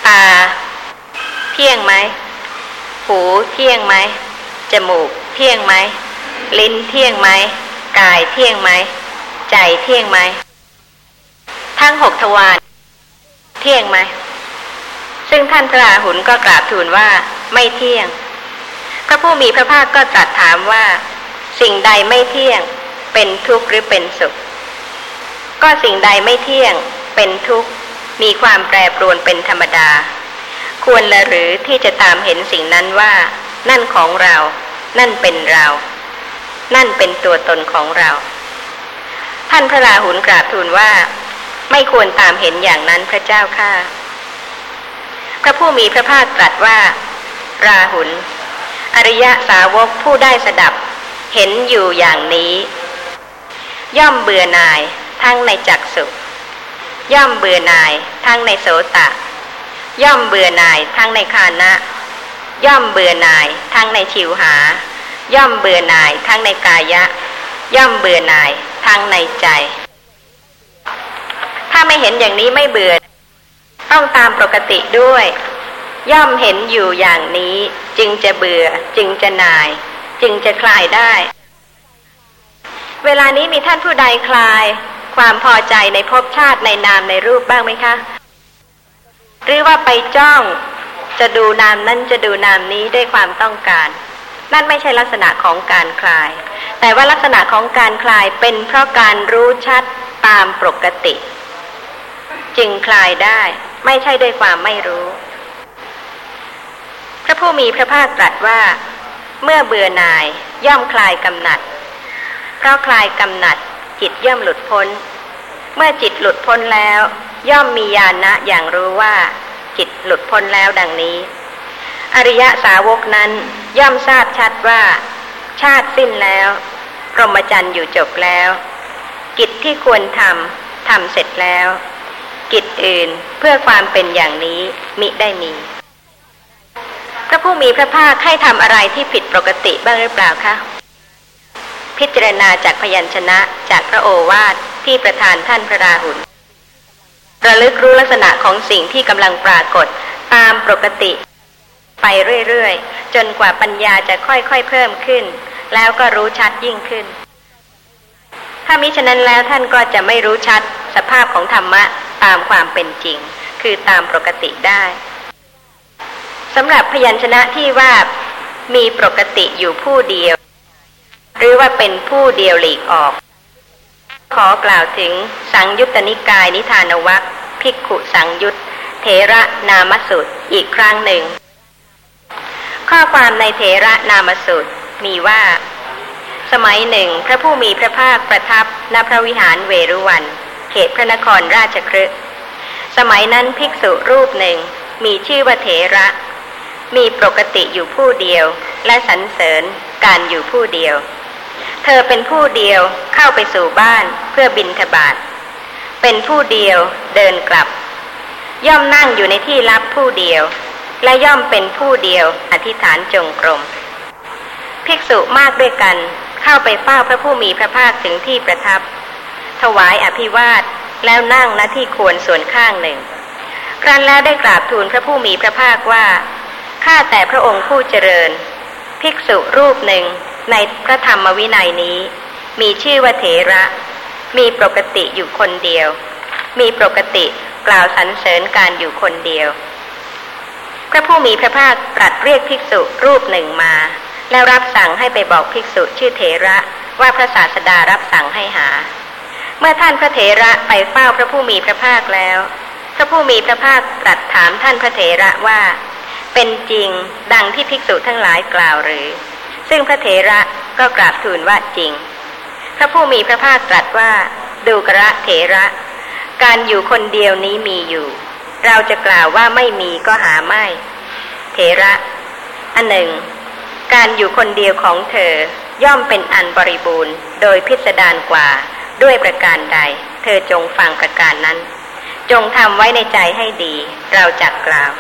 ตา เที่ยงไหมหูเที่ยงไหม จมูก เที่ยงไหม ลิ้นเที่ยงไหม กายเที่ยงไหม ใจเที่ยงไหม ทั้งหกทวารเที่ยงไหม ซึ่งท่านพระราหุลก็กราบทูลว่าไม่เที่ยง พระผู้มีพระภาคก็ตรัสถามว่า สิ่งใดไม่เที่ยง เป็นทุกข์หรือเป็นสุข ก็สิ่งใดไม่เที่ยง เป็นทุกข์ มีความแปรปรวนเป็นธรรมดา ควรละหรือที่จะตามเห็นสิ่งนั้นว่า นั่นของเรา นั่นเป็นเรา นั่นเป็นตัวตนของเรา ท่านพระราหุลกราบทูลว่า ไม่ควรตามเห็นอย่างนั้นพระเจ้าข้าพระผู้มีพระภาคตรัสว่า ราหุล อริยสาวกผู้ได้สดับ เห็นอยู่อย่างนี้ ย่อมเบื่อหน่ายทั้งในจักสุย่อมเบื่อหน่ายทั้งในโสตะ ย่อมเบื่อหน่ายทั้งในคานะ ย่อมเบื่อหน่ายทั้งในชิวหา ย่อมเบื่อหน่ายทั้งในกายะ ย่อมเบื่อหน่ายทั้งในใจ ถ้าไม่เห็นอย่างนี้ไม่เบื่อ ต้องตามปกติด้วย ย่อมเห็นอยู่อย่างนี้ จึงจะเบื่อ จึงจะหน่าย จึงจะคลายได้ เวลานี้มีท่านผู้ใดคลาย ความพอใจในภพชาติในนามในรูปบ้างไหมคะ หรือว่าไปจ้อง จะดูนามนั้นจะดูนามนี้ด้วยความต้องการ นั่นไม่ใช่ลักษณะของการคลาย แต่ว่าลักษณะของการคลายเป็นเพราะการรู้ชัดตามปกติ จึงคลายได้ ไม่ใช่ด้วยความไม่รู้ พระผู้มีพระภาคตรัสว่า เมื่อเบื่อหน่ายย่อมคลายกำหนัด เพราะคลายกำหนัด จิตย่อมหลุดพ้น เมื่อจิตหลุดพ้นแล้ว ย่อมมีญาณะอย่างรู้ว่า จิตหลุดพ้นแล้วดังนี้ อริยสาวกนั้นย่อมทราบชัดว่า ชาติสิ้นแล้วพรหมจรรย์อยู่จบแล้ว กิจที่ควรทำทำเสร็จแล้ว กิจอื่นเพื่อความเป็นอย่างนี้มิได้มีพระผู้มีพระภาคให้ทำอะไรที่ผิดปกติบ้างหรือเปล่าคะพิจารณาจากพยัญชนะจากพระโอวาทที่ประทานท่านพระราหุล ระลึกรู้ลักษณะของสิ่งที่กำลังปรากฏตามปกติ ไปเรื่อยๆ จนกว่าปัญญาจะค่อยๆเพิ่มขึ้น แล้วก็รู้ชัดยิ่งขึ้น ถ้ามิฉะนั้นแล้วท่านก็จะไม่รู้ชัดสภาพของธรรมะตามความเป็นจริง คือตามปกติได้สำหรับพยัญชนะที่ว่ามีปกติอยู่ผู้เดียว หรือว่าเป็นผู้เดียวหลีกออก ขอกล่าวถึงสังยุตตนิกายนิทานวัคภิกขุสังยุตเถระนามสุตอีกครั้งหนึ่ง ข้อความในเถระนามสุตมีว่า สมัยหนึ่งพระผู้มีพระภาคประทับณพระวิหารเวรุวัน เขตพระนครราชครึสมัยนั้นภิกษุรูปหนึ่งมีชื่อว่าเถระ มีปกติอยู่ผู้เดียว และสรรเสริญการอยู่ผู้เดียว เธอเป็นผู้เดียวเข้าไปสู่บ้านเพื่อบินทบาทเป็นผู้เดียวเดินกลับ ย่อมนั่งอยู่ในที่ลับผู้เดียว และย่อมเป็นผู้เดียวอธิษฐานจงกรมภิกษุมากด้วยกันเข้าไปเฝ้าพระผู้มีพระภาคถึงที่ประทับ ถวายอภิวาทแล้วนั่งณที่ควรส่วนข้างหนึ่ง ครั้นแล้วได้กราบทูลพระผู้มีพระภาคว่า ข้าแต่พระองค์ผู้เจริญ ภิกษุรูปหนึ่ง ในพระธรรมวินัยนี้ มีชื่อว่าเถระ มีปกติอยู่คนเดียว มีปกติกล่าวสรรเสริญการอยู่คนเดียว พระผู้มีพระภาคตรัสเรียกภิกษุรูปหนึ่งมา แล้วรับสั่งให้ไปบอกภิกษุชื่อเถระว่าพระศาสดารับสั่งให้หา เมื่อท่านพระเถระไปเฝ้าพระผู้มีพระภาคแล้ว พระผู้มีพระภาคตรัสถามท่านพระเถระว่า เป็นจริงดังที่ภิกษุทั้งหลายกล่าวหรือ ซึ่งพระเถระก็กราบทูลว่าจริง พระผู้มีพระภาคตรัสว่าดูกระเถระ การอยู่คนเดียวนี้มีอยู่ เราจะกล่าวว่าไม่มีก็หาไม่ เถระ อันหนึ่ง การอยู่คนเดียวของเธอย่อมเป็นอันบริบูรณ์ โดยพิสดารกว่าด้วยประการใด เธอจงฟังประการนั้น จงทำไว้ในใจให้ดี เราจักกล่าว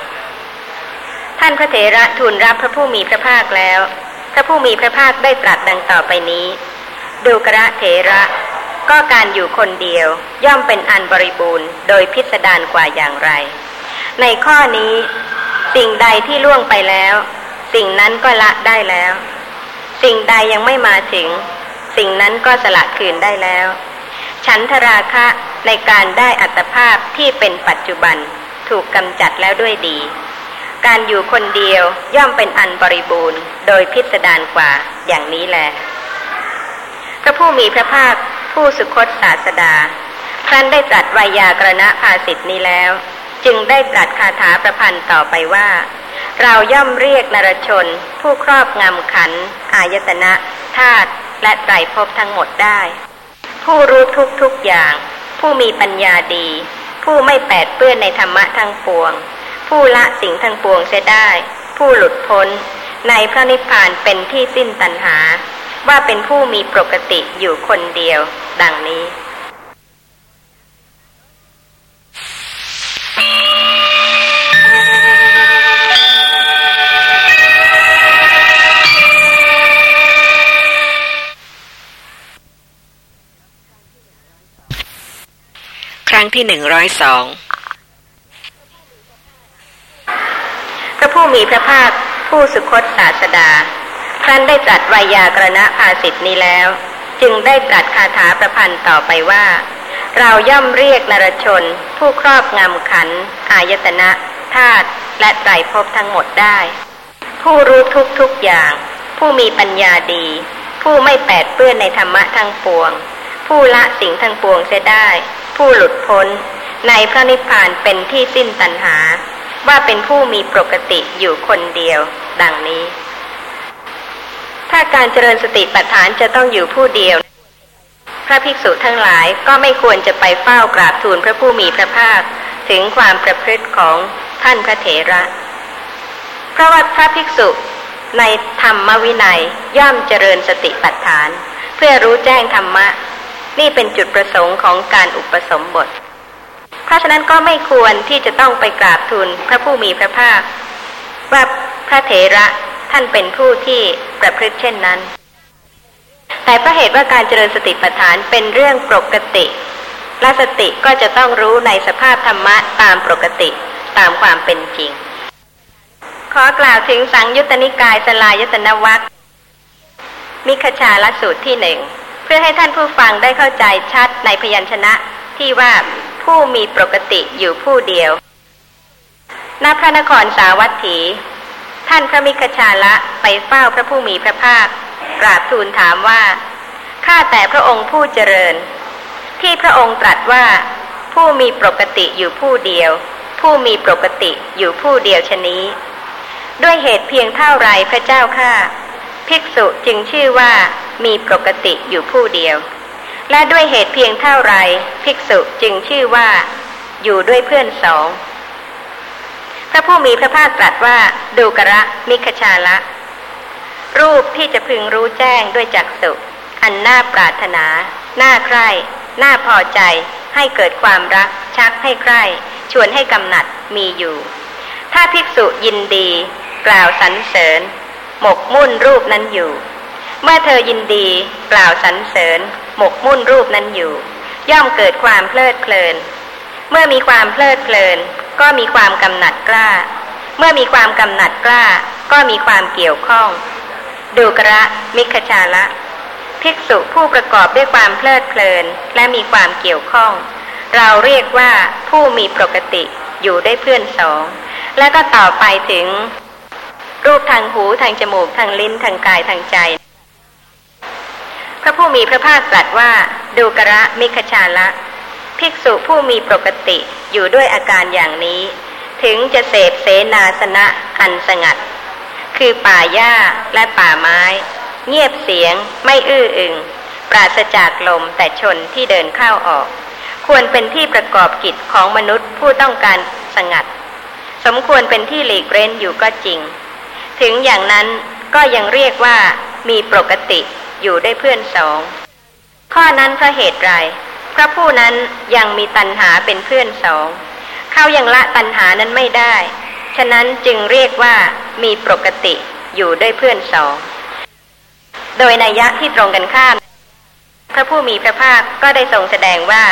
ท่านพระเถระทูลรับพระผู้มีพระภาคแล้ว พระผู้มีพระภาคได้ตรัสดังต่อไปนี้ ดูกระเถระ ก็การอยู่คนเดียวย่อมเป็นอันบริบูรณ์ โดยพิสดารกว่าอย่างไร ในข้อนี้ สิ่งใดที่ล่วงไปแล้ว สิ่งนั้นก็ละได้แล้ว สิ่งใดยังไม่มาถึง สิ่งนั้นก็สละคืนได้แล้ว ฉันทราคะในการได้อัตภาพที่เป็นปัจจุบันถูกกำจัดแล้วด้วยดี การอยู่คนเดียวย่อมเป็นอันบริบูรณ์ โดยพิสดารกว่าอย่างนี้แหละพระผู้มีพระภาคผู้สุคตศาสดาครั้นได้ตรัสวายากรณะภาสิทธินี้แล้ว จึงได้ตรัสคาถาประพันธ์ต่อไปว่า เราย่อมเรียกนรชน ผู้ครอบงำขัน อายตนะธาตุและไตรภพทั้งหมดได้ ผู้รู้ทุกทุกอย่าง ผู้มีปัญญาดี ผู้ไม่แปดเปื้อนในธรรมะทั้งปวง ผู้ละสิ่งทั้งปวงเสียได้ ผู้หลุดพ้น ในพระนิพพานเป็นที่สิ้นตัณหา ว่าเป็นผู้มีปกติอยู่คนเดียว ดังนี้ครั้งที่หนึ่งร้อยสอง พระผู้มีพระภาคผู้สุคตศาสดาครั้นได้ตรัสวายากรณะภาสิทธินี้แล้ว จึงได้ตรัสคาถาประพันธ์ต่อไปว่า เราย่อมเรียกนรชน ผู้ครอบงำขัน อายตนะธาตุและไตรภพทั้งหมดได้ ผู้รู้ทุกทุกอย่าง ผู้มีปัญญาดี ผู้ไม่แปดเปื้อนในธรรมะทั้งปวง ผู้ละสิ่งทั้งปวงเสียได้ ผู้หลุดพ้น ในพระนิพพานเป็นที่สิ้นตัณหา ว่าเป็นผู้มีปกติอยู่คนเดียว ดังนี้ ถ้าการเจริญสติปัฏฐานจะต้องอยู่ผู้เดียว พระภิกษุทั้งหลายก็ไม่ควรจะไปเฝ้ากราบทูลพระผู้มีพระภาคถึงความประพฤติของท่านพระเถระ เพราะว่าพระภิกษุในธรรมวินัยย่อมเจริญสติปัฏฐาน เพื่อรู้แจ้งธรรมะ นี่เป็นจุดประสงค์ของการอุปสมบท เพราะฉะนั้นก็ไม่ควรที่จะต้องไปกราบทูลพระผู้มีพระภาค ว่าพระเถระท่านเป็นผู้ที่ประพฤติเช่นนั้น แต่เพราะเหตุว่าการเจริญสติปัฏฐานเป็นเรื่องปกติ และสติก็จะต้องรู้ในสภาพธรรมะตามปกติตามความเป็นจริง ขอกล่าวถึงสังยุตตนิกายสลายตนวัคมิขชาลสูตรที่หนึ่ง เพื่อให้ท่านผู้ฟังได้เข้าใจชัดในพยัญชนะที่ว่า ผู้มีปกติอยู่ผู้เดียวณพระนครสาวัตถี ท่านพระมิขชาละไปเฝ้าพระผู้มีพระภาคกราบทูลถามว่า ข้าแต่พระองค์ผู้เจริญ ที่พระองค์ตรัสว่า ผู้มีปกติอยู่ผู้เดียว ผู้มีปกติอยู่ผู้เดียวชนี้ ด้วยเหตุเพียงเท่าไรพระเจ้าข้าภิกษุจึงชื่อว่ามีปกติอยู่ผู้เดียว และด้วยเหตุเพียงเท่าไรภิกษุจึงชื่อว่า อยู่ด้วยเพื่อนสอง พระผู้มีพระภาคตรัสว่าดูกระมิขชาละ รูปที่จะพึงรู้แจ้งด้วยจักสุอันน่าปรารถนา น่าใคร่น่าพอใจ ให้เกิดความรัก ชักให้ใคร่ชวนให้กำหนัดมีอยู่ ถ้าภิกษุยินดี กล่าวสรรเสริญ หมกมุ่นรูปนั้นอยู่ เมื่อเธอยินดีกล่าวสรรเสริญ หมกมุ่นรูปนั้นอยู่ ย่อมเกิดความเพลิดเพลิน เมื่อมีความเพลิดเพลิน ก็มีความกำหนัดกล้า เมื่อมีความกำหนัดกล้า ก็มีความเกี่ยวข้อง ดูกระมิขชาละ ภิกษุผู้ประกอบด้วยความเพลิดเพลินและมีความเกี่ยวข้อง เราเรียกว่าผู้มีปกติอยู่ได้เพื่อนสอง แล้วก็ต่อไปถึง รูปทางหูทางจมูกทางลิ้นทางกายทางใจ พระผู้มีพระภาคตรัสว่าดูกระมิขชาละ ภิกษุผู้มีปกติอยู่ด้วยอาการอย่างนี้ ถึงจะเสพเสนาสนะอันสงัด คือป่าหญ้าและป่าไม้ เงียบเสียงไม่อื้ออึง ปราศจากลมแต่ชนที่เดินเข้าออก ควรเป็นที่ประกอบกิจของมนุษย์ผู้ต้องการสงัด สมควรเป็นที่หลีกเร้นอยู่ก็จริง ถึงอย่างนั้นก็ยังเรียกว่ามีปกติ อยู่ได้เพื่อนสอง ข้อนั้นเพราะเหตุไรพระผู้นั้นยังมีตัณหาเป็นเพื่อนสอง เขายังละตัณหานั้นไม่ได้ ฉะนั้นจึงเรียกว่ามีปกติอยู่ด้วยเพื่อนสอง โดยนัยยะที่ตรงกันข้าม พระผู้มีพระภาคก็ได้ทรงแสดงว่า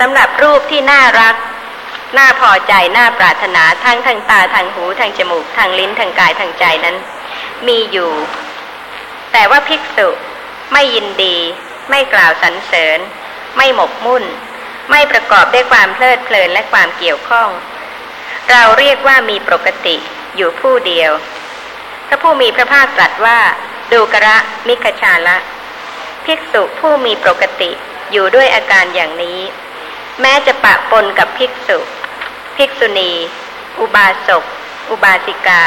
สำหรับรูปที่น่ารักน่าพอใจน่าปรารถนาทั้งทางตาทางหูทางจมูกทางลิ้นทางกายทางใจนั้น มีอยู่ แต่ว่าภิกษุ ไม่ยินดี ไม่กล่าวสรรเสริญ ไม่หมกมุ่น ไม่ประกอบด้วยความเพลิดเพลินและความเกี่ยวข้อง เราเรียกว่ามีปกติอยู่ผู้เดียว พระผู้มีพระภาคตรัสว่า ดูกระมิขชาละ ภิกษุผู้มีปกติอยู่ด้วยอาการอย่างนี้ แม้จะปะปนกับภิกษุ ภิกษุณี อุบาสก อุบาสิกา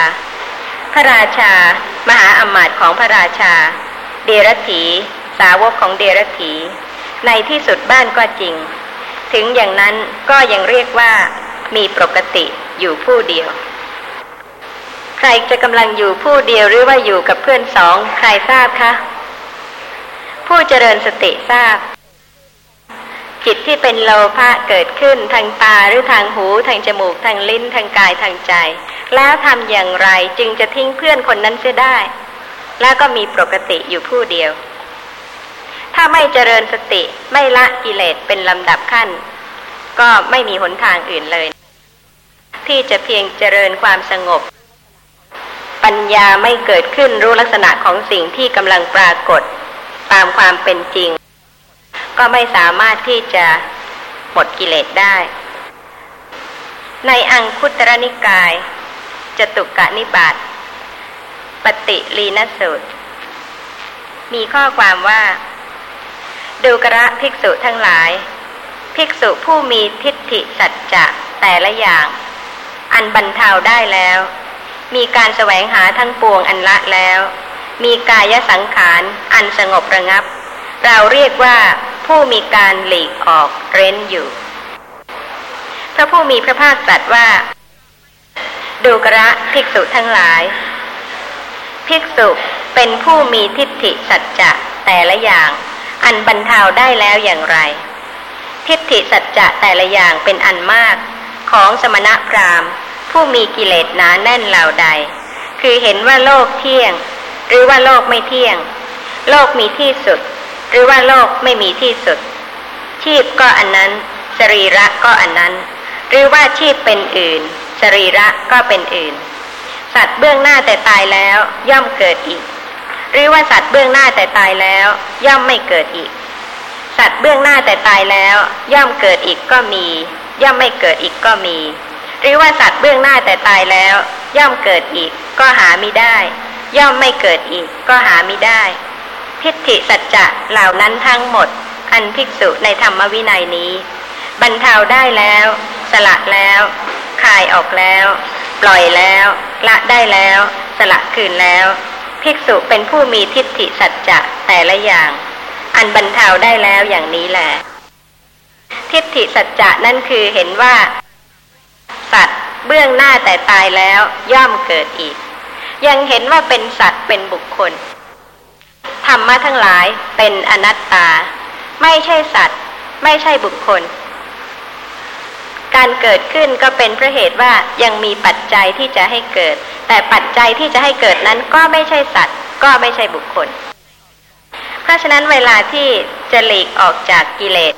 พระราชา มหาอมาตย์ของพระราชา เดรถีสาวกของเดรถีในที่สุดบ้านก็จริง ถึงอย่างนั้นก็ยังเรียกว่ามีปกติอยู่ผู้เดียว ใครจะกำลังอยู่ผู้เดียวหรือว่าอยู่กับเพื่อนสองใครทราบคะ ผู้เจริญสติทราบ จิตที่เป็นโลภะเกิดขึ้นทางตาหรือทางหู ทางจมูกทางลิ้นทางกายทางใจ แล้วทำอย่างไรจึงจะทิ้งเพื่อนคนนั้นเสียได้ แล้วก็มีปกติอยู่ผู้เดียว ถ้าไม่เจริญสติไม่ละกิเลสเป็นลำดับขั้น ก็ไม่มีหนทางอื่นเลย ที่จะเพียงเจริญความสงบ ปัญญาไม่เกิดขึ้นรู้ลักษณะของสิ่งที่กำลังปรากฏตามความเป็นจริง ก็ไม่สามารถที่จะหมดกิเลสได้ ในอังคุตรนิกายจตุกะนิบาต ปฏิลีนสูตร มีข้อความว่า ดูกระภิกษุทั้งหลาย ภิกษุผู้มีทิฏฐิสัจจะแต่ละอย่าง อันบรรเทาได้แล้ว มีการแสวงหาทั้งปวงอันละแล้ว มีกายสังขารอันสงบระงับ เราเรียกว่าผู้มีการหลีกออกเร้นอยู่ พระผู้มีพระภาคตรัสว่าดูกระภิกษุทั้งหลาย ภิกษุเป็นผู้มีทิฏฐิสัจจะแต่ละอย่าง อันบรรเทาได้แล้วอย่างไร ทิฏฐิสัจจะแต่ละอย่างเป็นอันมากของสมณพราหมณ์ ผู้มีกิเลสหนาแน่นเหล่าใด คือเห็นว่าโลกเที่ยง หรือว่าโลกไม่เที่ยง โลกมีที่สุด หรือว่าโลกไม่มีที่สุด ชีพก็อันนั้น สรีระก็อันนั้น หรือว่าชีพเป็นอื่น สรีระก็เป็นอื่น สัตว์เบื้องหน้าแต่ตายแล้ว ย่อมเกิดอีก หรือว่าสัตว์เบื้องหน้าแต่ตายแล้ว ย่อมไม่เกิดอีก สัตว์เบื้องหน้าแต่ตายแล้ว ย่อมเกิดอีกก็มี ย่อมไม่เกิดอีกก็มี หรือว่าสัตว์เบื้องหน้าแต่ตายแล้ว ย่อมเกิดอีก ก็หาไม่ได้ ย่อมไม่เกิดอีก ก็หาไม่ได้ทิฏฐิสัจจะเหล่านั้นทั้งหมด อันภิกษุในธรรมวินัยนี้ บรรเทาได้แล้ว สละแล้วคายออกแล้ว ปล่อยแล้ว ละได้แล้ว สละคืนแล้ว ภิกษุเป็นผู้มีทิฏฐิสัจจะแต่ละอย่าง อันบรรเทาได้แล้วอย่างนี้แหละทิฏฐิสัจจะนั่นคือเห็นว่า สัตว์เบื้องหน้าแต่ตายแล้วย่อมเกิดอีก ยังเห็นว่าเป็นสัตว์เป็นบุคคลธรรมะทั้งหลายเป็นอนัตตา ไม่ใช่สัตว์ ไม่ใช่บุคคล การเกิดขึ้นก็เป็นเพราะเหตุว่ายังมีปัจจัยที่จะให้เกิด แต่ปัจจัยที่จะให้เกิดนั้นก็ไม่ใช่สัตว์ ก็ไม่ใช่บุคคล เพราะฉะนั้นเวลาที่จะหลีกออกจากกิเลส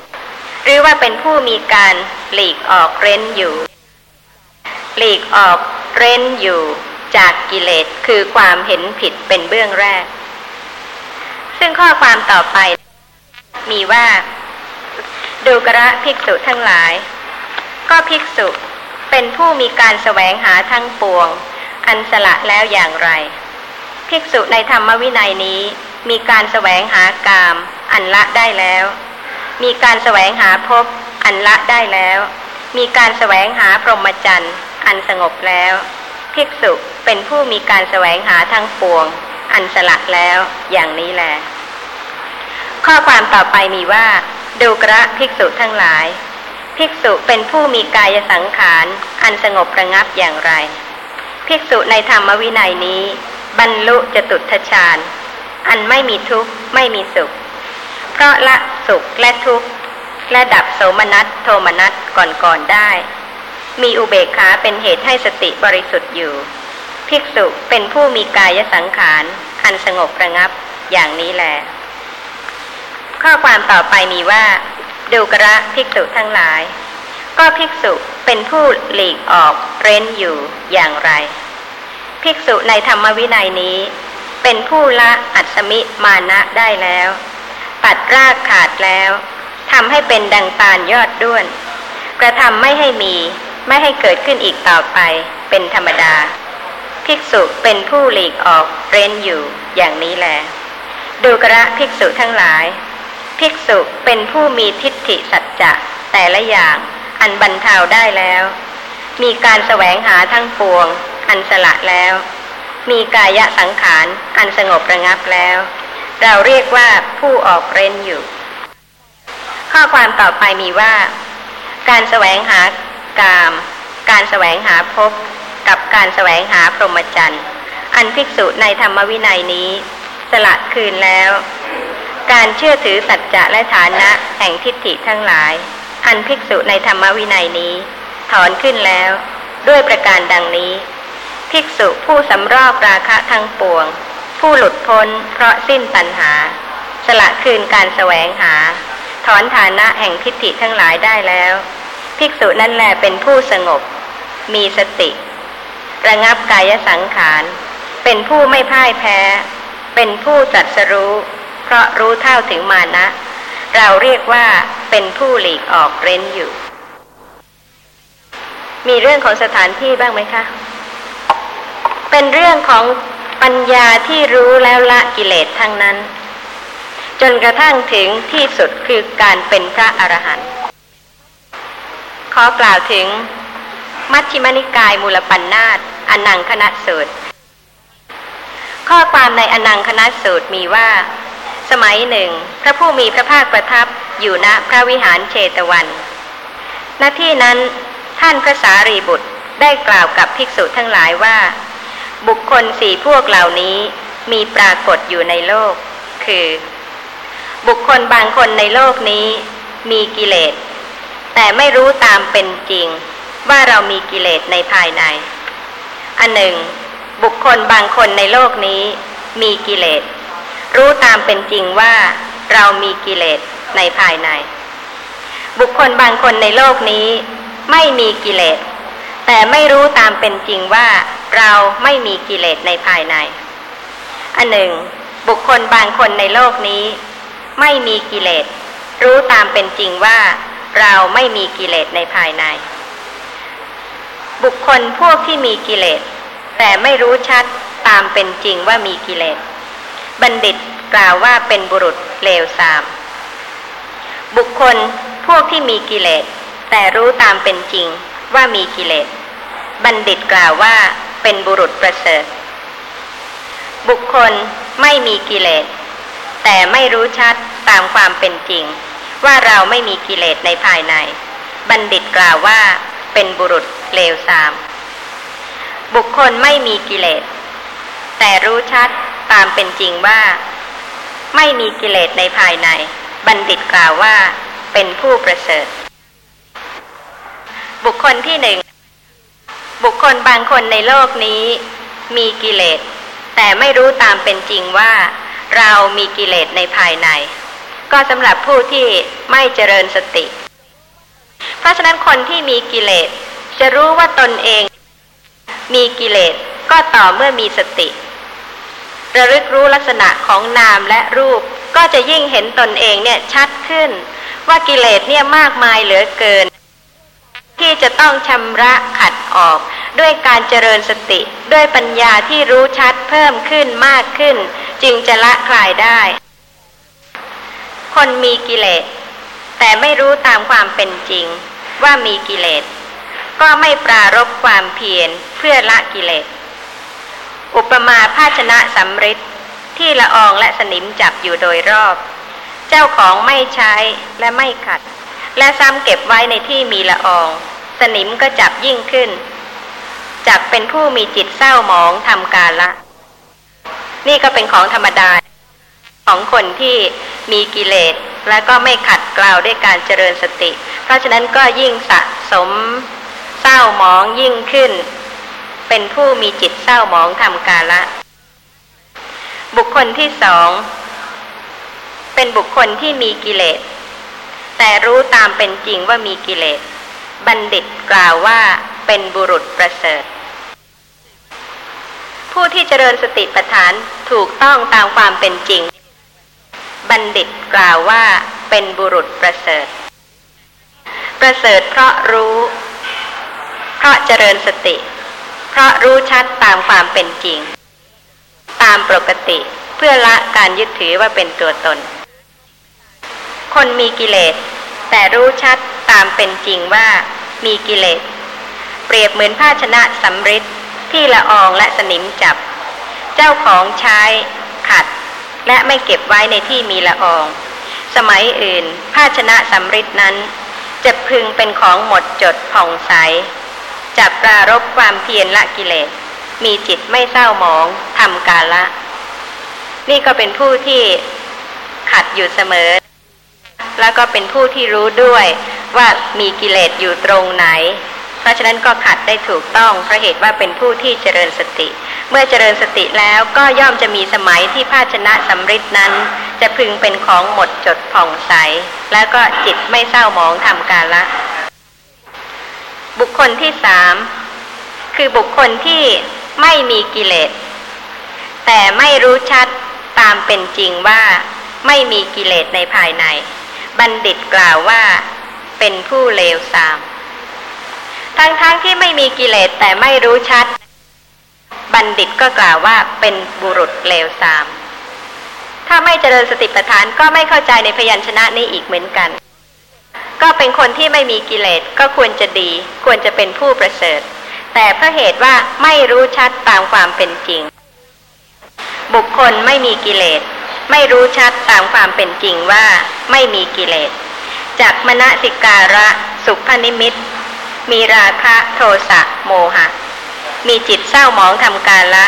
หรือว่าเป็นผู้มีการหลีกออกเร้นอยู่ หลีกออกเร้นอยู่จากกิเลสคือความเห็นผิดเป็นเบื้องแรก ซึ่งข้อความต่อไปมีว่าดูกระภิกษุทั้งหลาย ก็ภิกษุเป็นผู้มีการแสวงหาทั้งปวง อันสละแล้วอย่างไร ภิกษุในธรรมวินัยนี้ มีการแสวงหากาม อันละได้แล้ว มีการแสวงหาภพอันละได้แล้ว มีการแสวงหาพรหมจรรย์อันสงบแล้ว ภิกษุเป็นผู้มีการแสวงหาทั้งปวง อันสละแล้วอย่างนี้แหละข้อความต่อไปมีว่าดูกระภิกษุทั้งหลาย ภิกษุเป็นผู้มีกายสังขาร อันสงบระงับอย่างไร ภิกษุในธรรมวินัยนี้ บรรลุจตุทชาญอันไม่มีทุกข์ไม่มีสุข เพราะละสุขและทุกข์และดับโสมนัสโทมนัสก่อนๆได้ มีอุเบกขาเป็นเหตุให้สติบริสุทธิ์อยู่ ภิกษุเป็นผู้มีกายสังขาร อันสงบระงับอย่างนี้แหละข้อความต่อไปมีว่า ดูกระภิกษุทั้งหลาย ก็ภิกษุเป็นผู้หลีกออกเร้นอยู่อย่างไร ภิกษุในธรรมวินัยนี้ เป็นผู้ละอัศมิมานะได้แล้วตัดรากขาดแล้วทำให้เป็นดังตาลยอดด้วน กระทำไม่ให้มีไม่ให้เกิดขึ้นอีกต่อไปเป็นธรรมดา ภิกษุเป็นผู้หลีกออกเร้นอยู่อย่างนี้แลดูกระภิกษุทั้งหลาย ภิกษุเป็นผู้มีทิฏฐิสัจจะแต่ละอย่างอันบรรเทาได้แล้ว มีการแสวงหาทั้งปวง อันสละแล้ว มีกายะสังขาร อันสงบระงับแล้ว เราเรียกว่าผู้ออกเร้นอยู่ ข้อความต่อไปมีว่า การแสวงหากาม การแสวงหาภพกับการแสวงหาพรหมจรรย์ อันภิกษุในธรรมวินัยนี้ สละคืนแล้ว การเชื่อถือสัจจะและฐานะแห่งทิฏฐิทั้งหลาย อันภิกษุในธรรมวินัยนี้ ถอนขึ้นแล้ว ด้วยประการดังนี้ ภิกษุผู้สำรอบราคะทั้งปวง ผู้หลุดพ้นเพราะสิ้นตัณหา สละคืนการแสวงหา ถอนฐานะแห่งทิฏฐิทั้งหลายได้แล้ว ภิกษุนั่นแหละเป็นผู้สงบ มีสติระงับกายสังขาร เป็นผู้ไม่พ่ายแพ้ เป็นผู้จัดสรู้ เพราะรู้เท่าถึงมานะ เราเรียกว่าเป็นผู้หลีกออกเร้นอยู่ มีเรื่องของสถานที่บ้างไหมคะ เป็นเรื่องของปัญญาที่รู้แล้วละกิเลสทั้งนั้น จนกระทั่งถึงที่สุดคือการเป็นพระอรหันต์ขอกล่าวถึง มัชฌิมนิกายมูลปัญนาตอนังคณะสูตร ข้อความในอนังคณะสูตรมีว่า สมัยหนึ่ง พระผู้มีพระภาคประทับอยู่ณพระวิหารเชตวัน ณที่นั้นท่านพระสารีบุตรได้กล่าวกับภิกษุทั้งหลายว่า บุคคลสี่พวกเหล่านี้มีปรากฏอยู่ในโลก คือ บุคคลบางคนในโลกนี้มีกิเลส แต่ไม่รู้ตามเป็นจริง ว่าเรามีกิเลสในภายใน อันหนึ่ง บุคคลบางคนในโลกนี้มีกิเลส รู้ตามเป็นจริงว่าเรามีกิเลสในภายใน บุคคลบางคนในโลกนี้ไม่มีกิเลส แต่ไม่รู้ตามเป็นจริงว่าเราไม่มีกิเลสในภายใน อันหนึ่ง บุคคลบางคนในโลกนี้ ไม่มีกิเลส รู้ตามเป็นจริงว่าเราไม่มีกิเลสในภายใน บุคคลพวกที่มีกิเลส แต่ไม่รู้ชัดตามเป็นจริงว่ามีกิเลส บัณฑิตกล่าวว่าเป็นบุรุษเลวทราม บุคคลพวกที่มีกิเลส แต่รู้ตามเป็นจริงว่ามีกิเลส บัณฑิตกล่าวว่าเป็นบุรุษประเสริฐ บุคคลไม่มีกิเลส แต่ไม่รู้ชัดตามความเป็นจริง ว่าเราไม่มีกิเลสในภายใน บัณฑิตกล่าวว่าเป็นบุรุษเลวทราม บุคคลไม่มีกิเลส แต่รู้ชัดตามเป็นจริงว่า ไม่มีกิเลสในภายใน บัณฑิตกล่าวว่าเป็นผู้ประเสริฐ บุคคลที่หนึ่ง บุคคลบางคนในโลกนี้ มีกิเลส แต่ไม่รู้ตามเป็นจริงว่า เรามีกิเลสในภายใน ก็สำหรับผู้ที่ไม่เจริญสติ เพราะฉะนั้นคนที่มีกิเลส จะรู้ว่าตนเอง มีกิเลสก็ต่อเมื่อมีสติ ระลึกรู้ลักษณะของนามและรูป ก็จะยิ่งเห็นตนเองเนี่ยชัดขึ้น ว่ากิเลสเนี่ยมากมายเหลือเกิน ที่จะต้องชำระขัดออก ด้วยการเจริญสติ ด้วยปัญญาที่รู้ชัดเพิ่มขึ้นมากขึ้น จึงจะละคลายได้ คนมีกิเลส แต่ไม่รู้ตามความเป็นจริง ว่ามีกิเลส ก็ไม่ปรารบความเพียรเพื่อละกิเลส อุปมาภาชนะสำริดที่ละอองและสนิมจับอยู่โดยรอบ เจ้าของไม่ใช้และไม่ขัด และซ้ำเก็บไว้ในที่มีละออง สนิมก็จับยิ่งขึ้น จับเป็นผู้มีจิตเศร้าหมองทำกาละ นี่ก็เป็นของธรรมดา ของคนที่มีกิเลสและก็ไม่ขัดเกลาด้วยการเจริญสติ เพราะฉะนั้นก็ยิ่งสะสมเศร้าหมองยิ่งขึ้น เป็นผู้มีจิตเศร้าหมองทำกาละ บุคคลที่สองเป็นบุคคลที่มีกิเลส แต่รู้ตามเป็นจริงว่ามีกิเลส บัณฑิตกล่าวว่าเป็นบุรุษประเสริฐ ผู้ที่เจริญสติปัฏฐานถูกต้องตามความเป็นจริง บัณฑิตกล่าวว่าเป็นบุรุษประเสริฐ ประเสริฐเพราะรู้ เพราะเจริญสติ เพราะรู้ชัดตามความเป็นจริง ตามปกติเพื่อละการยึดถือว่าเป็นตัวตน คนมีกิเลส แต่รู้ชัดตามเป็นจริงว่ามีกิเลส เปรียบเหมือนภาชนะสำริดที่ละอองและสนิมจับ เจ้าของใช้ขัด และไม่เก็บไว้ในที่มีละออง สมัยอื่น ภาชนะสำริดนั้น จะพึงเป็นของหมดจดผ่องใส จับปรารบความเพียรละกิเลส มีจิตไม่เศร้าหมองทำกาละ นี่ก็เป็นผู้ที่ขัดอยู่เสมอ แล้วก็เป็นผู้ที่รู้ด้วยว่ามีกิเลสอยู่ตรงไหน เพราะฉะนั้นก็ขัดได้ถูกต้องเพราะเหตุว่าเป็นผู้ที่เจริญสติ เมื่อเจริญสติแล้วก็ย่อมจะมีสมัยที่ภาชนะสำริดนั้น จะพึงเป็นของหมดจดผ่องใส แล้วก็จิตไม่เศร้าหมองทำกาละ บุคคลที่สามคือบุคคลที่ไม่มีกิเลส แต่ไม่รู้ชัดตามเป็นจริงว่าไม่มีกิเลสในภายใน บัณฑิตกล่าวว่าเป็นผู้เลวทราม ทั้งๆทที่ไม่มีกิเลสแต่ไม่รู้ชัด บัณฑิตก็กล่าวว่าเป็นบุรุษเลวทราม ถ้าไม่เจริญสติปัฏฐานก็ไม่เข้าใจในพยัญชนะนี้อีกเหมือนกัน ก็เป็นคนที่ไม่มีกิเลสก็ควรจะดี ควรจะเป็นผู้ประเสริฐ แต่เพราะเหตุว่าไม่รู้ชัดตามความเป็นจริง บุคคลไม่มีกิเลส ไม่รู้ชัดตามความเป็นจริงว่าไม่มีกิเลสจากมณสิการะสุภนิมิต มีราคะโทสะโมหะ มีจิตเศร้าหมองทำการละ